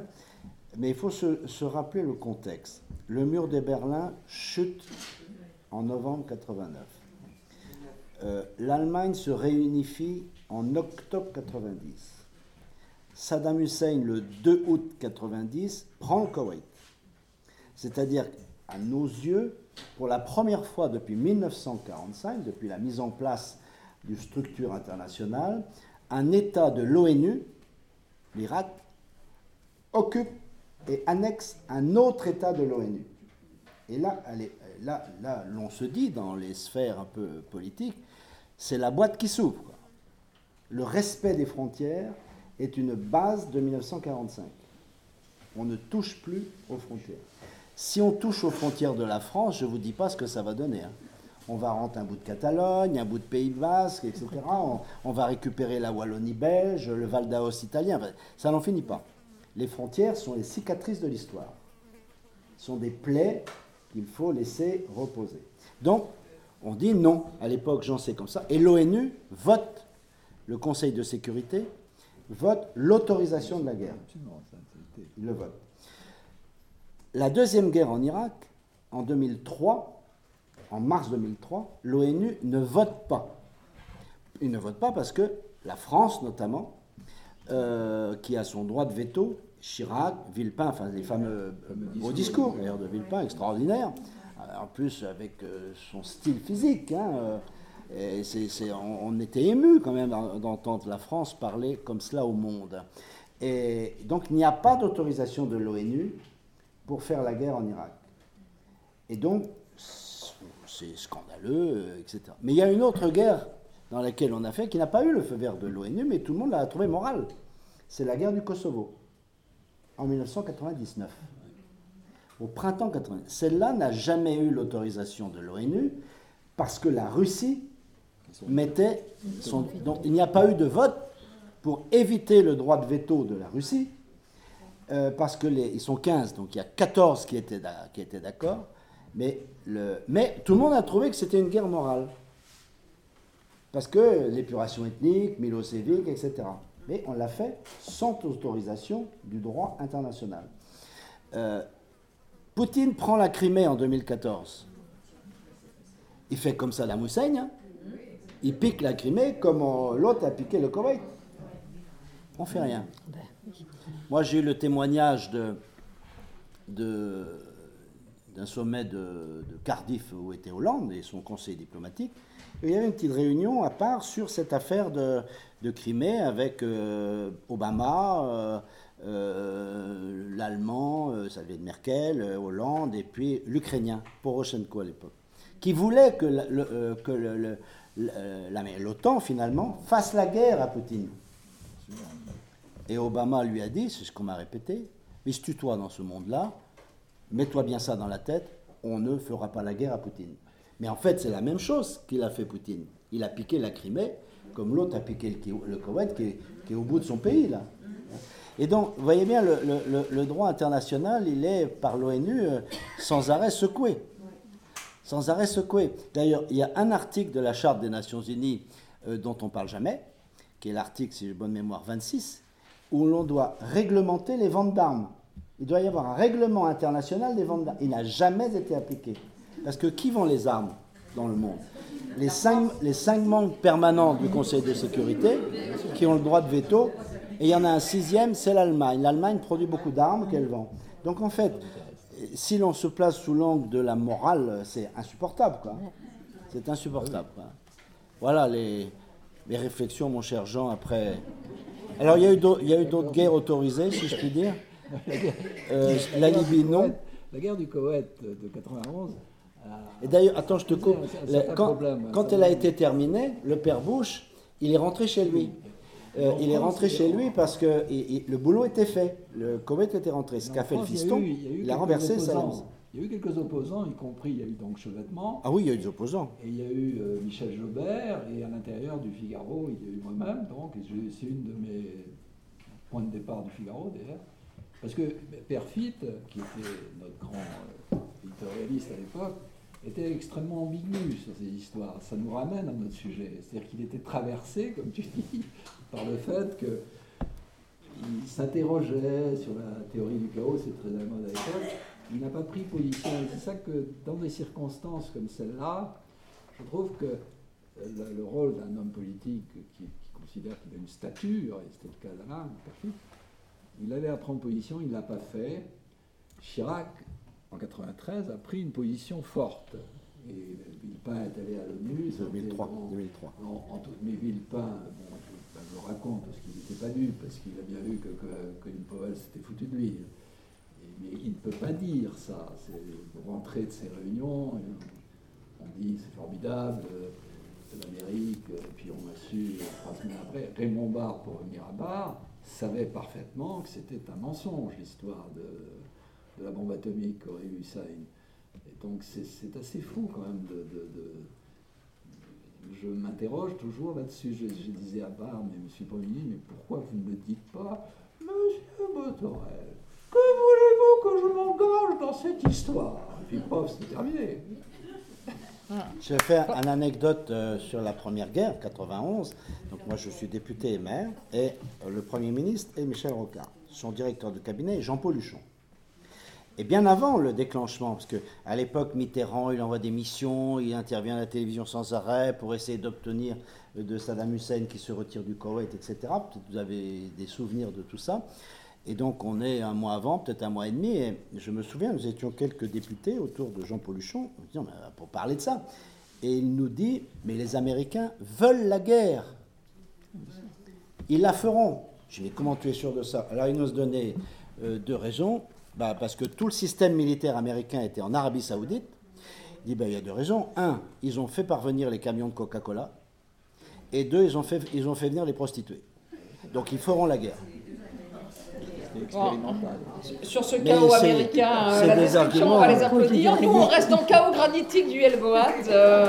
Mais il faut se, se, rappeler le contexte. Le mur de Berlin chute en novembre 89. Euh, L'Allemagne se réunifie en octobre 90. Saddam Hussein, le 2 août 90, prend le Koweït. C'est-à-dire, à nos yeux, pour la première fois depuis 1945, depuis la mise en place d'une structure internationale, un État de l'ONU, l'Irak, occupe et annexe un autre État de l'ONU. Et là, là, là l'on se dit dans les sphères un peu politiques, c'est la boîte qui s'ouvre. Le respect des frontières est une base de 1945. On ne touche plus aux frontières. Si on touche aux frontières de la France, je ne vous dis pas ce que ça va donner. Hein. On va rentrer un bout de Catalogne, un bout de Pays Basque, etc. On, va récupérer la Wallonie belge, le Val d'Aos italien. ça n'en finit pas. Les frontières sont les cicatrices de l'histoire. Ce sont des plaies qu'il faut laisser reposer. Donc, on dit non. À l'époque, j'en sais comme ça. Et l'ONU vote, le Conseil de sécurité vote l'autorisation de la guerre. Il le vote. La deuxième guerre en Irak, en 2003, en mars 2003, l'ONU ne vote pas. Il ne vote pas parce que la France, notamment, euh, qui a son droit de veto, Chirac, Villepin, enfin les fameux beaux discours d'ailleurs de Villepin, extraordinaire, euh, en plus avec euh, son style physique. Hein, et on, était ému quand même d'entendre la France parler comme cela au monde. Et donc il n'y a pas d'autorisation de l'ONU pour faire la guerre en Irak. Et donc c'est scandaleux, etc. Mais il y a une autre guerre dans laquelle on a fait qui n'a pas eu le feu vert de l'ONU, mais tout le monde l'a trouvé morale. C'est la guerre du Kosovo en 1999. Au printemps 80. Celle-là n'a jamais eu l'autorisation de l'ONU parce que la Russie mettait son... Donc il n'y a pas eu de vote pour éviter le droit de veto de la Russie, euh, parce que sont 15, donc il y a 14 qui étaient, qui étaient d'accord, mais, le, mais tout le monde a trouvé que c'était une guerre morale. Parce que l'épuration ethnique, Milosevic, etc. Mais on l'a fait sans autorisation du droit international. Euh, Poutine prend la Crimée en 2014. Il fait comme ça la Hussein. Hein il pique la Crimée comme l'autre a piqué le Koweït. On fait rien. Moi, j'ai eu le témoignage d'un sommet de, Cardiff où était Hollande et son conseil diplomatique. il y avait une petite réunion à part sur cette affaire de, Crimée avec euh, Obama, euh, euh, l'Allemand, ça Merkel, Hollande, et puis l'Ukrainien, Poroshenko à l'époque, qui voulait que, l'OTAN finalement fasse la guerre à Poutine. Et Obama lui a dit, c'est ce qu'on m'a répété, mais toi dans ce monde-là, mets-toi bien ça dans la tête, on ne fera pas la guerre à Poutine. Mais en fait, c'est la même chose qu'il a fait Poutine. Il a piqué la Crimée, comme l'autre a piqué le, Koweït, qui est, au bout de son pays, là. Et donc, vous voyez bien, le, droit international, il est, par l'ONU, euh, sans arrêt secoué sans arrêt secoué. D'ailleurs, il y a un article de la Charte des Nations Unies euh, dont on parle jamais, qui est l'article, si j'ai bonne mémoire, 26, où l'on doit réglementer les ventes d'armes. Il doit y avoir un règlement international des ventes d'armes. Il n'a jamais été appliqué. Parce que qui vend les armes dans le monde? Les cinq, les membres permanents du Conseil de sécurité qui ont le droit de veto, et il y en a un sixième, c'est l'Allemagne. L'Allemagne produit beaucoup d'armes qu'elle vend. Donc en fait, si l'on se place sous l'angle de la morale, c'est insupportable, quoi. C'est insupportable, Voilà les, réflexions, mon cher Jean, après. Alors, il y a eu d'autres guerres autorisées, si je puis dire. Euh, la Libye, non. La guerre du Koweït de 91. Et d'ailleurs, attends, je te coupe. Quand, quand elle a été terminée, le père Bush, il est rentré chez lui. Euh, il est rentré chez lui parce que le boulot était fait. Le Koweït était rentré. Ce qu'a fait le fiston, il, a, renversé ça. Il y a eu quelques opposants, y compris, il y a eu donc Chevètement. Ah oui, il y a eu des opposants. Et il y a eu euh, Michel Jobert, et à l'intérieur du Figaro, il y a eu moi-même, donc c'est une de mes point de départ du Figaro d'ailleurs. Parce que Perfit, qui était notre grand euh, éditorialiste à l'époque, était extrêmement ambigu sur ces histoires. Ça nous ramène à notre sujet. C'est-à-dire qu'il était traversé, comme tu dis, [LAUGHS] par le fait qu'il s'interrogeait sur la théorie du chaos, c'est très à la mode à l'époque. Il n'a pas pris position. Et c'est ça que, dans des circonstances comme celle-là, je trouve que le, le rôle d'un homme politique qui, qui considère qu'il a une stature, et c'était le cas d'Alain, il allait à prendre position, il ne l'a pas fait. Chirac, en 93, a pris une position forte. Et Villepin est allé à l'ONU. ça a été 2003. en- 2003. en- mais Villepin, bon, je, ben, je le raconte parce qu'il n'était pas nu, parce qu'il a bien vu que, que, que Colin Powell s'était foutu de lui. Mais il ne peut pas dire ça. C'est rentrer de ces réunions, et on dit c'est formidable, euh, c'est l'Amérique, et puis on a su euh, trois semaines après. Raymond Barre, pour revenir à Barre, savait parfaitement que c'était un mensonge l'histoire de, la bombe atomique qu'aurait eu Hussein. Et donc c'est assez fou quand même de- je m'interroge toujours là-dessus. Je, disais à Barre, mais monsieur ministre, mais pourquoi vous ne le dites pas? Monsieur Botorel, que voulez-vous que je m'engage dans cette histoire? Et puis, pof, c'est terminé. Je vais faire une anecdote euh, sur la Première Guerre, 91. Donc moi, je suis député et maire, et euh, le Premier ministre est Michel Rocard. Son directeur de cabinet est Jean-Paul Huchon. Et bien avant le déclenchement, parce qu'à l'époque, Mitterrand, il envoie des missions, il intervient à la télévision sans arrêt pour essayer d'obtenir euh, de Saddam Hussein qui se retire du Koweït, etc. Vous avez des souvenirs de tout ça. Et donc on est un mois avant, peut-être un mois et demi, et je me souviens, nous étions quelques députés autour de disions, Mais, pour parler de ça. Et il nous dit, mais les Américains veulent la guerre. Ils la feront. Je dis, comment tu es sûr de ça? Alors il nous donnait euh, deux raisons. Bah, parce que tout le système militaire américain était en Arabie Saoudite. Il dit, bah, il y a deux raisons. Un, ils ont fait parvenir les camions de Coca-Cola. Et deux, ils ont, fait, ils ont fait venir les prostituées. Donc ils feront la guerre. Sur ce chaos américain, euh, la des description, on va les applaudir. Nous, on reste dans le chaos granitique du Helgoat, euh,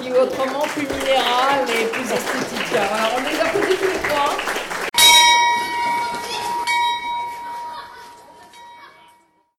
qui est autrement plus minéral et plus esthétique. Alors, on les applaudit tous les trois.